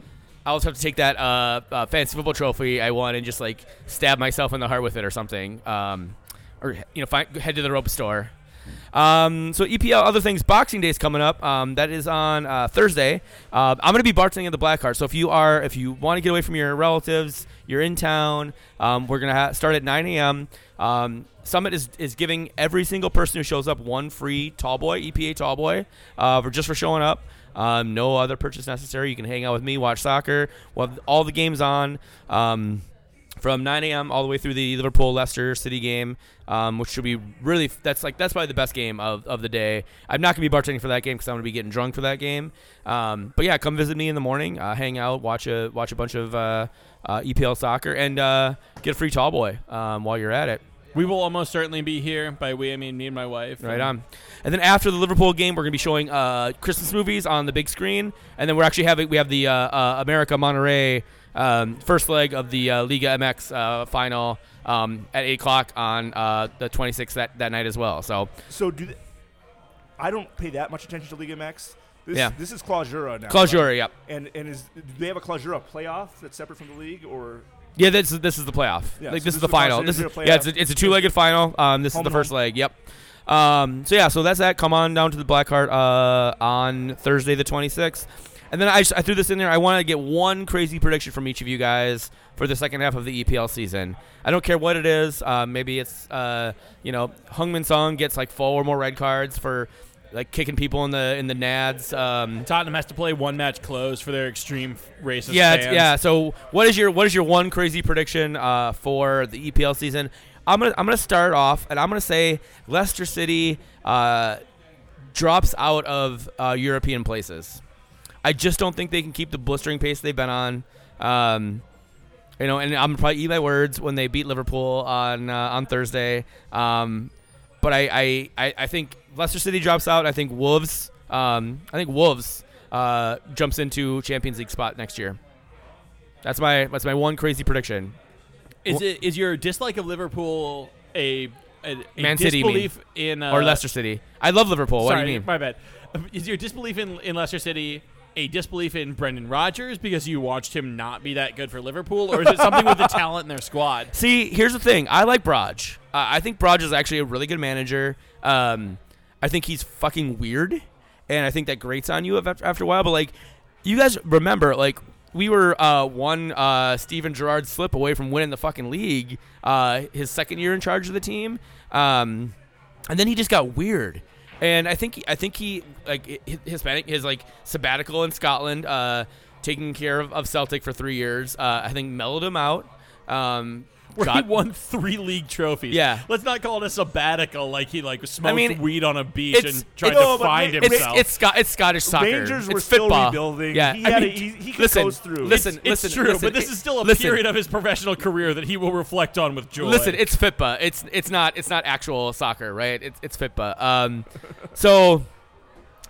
Speaker 1: I'll just have to take that uh, uh, fancy football trophy I won and just like stab myself in the heart with it or something, um, or you know, find, head to the rope store. Um, so EPL, other things. Boxing Day is coming up. Um, that is on uh, Thursday. Uh, I'm going to be bartending at the Black Heart. So if you are, if you want to get away from your relatives, you're in town. Um, we're going to ha- start at 9 a.m. Um, Summit is, is giving every single person who shows up one free tall boy, EPA tall boy, uh, for just for showing up. Um, no other purchase necessary. You can hang out with me, watch soccer. We'll all the games on. Um, from 9 a.m. all the way through the Liverpool Leicester City game, um, which should be really that's like that's probably the best game of, of the day. I'm not gonna be bartending for that game because I'm gonna be getting drunk for that game. Um, but yeah, come visit me in the morning, uh, hang out, watch a watch a bunch of uh, uh, EPL soccer, and uh, get a free tall boy um, while you're at it.
Speaker 3: We will almost certainly be here. By we, I mean me and my wife.
Speaker 1: Right
Speaker 3: and
Speaker 1: on. And then after the Liverpool game, we're gonna be showing uh, Christmas movies on the big screen, and then we're actually having we have the uh, uh, America Monterrey um, first leg of the uh, Liga MX uh, final um, at eight o'clock on uh, the 26th that, that night as well. So
Speaker 2: So do they, I don't pay that much attention to Liga MX. This,
Speaker 1: Yeah.
Speaker 2: this is Clausura now.
Speaker 1: Clausura,
Speaker 2: right?
Speaker 1: yep.
Speaker 2: And and is do they have a Clausura playoff that's separate from the league or
Speaker 1: Yeah, this is this is the playoff.
Speaker 2: Yeah,
Speaker 1: like
Speaker 2: so
Speaker 1: this
Speaker 2: this
Speaker 1: is the final. This is yeah, it's a, it's a two-legged final. Um, this
Speaker 2: Home
Speaker 1: is the first
Speaker 2: home.
Speaker 1: leg. Yep. Um, so yeah, so that's that. Come on down to the Blackheart uh, on Thursday the 26th. And then I, just, I threw this in there. I want to get one crazy prediction from each of you guys for the second half of the EPL season. I don't care what it is. Uh, maybe it's uh, you know Heung-min Son gets like four or more red cards for like kicking people in the in the nads. Um,
Speaker 3: Tottenham has to play one match close for their extreme racist
Speaker 1: yeah,
Speaker 3: fans.
Speaker 1: yeah. So what is your what is your one crazy prediction uh, for the EPL season? I'm gonna I'm gonna start off and I'm gonna say Leicester City uh, drops out of uh, European places. I just don't think they can keep the blistering pace they've been on. Um, you know, and I'm probably eat my words when they beat Liverpool on uh, on Thursday. Um, but I, I, I, I think Leicester City drops out. I think Wolves. Um, I think Wolves uh, jumps into Champions League spot next year. That's my that's my one crazy prediction.
Speaker 3: Is it is your dislike of Liverpool a, a, a
Speaker 1: Man City,
Speaker 3: disbelief in uh,
Speaker 1: or Leicester City. I love Liverpool. What
Speaker 3: sorry,
Speaker 1: do you mean?
Speaker 3: my bad. Is your disbelief in, in Leicester City a disbelief in Brendan Rodgers because you watched him not be that good for Liverpool, or is it something with the talent in their squad?
Speaker 1: See, here's the thing. I like Brodge. Uh, I think Brodge is actually a really good manager. Um, I think he's fucking weird, and I think that grates on you after, after a while. But like, you guys remember, like, we were uh, one uh, Steven Gerrard slip away from winning the fucking league. Uh, his second year in charge of the team, um, and then he just got weird. And I think I think he like Hispanic his like sabbatical in Scotland, uh, taking care of, of Celtic for three years. Uh, I think mellowed him out. Um,
Speaker 3: Where
Speaker 1: got-
Speaker 3: he won three league trophies.
Speaker 1: Yeah.
Speaker 3: let's not call it a sabbatical like he like smoked
Speaker 1: mean,
Speaker 3: weed on a beach and tried
Speaker 1: it's-
Speaker 2: No,
Speaker 3: to find
Speaker 1: It's
Speaker 3: himself.
Speaker 1: it's, Scot- it's Scottish soccer.
Speaker 2: Rangers were
Speaker 1: it's
Speaker 2: still
Speaker 1: football.
Speaker 2: rebuilding.
Speaker 1: Yeah,
Speaker 2: He
Speaker 1: I
Speaker 2: had a- he- he could
Speaker 1: listen,
Speaker 2: coast through.
Speaker 1: Listen,
Speaker 3: it's
Speaker 1: listen,
Speaker 3: true,
Speaker 1: listen,
Speaker 3: but this
Speaker 1: it-
Speaker 3: is still a
Speaker 1: listen,
Speaker 3: period of his professional career that he will reflect on with joy.
Speaker 1: Listen, it's FITBA. It's it's not it's not actual soccer, right? It's it's FITBA. Um, so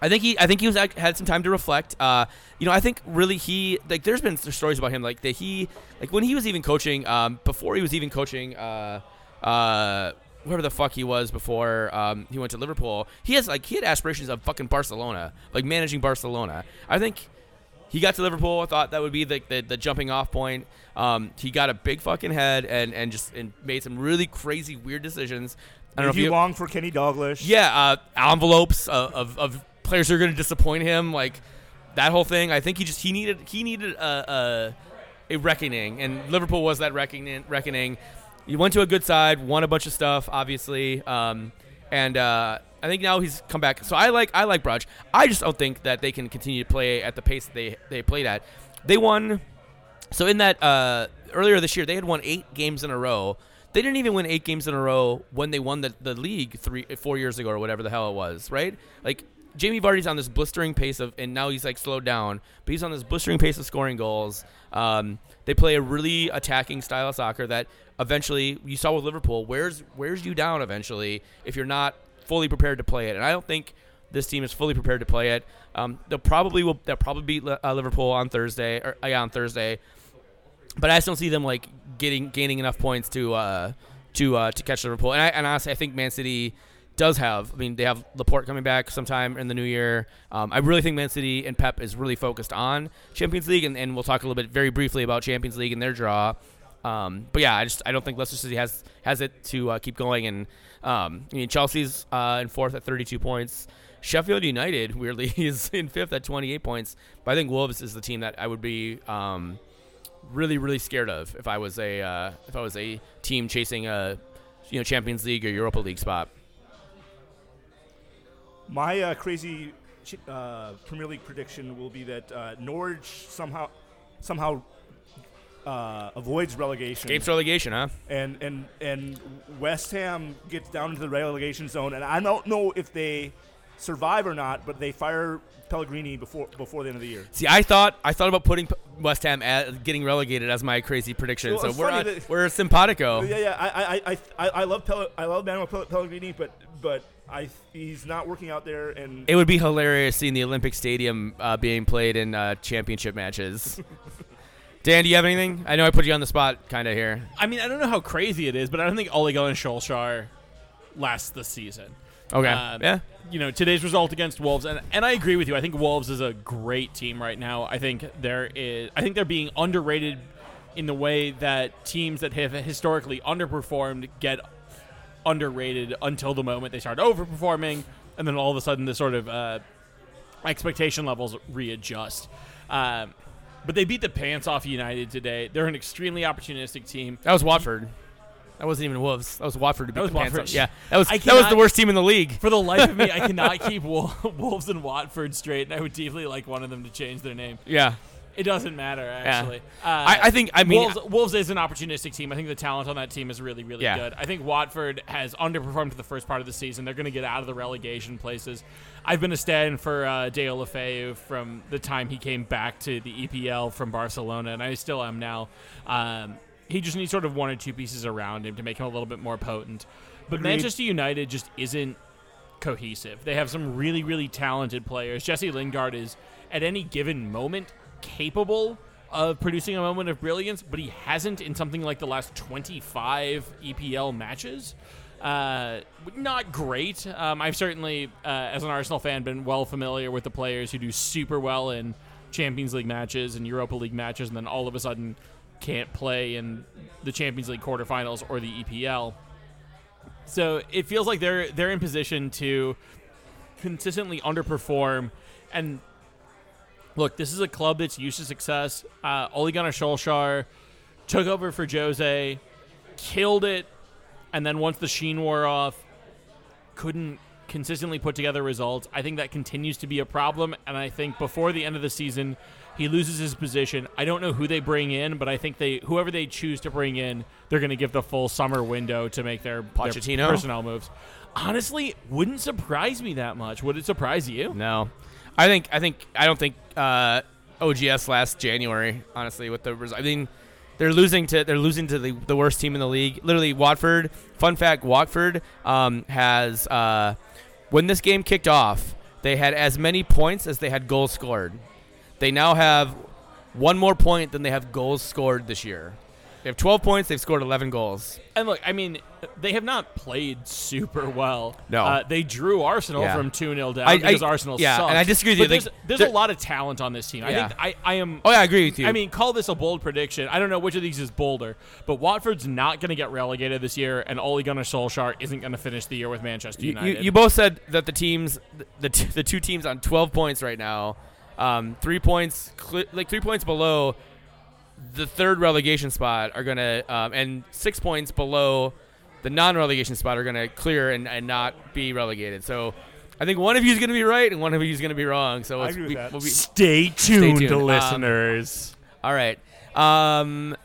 Speaker 1: I think he I think he was had some time to reflect. Uh, you know, I think really he like there's been stories about him like that he like when he was even coaching um, before he was even coaching uh, uh, wherever the fuck he was before um, he went to Liverpool. He has like he had aspirations of fucking Barcelona, like managing Barcelona. I think he got to Liverpool. I thought that would be the, the, the jumping off point. Um, he got a big fucking head and, and just and made some really crazy weird decisions. I don't know if
Speaker 2: Maybe
Speaker 1: you,
Speaker 2: long for Kenny Dalglish.
Speaker 1: yeah, uh, envelopes of, of, of players are going to disappoint him. Like that whole thing. I think he just he needed he needed a a, a reckoning, and Liverpool was that reckoning. Reckoning. He went to a good side, won a bunch of stuff, obviously, um, and uh, I think now he's come back. So I like I like Brodge. I just don't think that they can continue to play at the pace that they they played at. They won. So in that uh, earlier this year, they had won eight games in a row. They didn't even win eight games in a row when they won the, the league three four years ago or whatever the hell it was, right? Like Jamie Vardy's on this blistering pace of, and now he's like slowed down, but he's on this blistering pace of scoring goals. Um, they play a really attacking style of soccer that eventually you saw with Liverpool. Where's where's you down eventually if you're not fully prepared to play it? And I don't think this team is fully prepared to play it. Um, they'll probably will they'll probably beat uh, Liverpool on Thursday or uh, yeah, on Thursday, but I just don't see them like getting gaining enough points to uh, to uh, to catch Liverpool. And I and honestly, I think Man City does have. I mean, they have Laporte coming back sometime in the new year. Um, I really think Man City and Pep is really focused on Champions League, and, and we'll talk a little bit very briefly about Champions League and their draw. Um, but yeah, I just I don't think Leicester City has has it to uh, keep going. And um, I mean, Chelsea's uh, in fourth at 32 points. Sheffield United weirdly is in fifth at 28 points. But I think Wolves is the team that I would be um, really really scared of if I was a uh, if I was a team chasing a you know Champions League or Europa League spot.
Speaker 2: My uh, crazy uh, Premier League prediction will be that uh, Norwich somehow somehow uh, avoids relegation,
Speaker 1: Escapes relegation, huh?
Speaker 2: and and and West Ham gets down into the relegation zone. And I don't know if they survive or not, but they fire Pellegrini before before the end of the year.
Speaker 1: See, I thought I thought about putting West Ham at getting relegated as my crazy prediction.
Speaker 2: Well,
Speaker 1: so we're on,
Speaker 2: that-
Speaker 1: we're simpatico.
Speaker 2: Yeah, yeah. I I, I, I, I love Pelle- I love Manuel Pelle- Pellegrini, but but I he's not working out there, and
Speaker 1: It would be hilarious seeing the Olympic Stadium uh, being played in uh, championship matches. Dan, do you have anything? I know I put you on the spot, kind of here.
Speaker 3: I mean, I don't know how crazy it is, but I don't think Ole Gunnar Solskjaer lasts the season.
Speaker 1: Okay.
Speaker 3: Um,
Speaker 1: yeah.
Speaker 3: You know, today's result against Wolves, and, and I agree with you. I think Wolves is a great team right now. I think there is. I think they're being underrated in the way that teams that have historically underperformed get underrated until the moment they start overperforming, and then all of a sudden the sort of uh, expectation levels readjust. Um, but they beat the pants off United today. They're an extremely opportunistic team.
Speaker 1: That was Watford. That wasn't even Wolves. That was Watford. To beat
Speaker 3: That was
Speaker 1: the pants off. Yeah. That was
Speaker 3: I
Speaker 1: that was the worst team in the league.
Speaker 3: For the life of me, I cannot keep Wolves and Watford straight, and I would deeply like one of them to change their name.
Speaker 1: Yeah.
Speaker 3: It doesn't matter, actually. Uh,
Speaker 1: I, I think. I mean,
Speaker 3: Wolves, Wolves is an opportunistic team. I think the talent on that team is really, really
Speaker 1: Yeah.
Speaker 3: good. I think Watford has underperformed for the first part of the season. They're going to get out of the relegation places. I've been a stand for uh, Deulofeu from the time he came back to the EPL from Barcelona, and I still am now. Um, he just needs sort of one or two pieces around him to make him a little bit more potent. But
Speaker 2: Agreed.
Speaker 3: Manchester United just isn't cohesive. They have some really, really talented players. Jesse Lingard is, at any given moment, capable of producing a moment of brilliance, but he hasn't in something like the last 25 EPL matches. Uh, not great. Um, I've certainly, uh, as an Arsenal fan, been well familiar with the players who do super well in Champions League matches and Europa League matches, and then all of a sudden can't play in the Champions League quarterfinals or the EPL. So it feels like they're they're in position to consistently underperform. And look, this is a club that's used to success. Uh, Ole Gunnar Solskjaer took over for Jose, killed it, and then once the sheen wore off, couldn't consistently put together results. I think that continues to be a problem, and I think before the end of the season, he loses his position. I don't know who they bring in, but I think they whoever they choose to bring in, they're going to give the full summer window to make their, their personnel moves. Honestly, wouldn't surprise me that much. Would it surprise you?
Speaker 1: No, I think I think I don't think uh, OGS last January. Honestly, with the result. I mean, they're losing to they're losing to the, the worst team in the league. Literally, Watford. Fun fact: Watford um, has uh, when this game kicked off, they had as many points as they had goals scored. They now have one more point than they have goals scored this year. They have 12 points. They've scored 11 goals.
Speaker 3: And look, I mean, they have not played super well.
Speaker 1: No.
Speaker 3: uh, they drew Arsenal
Speaker 1: Yeah.
Speaker 3: from two 0 down
Speaker 1: I- I-
Speaker 3: because Arsenal.
Speaker 1: yeah,
Speaker 3: sucks.
Speaker 1: and I disagree with
Speaker 3: But
Speaker 1: you.
Speaker 3: There's,
Speaker 1: Like,
Speaker 3: there's
Speaker 1: there-
Speaker 3: a lot of talent on this team. I
Speaker 1: Yeah.
Speaker 3: think I, I am.
Speaker 1: Oh yeah, I agree with you.
Speaker 3: I mean, call this a bold prediction. I don't know which of these is bolder, but Watford's not going to get relegated this year, and Ole Gunnar Solskjaer isn't going to finish the year with Manchester
Speaker 1: You,
Speaker 3: United.
Speaker 1: you, you both said that the teams, the, t- the two teams on 12 points right now, um, three points, cl- like three points below the third relegation spot are gonna, um, and six points below the non-relegation spot are gonna clear and, and not be relegated. So. I think one of you is going to be right and one of you is going to be wrong. So
Speaker 2: I
Speaker 1: it's,
Speaker 2: agree with
Speaker 1: we,
Speaker 2: that.
Speaker 1: we'll be,
Speaker 6: Stay tuned,
Speaker 1: tuned. Um,
Speaker 6: listeners.
Speaker 1: all right. Um,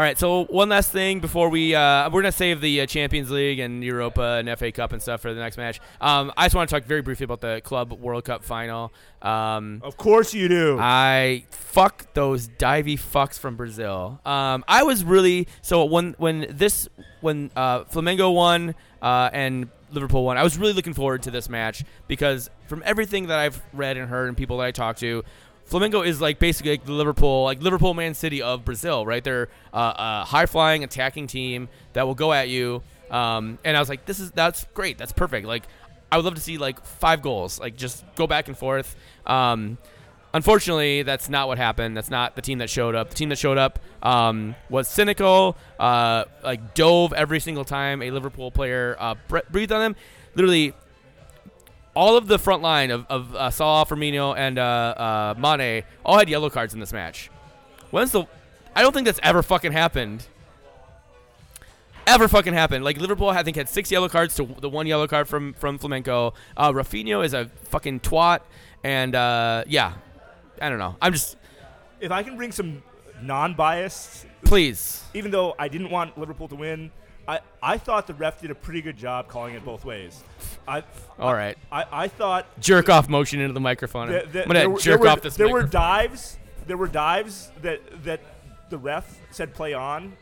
Speaker 1: all right. So one last thing before we uh, we're gonna save the uh, Champions League and Europa and FA Cup and stuff for the next match. Um, I just want to talk very briefly about the Club World Cup final. Um,
Speaker 2: Of course you do.
Speaker 1: I fuck those divey fucks from Brazil. Um, I was really so when when this when uh, Flamengo won uh, and Liverpool won, I was really looking forward to this match because from everything that I've read and heard and people that I talked to, Flamengo is like basically like the Liverpool, like Liverpool Man City of Brazil, right? They're uh, a high flying attacking team that will go at you. Um, and I was like, this is that's great, that's perfect. Like, I would love to see like five goals, like just go back and forth. Um, unfortunately, that's not what happened. That's not the team that showed up. The team that showed up um, was cynical, uh, like dove every single time a Liverpool player uh, breathed on them. Literally, all of the front line of, of uh, Salah, Firmino, and uh, uh, Mane all had yellow cards in this match. When's the? I don't think that's ever fucking happened. Ever fucking happened? Like Liverpool, I think had six yellow cards to the one yellow card from from Flamengo. Uh, Rafinha is a fucking twat, and uh, yeah, I don't know. I'm just
Speaker 2: if I can bring some non-biased,
Speaker 1: please.
Speaker 2: even though I didn't want Liverpool to win, I, I thought the ref did a pretty good job calling it both ways. I
Speaker 1: All right,
Speaker 2: I, I thought
Speaker 1: jerk off motion into the microphone.
Speaker 2: that-
Speaker 1: I'm gonna
Speaker 2: there were-
Speaker 1: jerk
Speaker 2: were,
Speaker 1: off this.
Speaker 2: There were dives. There were dives that that the ref said play on,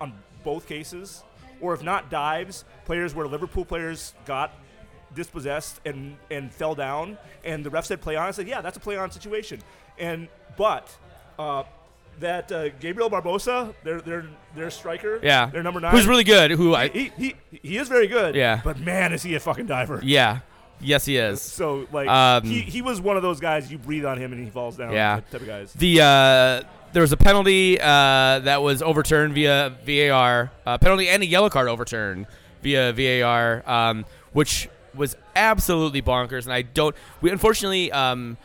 Speaker 2: on both cases, or if not dives, players where Liverpool players got dispossessed and and fell down, and the ref said play on. I said, yeah, that's a play on situation. And but uh, that uh, Gabriel Barbosa, their their their striker,
Speaker 1: yeah,
Speaker 2: their number nine,
Speaker 1: who's really good. Who I
Speaker 2: he, he he is very good.
Speaker 1: Yeah.
Speaker 2: but man, is he a fucking diver.
Speaker 1: yeah, yes he is.
Speaker 2: So like
Speaker 1: Um,
Speaker 2: he, he was one of those guys you breathe on him and he falls down.
Speaker 1: Yeah.
Speaker 2: type, of guys.
Speaker 1: The uh, there was a penalty uh, that was overturned via VAR, uh, penalty and a yellow card overturned via VAR, um, which was absolutely bonkers. And I don't. We unfortunately um,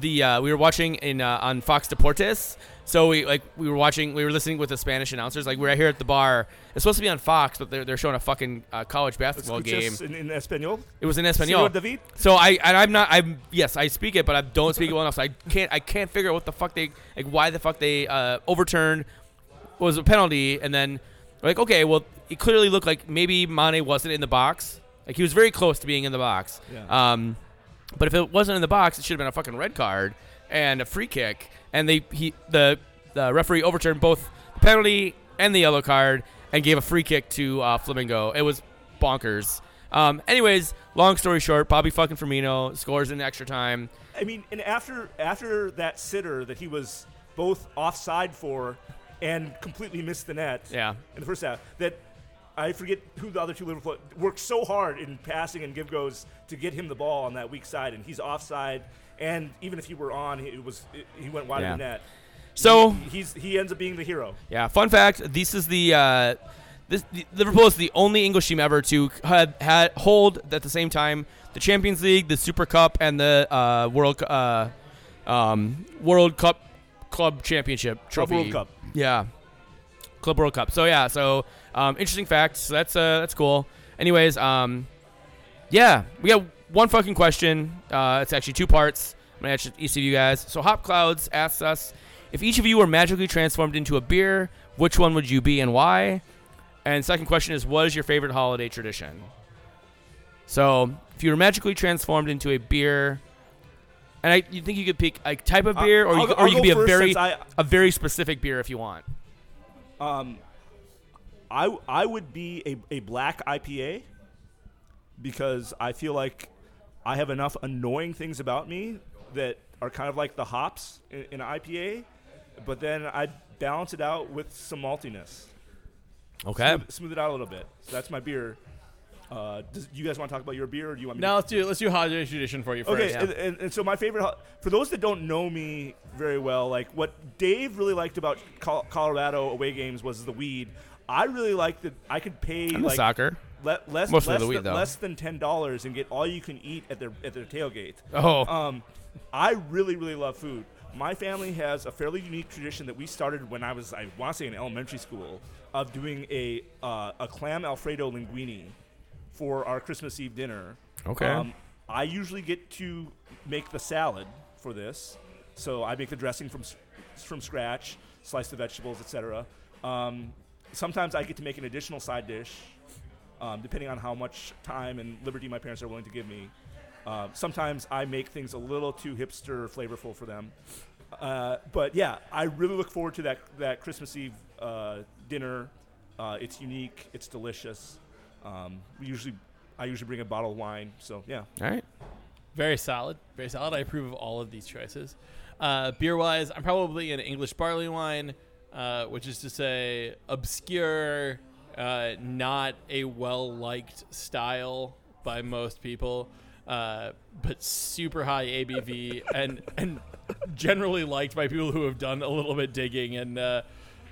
Speaker 1: the uh, we were watching in uh, on Fox Deportes. So we like we were watching, we were listening with the Spanish announcers. Like we're here at the bar. It's supposed to be on Fox, but they're, they're showing a fucking uh, college basketball game.
Speaker 2: In, in Espanol.
Speaker 1: It was in
Speaker 2: Señor
Speaker 1: Espanol.
Speaker 2: David.
Speaker 1: So I and I'm not I'm yes I speak it but I don't speak it well enough so I can't I can't figure out what the fuck they like why the fuck they uh, overturned was a penalty and then like okay well it clearly looked like maybe Mane wasn't in the box like he was very close to being in the box
Speaker 2: Yeah.
Speaker 1: um but if it wasn't in the box it should have been a fucking red card and a free kick and they he the the referee overturned both the penalty and the yellow card and gave a free kick to uh, Flamengo it was bonkers um, anyways, long story short, Bobby fucking Firmino scores in extra time.
Speaker 2: I mean, and after after that sitter that he was both offside for and completely missed the net
Speaker 1: Yeah.
Speaker 2: in the first half, that I forget who the other two Liverpool worked so hard in passing and give goes to get him the ball on that weak side, and he's offside. And even if he were on, it was he went wide
Speaker 1: Yeah.
Speaker 2: of the net.
Speaker 1: So
Speaker 2: He's he ends up being the hero.
Speaker 1: yeah, fun fact: this is the uh, this the, Liverpool is the only English team ever to had, had hold at the same time the Champions League, the Super Cup, and the uh, World uh, um, World Cup Club Championship
Speaker 2: Club
Speaker 1: trophy.
Speaker 2: World Cup.
Speaker 1: Yeah, Club World Cup. So yeah, so um, interesting facts. So that's uh, that's cool. Anyways, um, yeah, we got one fucking question. Uh, it's actually two parts. I'm gonna ask each of you guys. So Hop Clouds asks us if each of you were magically transformed into a beer, which one would you be and why? And second question is, what is your favorite holiday tradition? So if you were magically transformed into a beer, and I, you think you could pick a type of beer, or
Speaker 2: I'll
Speaker 1: you,
Speaker 2: go-
Speaker 1: or
Speaker 2: I'll
Speaker 1: you could be a very
Speaker 2: I-
Speaker 1: a very specific beer if you want.
Speaker 2: Um, I I would be a, a black IPA because I feel like I have enough annoying things about me that are kind of like the hops in, in an IPA, but then I'd balance it out with some maltiness,
Speaker 1: Okay.
Speaker 2: smooth, smooth it out a little bit. So that's my beer. Uh, does, you guys want to talk about your beer, or do you want me?
Speaker 3: Now
Speaker 2: to
Speaker 3: let's do let's do holiday tradition for you first.
Speaker 2: Okay, and, and, and so my favorite, for those that don't know me very well, like what Dave really liked about Col- Colorado away games was the weed. I really liked that I could pay
Speaker 1: the
Speaker 2: like
Speaker 1: soccer.
Speaker 2: Le- less
Speaker 1: Mostly
Speaker 2: less,
Speaker 1: the
Speaker 2: than,
Speaker 1: though.
Speaker 2: less than ten dollars and get all you can eat at their at their tailgate.
Speaker 1: Oh,
Speaker 2: Um, I really, really love food. My family has a fairly unique tradition that we started when I was, I want to say, in elementary school, of doing a uh, a clam Alfredo linguine for our Christmas Eve dinner.
Speaker 1: Okay.
Speaker 2: Um, I usually get to make the salad for this, so I make the dressing from from scratch, slice the vegetables, etc. Um, sometimes I get to make an additional side dish, um, depending on how much time and liberty my parents are willing to give me. Uh, sometimes I make things a little too hipster, flavorful for them. Uh, but yeah, I really look forward to that that Christmas Eve uh, dinner. Uh, it's unique. It's delicious. Um, we usually, I usually bring a bottle of wine. So yeah,
Speaker 1: all right.
Speaker 3: Very solid. Very solid. I approve of all of these choices. Uh, beer wise, I'm probably an English barley wine, uh, which is to say obscure, uh, not a well liked style by most people, uh, but super high ABV and and generally liked by people who have done a little bit digging and uh,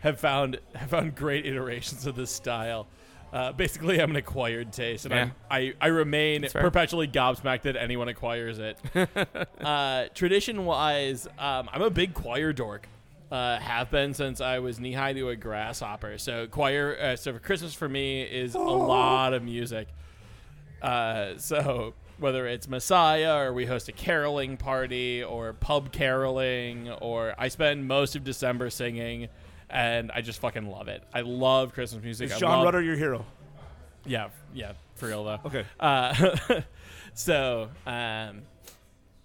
Speaker 3: have found have found great iterations of this style. Uh, basically, I'm an acquired taste, and I'm, I I remain perpetually gobsmacked that anyone acquires it. uh, tradition wise, um, I'm a big choir dork. Uh, have been since I was knee high to a grasshopper. So choir. Uh, so for Christmas for me is a lot of music. Uh, so whether it's Messiah or we host a caroling party or pub caroling or I spend most of December singing. And I just fucking love it. I love Christmas music.
Speaker 2: is John
Speaker 3: love-
Speaker 2: Rutter your hero?
Speaker 3: Yeah, yeah, for real though.
Speaker 2: Okay.
Speaker 3: Uh, so, um,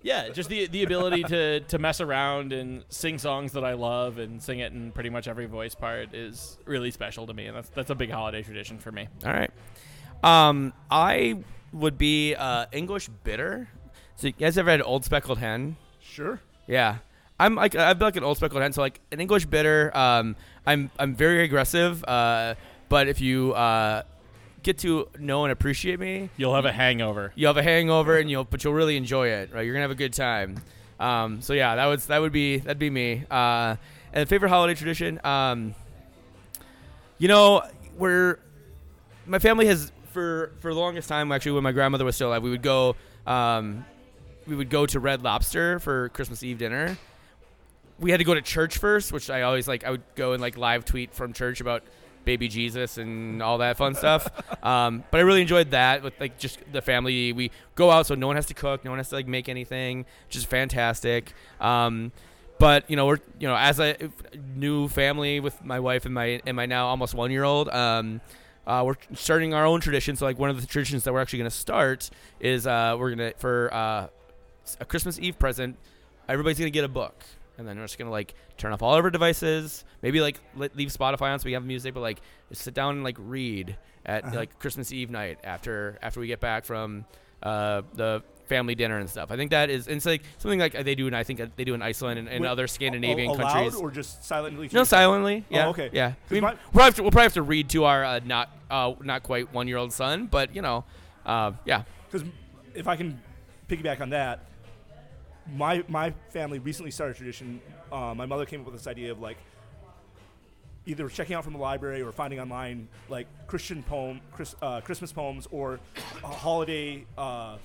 Speaker 3: yeah, just the the ability to to mess around and sing songs that I love and sing it in pretty much every voice part is really special to me, and that's that's a big holiday tradition for me.
Speaker 1: All right. Um, I would be uh, English bitter. So you guys ever had Old Speckled Hen?
Speaker 2: Sure.
Speaker 1: Yeah. I'm like I've been like an old speckled hen, so like an English bitter. Um, I'm I'm very aggressive. Uh, but if you uh, get to know and appreciate me,
Speaker 3: You'll have a hangover.
Speaker 1: you'll have a hangover, and you'll but you'll really enjoy it. Right? You're gonna have a good time. Um, so yeah, that was that would be that'd be me. Uh, and favorite holiday tradition. Um, you know, we're my family has for for the longest time actually when my grandmother was still alive, we would go um, we would go to Red Lobster for Christmas Eve dinner. We had to go to church first, which I always like. I would go and like live tweet from church about baby Jesus and all that fun stuff. Um, but I really enjoyed that with like just the family. We go out so no one has to cook, no one has to like make anything, which is fantastic. Um, but you know we're you know as a new family with my wife and my and my now almost one year old. Um, uh, we're starting our own tradition. So like one of the traditions that we're actually going to start is uh, we're gonna for uh, a Christmas Eve present. Everybody's gonna get a book, and then we're just gonna like turn off all of our devices. Maybe like let, leave Spotify on so we have music, but like sit down and like read at
Speaker 2: Uh-huh.
Speaker 1: like Christmas Eve night after after we get back from uh, the family dinner and stuff. I think that is it's like something like they do, and I think they do in Iceland and, and
Speaker 2: Wait,
Speaker 1: other Scandinavian
Speaker 2: allowed
Speaker 1: countries.
Speaker 2: or just silently?
Speaker 1: No, silently. Yeah.
Speaker 2: Oh, okay.
Speaker 1: Yeah. We,
Speaker 2: my-
Speaker 1: we'll, probably have to, we'll probably have to read to our uh, not uh, not quite one year old son, but you know, uh, yeah.
Speaker 2: Because if I can piggyback on that, my my family recently started a tradition. Uh, my mother came up with this idea of like either checking out from the library or finding online like Christian poem, Chris, uh, Christmas poems, or a holiday uh,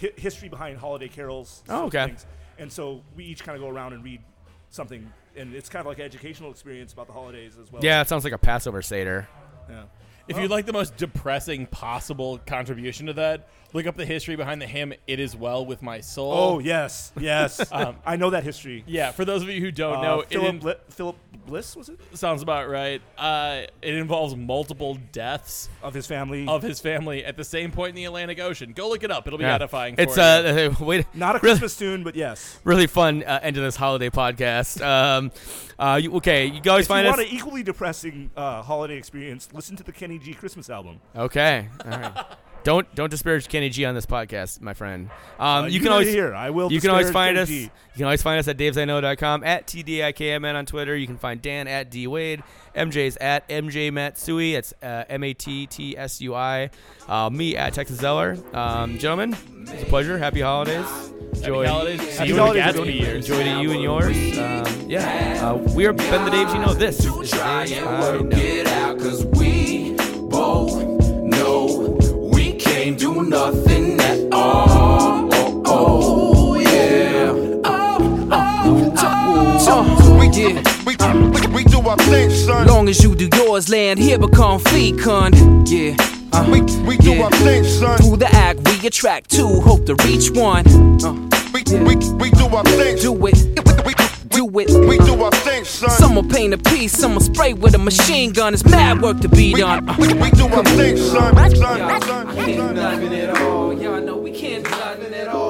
Speaker 2: hi- history behind holiday carols.
Speaker 1: Oh, okay.
Speaker 2: things. And so we each kind of go around and read something, and it's kind of like an educational experience about the holidays as well.
Speaker 1: Yeah, it sounds like a Passover Seder.
Speaker 2: Yeah.
Speaker 3: If you'd like the most depressing possible contribution to that, look up the history behind the hymn "It Is Well with My Soul."
Speaker 2: Oh yes, yes.
Speaker 3: Um,
Speaker 2: I know that history.
Speaker 3: yeah. For those of you who don't
Speaker 2: Uh,
Speaker 3: know, it
Speaker 2: Philip,
Speaker 3: in-
Speaker 2: Bli- Philip Bliss was it
Speaker 3: sounds about right. Uh, it involves multiple deaths
Speaker 2: of his family?
Speaker 3: of his family at the same point in the Atlantic Ocean. Go look it up; it'll be
Speaker 1: Yeah.
Speaker 3: edifying.
Speaker 1: It's
Speaker 3: for you.
Speaker 1: uh, wait,
Speaker 2: Not a
Speaker 1: really,
Speaker 2: Christmas tune, but yes.
Speaker 1: really fun uh, end to this holiday podcast. Um, uh, you, okay, you guys always
Speaker 2: If you
Speaker 1: find us.
Speaker 2: want an equally depressing uh, holiday experience, listen to the Kenny G Christmas album.
Speaker 1: Okay, all right. don't don't disparage Kenny G on this podcast, my friend. Um,
Speaker 2: Uh,
Speaker 1: you,
Speaker 2: heard
Speaker 1: can always
Speaker 2: here. I will.
Speaker 1: You can always find
Speaker 2: Kenny
Speaker 1: us.
Speaker 2: G.
Speaker 1: You can always find us at davesiknow.com, at tdikmn on Twitter. You can find Dan at d wade, MJ's at mj matsui. It's uh, m a t t s u i. Uh, me at Texas Zeller. Um, gentlemen, it's a pleasure. Happy holidays. Enjoy.
Speaker 3: holidays. See
Speaker 2: Happy
Speaker 3: you in the
Speaker 2: holidays,
Speaker 3: Gatsby
Speaker 2: everyone.
Speaker 3: years.
Speaker 1: Enjoy to you and yours. Um, yeah. Uh, we are Ben the Daves. You know this.
Speaker 4: to
Speaker 1: is
Speaker 4: try
Speaker 1: Daves
Speaker 4: and
Speaker 1: I
Speaker 4: work
Speaker 1: Know.
Speaker 4: It out, cause we both
Speaker 7: nothing at all. Oh, oh, yeah.
Speaker 4: Uh,
Speaker 8: We,
Speaker 4: yeah.
Speaker 8: we, we, we do our thing, son.
Speaker 4: Long as you do yours, land here become fecund. Yeah. Uh,
Speaker 8: We, we do
Speaker 4: yeah.
Speaker 8: our thing, son.
Speaker 4: Through the act, we attract two, hope to reach one. Uh,
Speaker 8: We, we, we do our thing.
Speaker 4: do it, do it.
Speaker 8: We do our thing, son.
Speaker 4: Someone paint a piece, someone spray with a machine gun. It's mad work to be
Speaker 8: we,
Speaker 4: done.
Speaker 8: We, we do our thing, son. son, son, son,
Speaker 4: son. Can't nothing at all. Y'all know we can't do nothing at all.